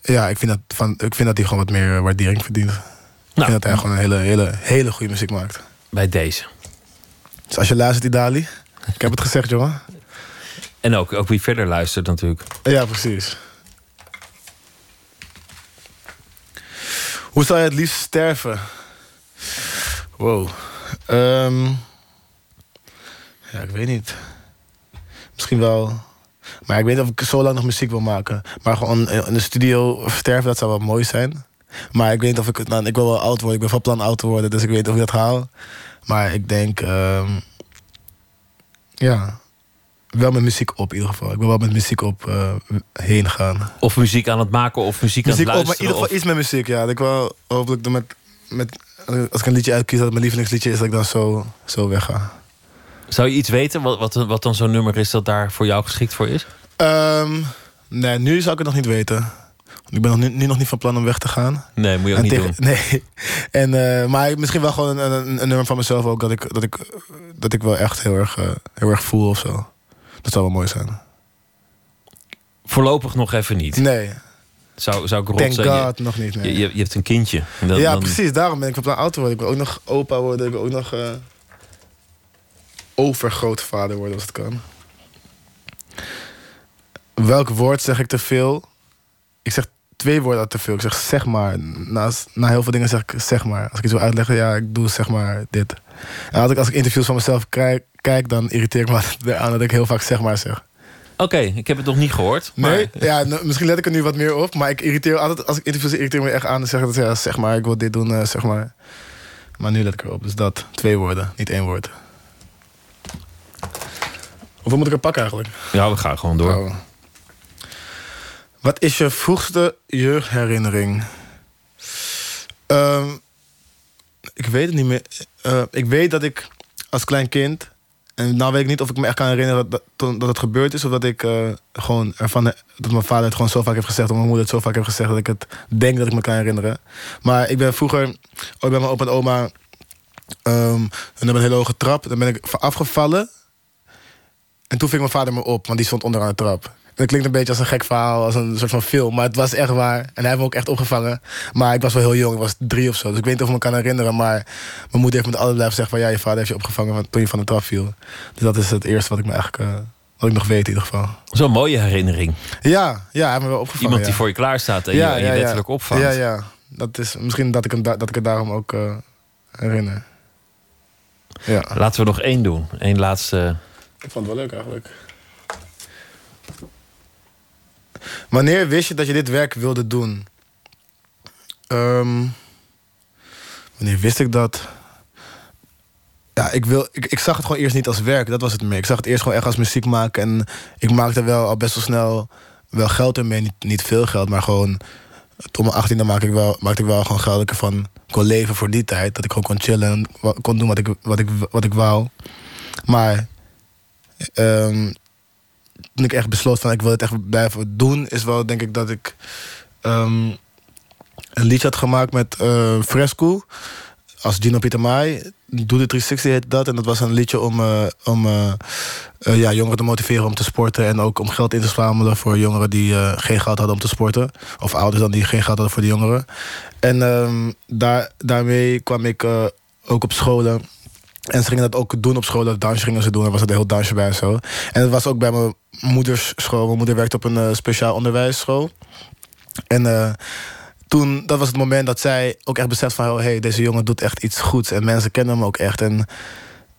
S19: ja, ik vind, dat van, ik vind dat hij gewoon wat meer eh, waardering verdient. ik vind dat hij gewoon een hele, hele, hele goede muziek maakt.
S3: Bij deze.
S19: Dus als je luistert, Idali. Ik heb het gezegd, jongen.
S3: En ook, ook wie verder luistert natuurlijk.
S19: Ja, precies. Hoe zou je het liefst sterven? Wow. Ehm, ja, ik weet niet. Misschien wel. Maar ik weet niet of ik zo lang nog muziek wil maken. Maar gewoon in de studio sterven, dat zou wel mooi zijn. Maar ik weet niet of ik het. Nou, ik wil wel oud worden. Ik ben van plan oud te worden, dus ik weet niet of ik dat haal. Maar ik denk. ehm, ja. Wel met muziek op in ieder geval. Ik wil wel met muziek op eh, heen gaan.
S3: Of muziek aan het maken of muziek,
S19: Muziek
S3: aan het
S19: op, maar in
S3: luisteren.
S19: ieder geval
S3: of-
S19: iets met muziek. Ja, dat ik wel hopelijk met, met, als ik een liedje uitkies dat mijn lievelingsliedje is, dat ik dan zo, zo wegga.
S3: Zou je iets weten wat, wat, wat dan zo'n nummer is dat daar voor jou geschikt voor is?
S19: Ehm, nee, nu zou ik het nog niet weten. Ik ben nog nu, nu nog niet van plan om weg te gaan.
S3: Nee, moet je ook
S19: En
S3: niet
S19: tegen-
S3: doen.
S19: Nee. En, eh, maar misschien wel gewoon een, een, een nummer van mezelf ook dat ik, dat ik, dat ik wel echt heel erg, eh, heel erg voel of zo. Dat zou wel mooi zijn.
S3: Voorlopig nog even niet.
S19: Nee.
S3: Zou, zou ik rot
S19: Thank
S3: zijn? Je-
S19: God, nog niet, nee.
S3: Je, je, je hebt een kindje. Dan-
S19: ja,
S3: dan-
S19: precies. Daarom ben ik van plan te worden. Ik wil ook nog opa worden. Ik wil ook nog eh overgrootvader worden als het kan. Welk woord zeg ik te veel? Ik zeg twee woorden te veel. Ik zeg zeg maar. Na, na heel veel dingen zeg ik zeg maar. Als ik iets wil uitleggen, ja, ik doe zeg maar dit. En als ik, als ik interviews van mezelf kijk, kijk dan irriteer ik me aan dat ik heel vaak zeg maar zeg.
S3: Oké, ik heb het nog niet gehoord. Maar...
S19: Nee, ja, nou, misschien let ik er nu wat meer op. Maar ik irriteer altijd, als ik interviews irriteer me echt aan. Dan zeg ik dat, ja, zeg maar, ik wil dit doen, eh, zeg maar. Maar nu let ik erop. Dus dat, twee woorden, niet één woord. Hoeveel moet ik er pakken eigenlijk?
S3: Ja, we gaan gewoon door.
S19: Oh. Wat is je vroegste jeugdherinnering? Ehm, ik weet het niet meer. Eh, ik weet dat ik als klein kind... En nou weet ik niet of ik me echt kan herinneren dat, dat het gebeurd is... of dat ik eh, gewoon ervan... dat mijn vader het gewoon zo vaak heeft gezegd... of mijn moeder het zo vaak heeft gezegd... dat ik het denk dat ik me kan herinneren. Maar ik ben vroeger ooit bij mijn opa en oma... ehm en hebben een hele hoge trap. Dan ben ik van afgevallen... En toen ving mijn vader me op, want die stond onderaan de trap. En dat klinkt een beetje als een gek verhaal, als een soort van film. Maar het was echt waar. En hij heeft me ook echt opgevangen. Maar ik was wel heel jong, ik was drie of zo. Dus ik weet niet of ik me kan herinneren. Maar mijn moeder heeft me altijd blijven zeggen van... ja, je vader heeft je opgevangen van- toen je van de trap viel. Dus dat is het eerste wat ik me eigenlijk... eh, wat ik nog weet in ieder geval.
S3: Zo'n mooie herinnering.
S19: Ja, ja, hij heeft me wel opgevangen.
S3: Iemand die
S19: ja.
S3: voor je klaar staat en je, en je letterlijk opvangt.
S19: Ja, ja. Dat is misschien dat ik, hem dat ik het daarom ook eh, herinner. Ja.
S3: Laten we nog één doen. Eén laatste.
S19: Ik vond het wel leuk eigenlijk. Wanneer wist je dat je dit werk wilde doen? Ehm, wanneer wist ik dat? Ja, ik, wil, ik, ik zag het gewoon eerst niet als werk. Dat was het meer. Ik zag het eerst gewoon echt als muziek maken. En ik maakte wel al best wel snel wel geld ermee. Niet, niet veel geld, maar gewoon... Tot mijn 18e maakte ik wel, maakte ik wel gewoon geld dat ik ervan kon leven voor die tijd. Dat ik gewoon kon chillen kon doen wat ik, wat ik, wat ik wou. Maar ehm, toen ik echt besloot van ik wil het echt blijven doen, is wel denk ik dat ik ehm, een liedje had gemaakt met eh, Fresco. Als Gino Pietermaai. Doe de 360 heet dat. En dat was een liedje om, eh, om eh, ja, jongeren te motiveren om te sporten. En ook om geld in te zamelen voor jongeren die geen geld hadden om te sporten. Of ouders dan die geen geld hadden voor de jongeren. En ehm, daar, daarmee kwam ik ook op scholen. En ze gingen dat ook doen op school, dat dansje gingen ze doen. Er was een heel dansje bij en zo. En het was ook bij mijn moeders school. Mijn moeder werkte op een eh, speciaal onderwijsschool. En eh, toen, dat was het moment dat zij ook echt beseft van... hé, hey, deze jongen doet echt iets goeds. En mensen kennen hem ook echt. En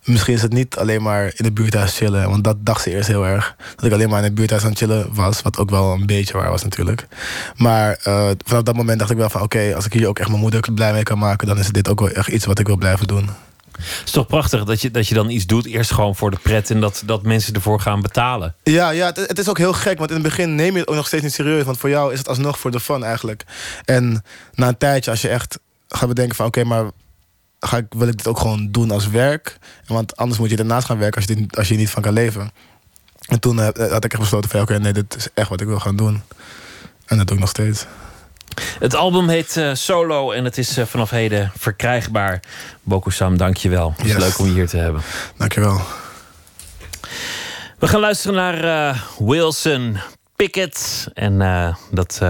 S19: misschien is het niet alleen maar in de buurthuis chillen. Want dat dacht ze eerst heel erg. Dat ik alleen maar in het buurthuis aan het chillen was. Wat ook wel een beetje waar was natuurlijk. Maar eh, vanaf dat moment dacht ik wel van... oké, als ik hier ook echt mijn moeder blij mee kan maken... dan is dit ook wel echt iets wat ik wil blijven doen.
S3: Het is toch prachtig dat je, dat je dan iets doet, eerst gewoon voor de pret en dat, dat mensen ervoor gaan betalen.
S19: Ja, ja het, is ook heel gek, want in het begin neem je het ook nog steeds niet serieus. Want voor jou is het alsnog voor de fun eigenlijk. En na een tijdje, als je echt gaat bedenken van... oké, maar ga ik, wil ik dit ook gewoon doen als werk? Want anders moet je ernaast gaan werken als je, dit- als je er niet van kan leven. En toen eh, had ik echt besloten van... oké, nee, dit is echt wat ik wil gaan doen. En dat doe ik nog steeds.
S3: Het album heet eh, Solo en het is eh, vanaf heden verkrijgbaar. Bokusam, dank je wel. Het is
S19: Yes.
S3: leuk om je hier te hebben.
S19: Dank je wel.
S3: We gaan luisteren naar eh, Wilson Pickett. En dat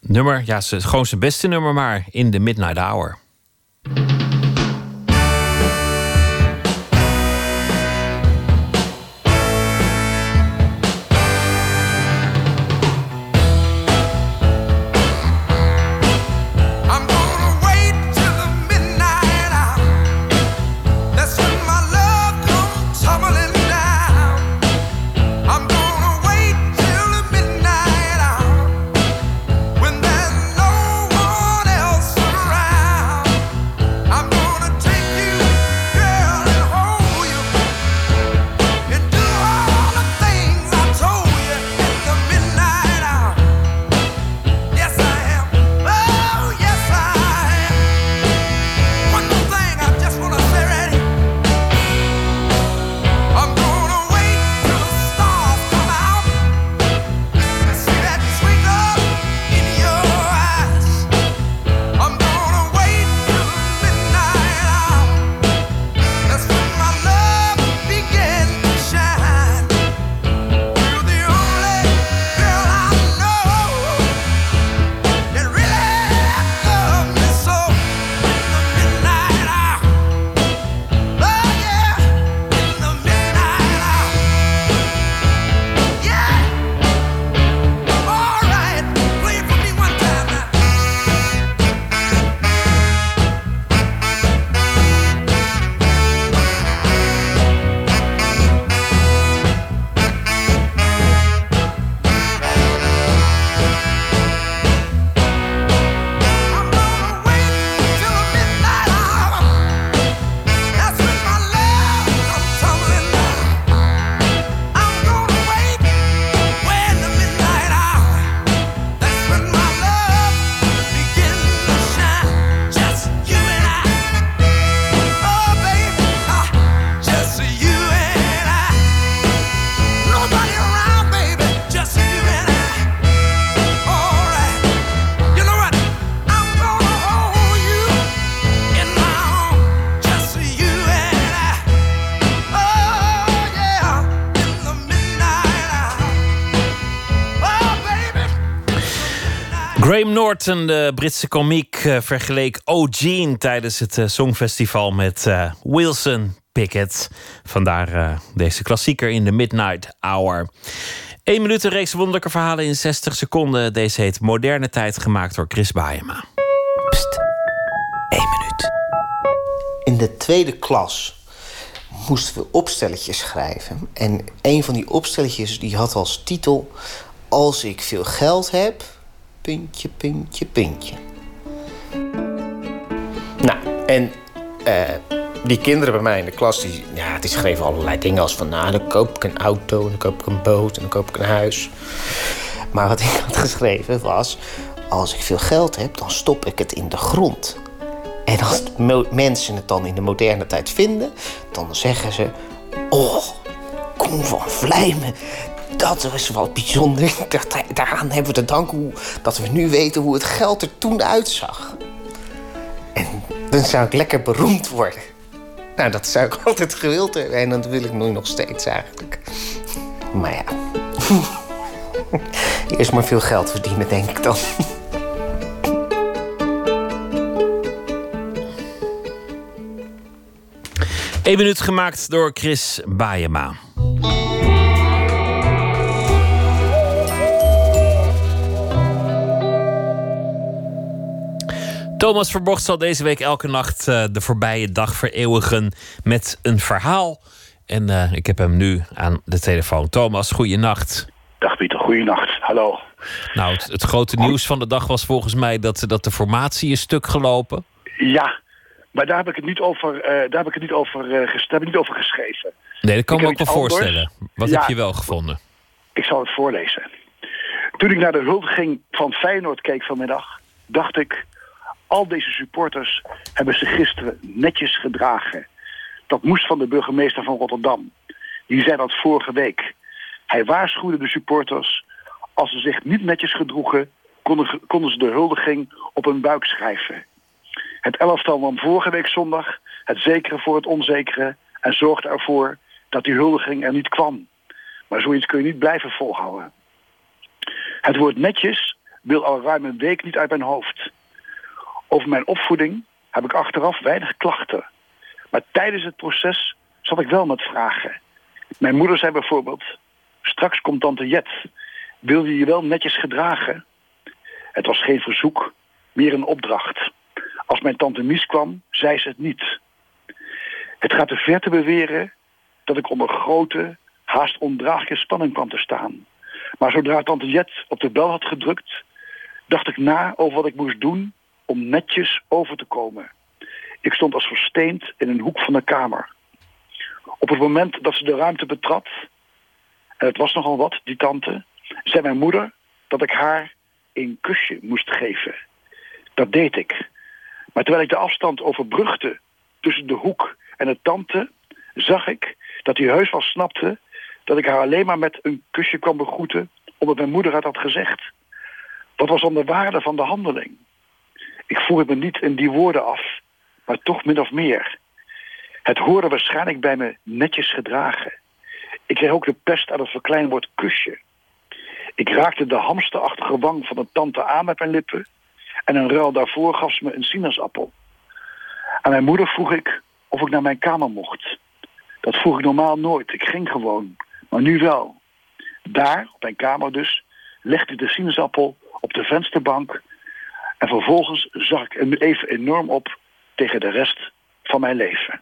S3: nummer, ja, gewoon zijn beste nummer maar, In the Midnight Hour. Graham Norton, de Britse komiek, eh, vergeleek O'Gene tijdens het eh, Songfestival met eh, Wilson Pickett. Vandaar deze klassieker in de Midnight Hour. Eén minuut een reeks wonderlijke verhalen in 60 seconden. Deze heet Moderne Tijd, gemaakt door Chris Baeyema.
S20: In de tweede klas moesten we opstelletjes schrijven. En een van die opstelletjes die had als titel... Als ik veel geld heb, puntje, puntje, puntje. Nou, en eh, die kinderen bij mij in de klas... Die, ja, die schreven allerlei dingen als van... Nou, dan koop ik een auto, en dan koop ik een boot en dan koop ik een huis. Maar wat ik had geschreven was... Als ik veel geld heb, dan stop ik het in de grond. En als mensen het dan in de moderne tijd vinden, dan zeggen ze: Oh, Koen van Vlijmen, dat is wel bijzonder. Daaraan hebben we te danken dat we nu weten hoe het geld er toen uitzag. En dan zou ik lekker beroemd worden. Nou, dat zou ik altijd gewild hebben en dat wil ik nu nog steeds eigenlijk. Maar ja, eerst maar veel geld verdienen, denk ik dan.
S3: Eén minuut gemaakt door Chris Baeyema. Thomas Verbocht zal deze week elke nacht eh, de voorbije dag vereeuwigen met een verhaal. En eh, ik heb hem nu aan de telefoon. Thomas, goeienacht.
S21: Dag Pieter, goeienacht. Hallo.
S3: Nou, het, het grote nieuws van de dag was volgens mij dat, dat de formatie is stuk gelopen.
S21: Ja, maar daar heb ik het niet over, eh, daar heb ik het niet over, daar heb ik niet over geschreven.
S3: Nee, dat kan
S21: Ik
S3: me ook wel voorstellen. Wat
S21: Ja.
S3: heb je wel gevonden?
S21: Ik zal het voorlezen. Toen ik naar de huldiging van Feyenoord keek vanmiddag, dacht ik... al deze supporters hebben zich gisteren netjes gedragen. Dat moest van de burgemeester van Rotterdam. Die zei dat vorige week. Hij waarschuwde de supporters... als ze zich niet netjes gedroegen... konden, konden ze de huldiging op hun buik schrijven. Het elftal nam vorige week zondag het zekere voor het onzekere... en zorgde ervoor dat die huldiging er niet kwam. Maar zoiets kun je niet blijven volhouden. Het woord netjes wil al ruim een week niet uit mijn hoofd. Over mijn opvoeding heb ik achteraf weinig klachten. Maar tijdens het proces zat ik wel met vragen. Mijn moeder zei bijvoorbeeld... Straks komt tante Jet. Wil je je wel netjes gedragen? Het was geen verzoek, meer een opdracht. Als mijn tante Mies kwam, zei ze het niet. Het gaat te ver te beweren dat ik onder grote, haast ondraaglijke spanning kwam te staan. Maar zodra tante Jet op de bel had gedrukt, dacht ik na over wat ik moest doen om netjes over te komen. Ik stond als versteend in een hoek van de kamer. Op het moment dat ze de ruimte betrad, en het was nogal wat, die tante, zei mijn moeder dat ik haar een kusje moest geven. Dat deed ik. Maar terwijl ik de afstand overbrugde tussen de hoek en de tante, zag ik dat hij heus wel snapte dat ik haar alleen maar met een kusje kwam begroeten, omdat mijn moeder het had gezegd. Wat was dan de waarde van de handeling? Ik voer me niet in die woorden af, maar toch min of meer. Het hoorde waarschijnlijk bij me netjes gedragen. Ik kreeg ook de pest aan het verkleinwoord kusje. Ik raakte de hamsterachtige wang van een tante aan met mijn lippen... en in ruil daarvoor gaf ze me een sinaasappel. Aan mijn moeder vroeg ik of ik naar mijn kamer mocht. Dat vroeg ik normaal nooit, ik ging gewoon. Maar nu wel. Daar, op mijn kamer dus, legde ik de sinaasappel op de vensterbank... en vervolgens zag ik even enorm op tegen de rest van mijn leven.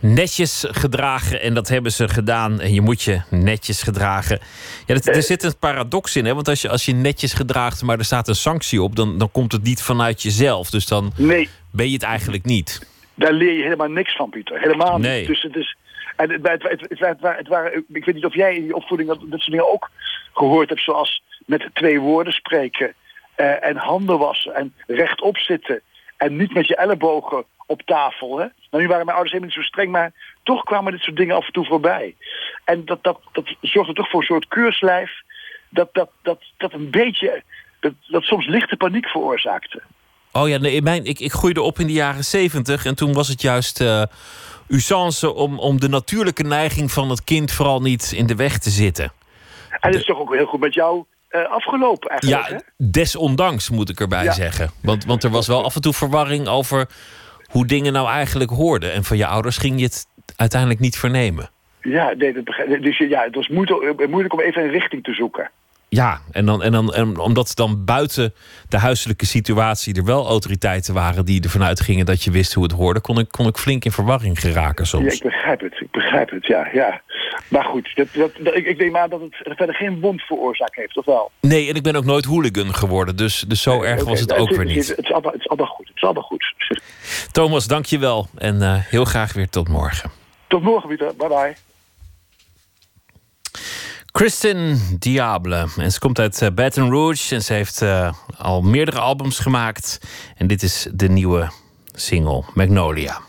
S3: netjes gedragen. En dat hebben ze gedaan. En je moet je netjes gedragen. Ja, dat, er zit een paradox in. Hè? Want als je, als je netjes gedraagt, maar er staat een sanctie op... dan, dan komt het niet vanuit jezelf. Dus dan
S21: nee.
S3: ben je het eigenlijk niet.
S21: Daar leer je helemaal niks van, Pieter. Helemaal
S3: Nee.
S21: niet. Dus het is... En het, het, het waren, ik weet niet of jij in je opvoeding dat, dat soort dingen ook gehoord hebt. Zoals met twee woorden spreken. eh, en handen wassen. En rechtop zitten. En niet met je ellebogen op tafel. Hè? Nou, nu waren mijn ouders helemaal niet zo streng. Maar toch kwamen dit soort dingen af en toe voorbij. En dat, dat, dat zorgde toch voor een soort keurslijf. Dat, dat, dat, dat een beetje... Dat, dat soms lichte paniek veroorzaakte.
S3: Oh ja, nee, mijn, ik, ik groeide op in de jaren zeventig. En toen was het juist eh usance om, om de natuurlijke neiging van het kind vooral niet in de weg te zitten.
S21: En het is toch ook heel goed met jou eh, afgelopen eigenlijk, hè?
S22: Ja, desondanks moet ik erbij
S21: Ja.
S22: zeggen. Want, want er was wel af en toe verwarring over hoe dingen nou eigenlijk hoorden. En van je ouders ging je het uiteindelijk niet vernemen.
S21: Ja, nee, dat begrijp, dus ja, het was moeilijk, moeilijk om even een richting te zoeken.
S22: Ja, en, dan, en, dan, en omdat dan buiten de huiselijke situatie er wel autoriteiten waren die ervan uitgingen dat je wist hoe het hoorde, kon ik, kon ik flink in verwarring geraken
S21: Ja,
S22: soms.
S21: ik begrijp het, ik begrijp het, ja. ja. Maar goed, dat, dat, dat- ik, ik neem aan dat het verder geen wond veroorzaakt heeft, of wel?
S22: Nee, en ik ben ook nooit hooligan geworden, dus, dus zo erg was het
S21: Oké,
S22: ook
S21: het,
S22: weer niet.
S21: Het, is allemaal, het is allemaal goed, het is allemaal goed.
S22: Thomas, dank je wel. En eh, heel graag weer tot morgen.
S21: Tot morgen, Pieter. Bye bye.
S22: Kristen Diable. En ze komt uit eh, Baton Rouge en ze heeft eh, al meerdere albums gemaakt. En dit is de nieuwe single, Magnolia.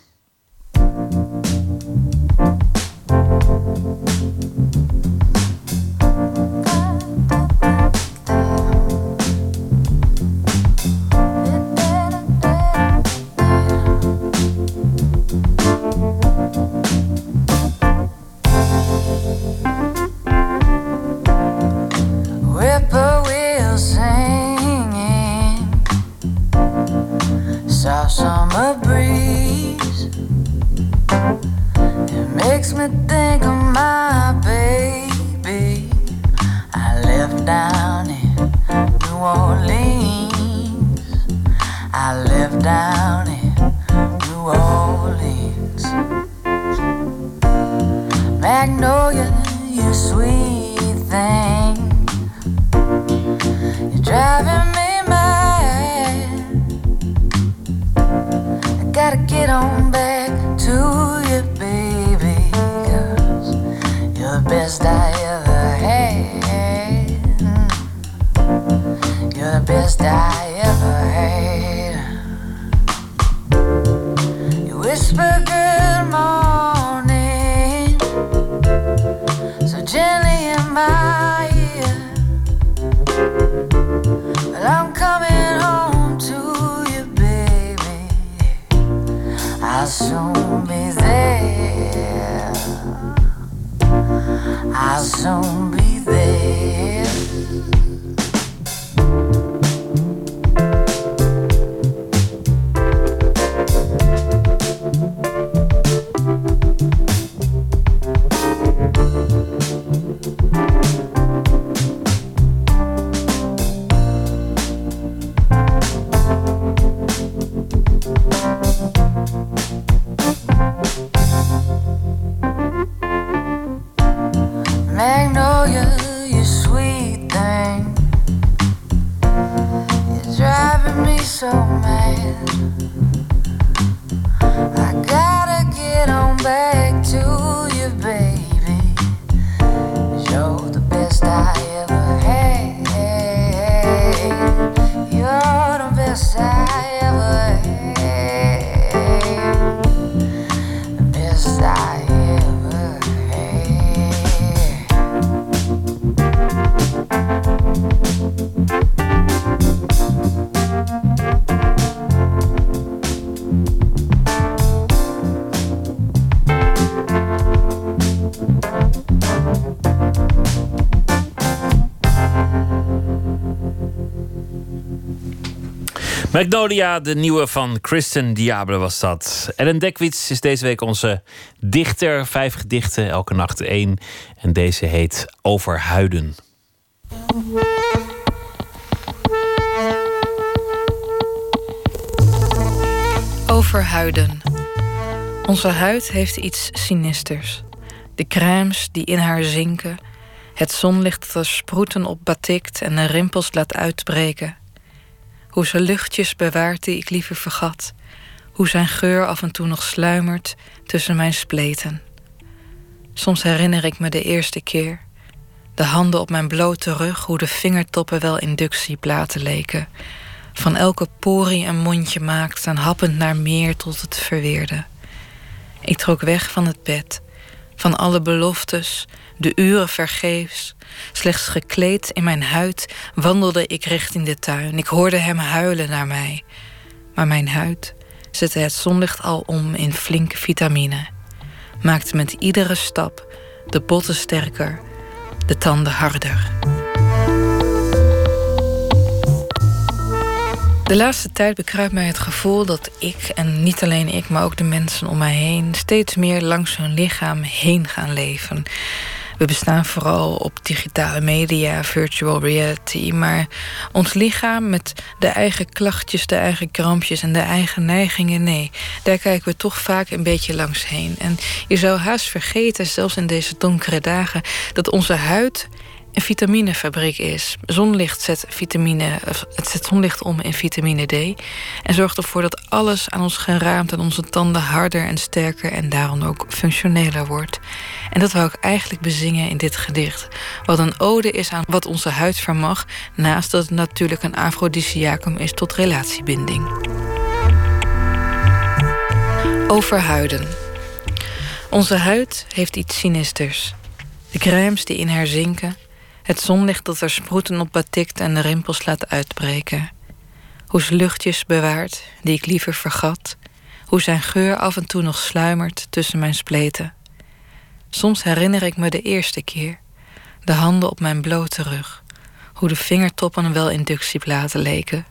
S3: Magnolia,
S22: de nieuwe van Kristen Diable was dat. Ellen Dekwits is deze week onze dichter. Vijf gedichten, elke nacht één. En deze heet Overhuiden.
S2: Overhuiden. Onze huid heeft iets sinisters. De crèmes die in haar zinken. Het zonlicht dat er sproeten op batikt en de rimpels laat uitbreken. Hoe ze luchtjes bewaart die ik liever vergat. Hoe zijn geur af en toe nog sluimert tussen mijn spleten. Soms herinner ik me de eerste keer. De handen op mijn blote rug, hoe de vingertoppen wel inductieplaten leken. Van elke porie een mondje maakt en happend naar meer tot het verweerde. Ik trok weg van het bed, van alle beloftes, de uren vergeefs. Slechts gekleed in mijn huid wandelde ik richting de tuin. Ik hoorde hem huilen naar mij. Maar mijn huid zette het zonlicht al om in flinke vitamine. Maakte met iedere stap de botten sterker, de tanden harder. De laatste tijd bekruipt mij het gevoel dat ik, en niet alleen ik, maar ook de mensen om mij heen, steeds meer langs hun lichaam heen gaan leven. We bestaan vooral op digitale media, virtual reality. Maar ons lichaam met de eigen klachtjes, de eigen krampjes en de eigen neigingen, nee, daar kijken we toch vaak een beetje langs heen. En je zou haast vergeten, zelfs in deze donkere dagen, dat onze huid een vitaminefabriek is. Zonlicht zet, vitamine, het zet zonlicht om in vitamine D. En zorgt ervoor dat alles aan ons geraamt en onze tanden harder en sterker en daarom ook functioneler wordt. En dat wou ik eigenlijk bezingen in dit gedicht. Wat een ode is aan wat onze huid vermag, naast dat het natuurlijk een afrodisiacum is tot relatiebinding. Over huiden. Onze huid heeft iets sinisters. De crèmes die in haar zinken, het zonlicht dat er sproeten op batikt en de rimpels laat uitbreken. Hoe luchtjes bewaart, die ik liever vergat. Hoe zijn geur af en toe nog sluimert tussen mijn spleten. Soms herinner ik me de eerste keer. De handen op mijn blote rug. Hoe de vingertoppen wel inductieplaten leken.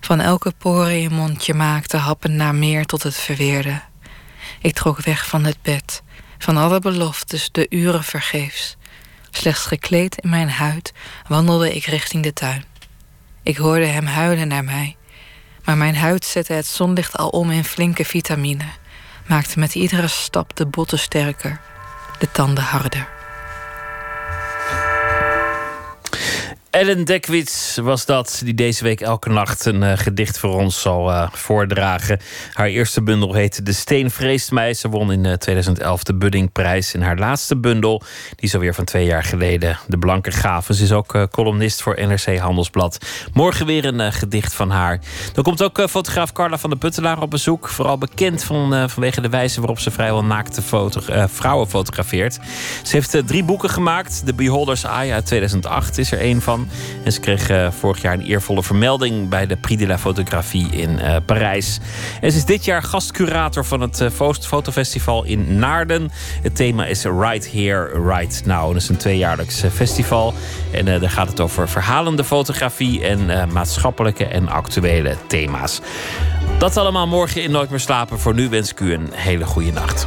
S2: Van elke pore in je mondje maakte happen naar meer tot het verweerde. Ik trok weg van het bed. Van alle beloftes, de uren vergeefs. Slechts gekleed in mijn huid wandelde ik richting de tuin. Ik hoorde hem huilen naar mij, maar mijn huid zette het zonlicht al om in flinke vitamine, maakte met iedere stap de botten sterker, de tanden harder.
S3: Ellen Dekwits was dat, die deze week elke nacht een uh, gedicht voor ons zal uh, voordragen. Haar eerste bundel heette De Steen Vreest. Ze won in uh, 2011 de Buddingprijs. En haar laatste bundel, die is alweer van twee jaar geleden, De Blanke Gaven. Ze is ook columnist voor NRC Handelsblad. Morgen weer een gedicht van haar. Dan komt ook fotograaf Carla van de Puttelaar op bezoek. Vooral bekend van, vanwege de wijze waarop ze vrijwel naakte vrouwen fotografeert. Ze heeft drie boeken gemaakt. The Beholder's Eye uit 2008 is er één van. En ze kreeg uh, vorig jaar een eervolle vermelding bij de Prix de la Photographie in uh, Parijs. En ze is dit jaar gastcurator van het uh, fotofestival in Naarden. Het thema is Right Here, Right Now. Dat is een tweejaarlijks festival. En daar gaat het over verhalende fotografie en maatschappelijke en actuele thema's. Dat allemaal morgen in Nooit meer slapen. Voor nu wens ik u een hele goede nacht.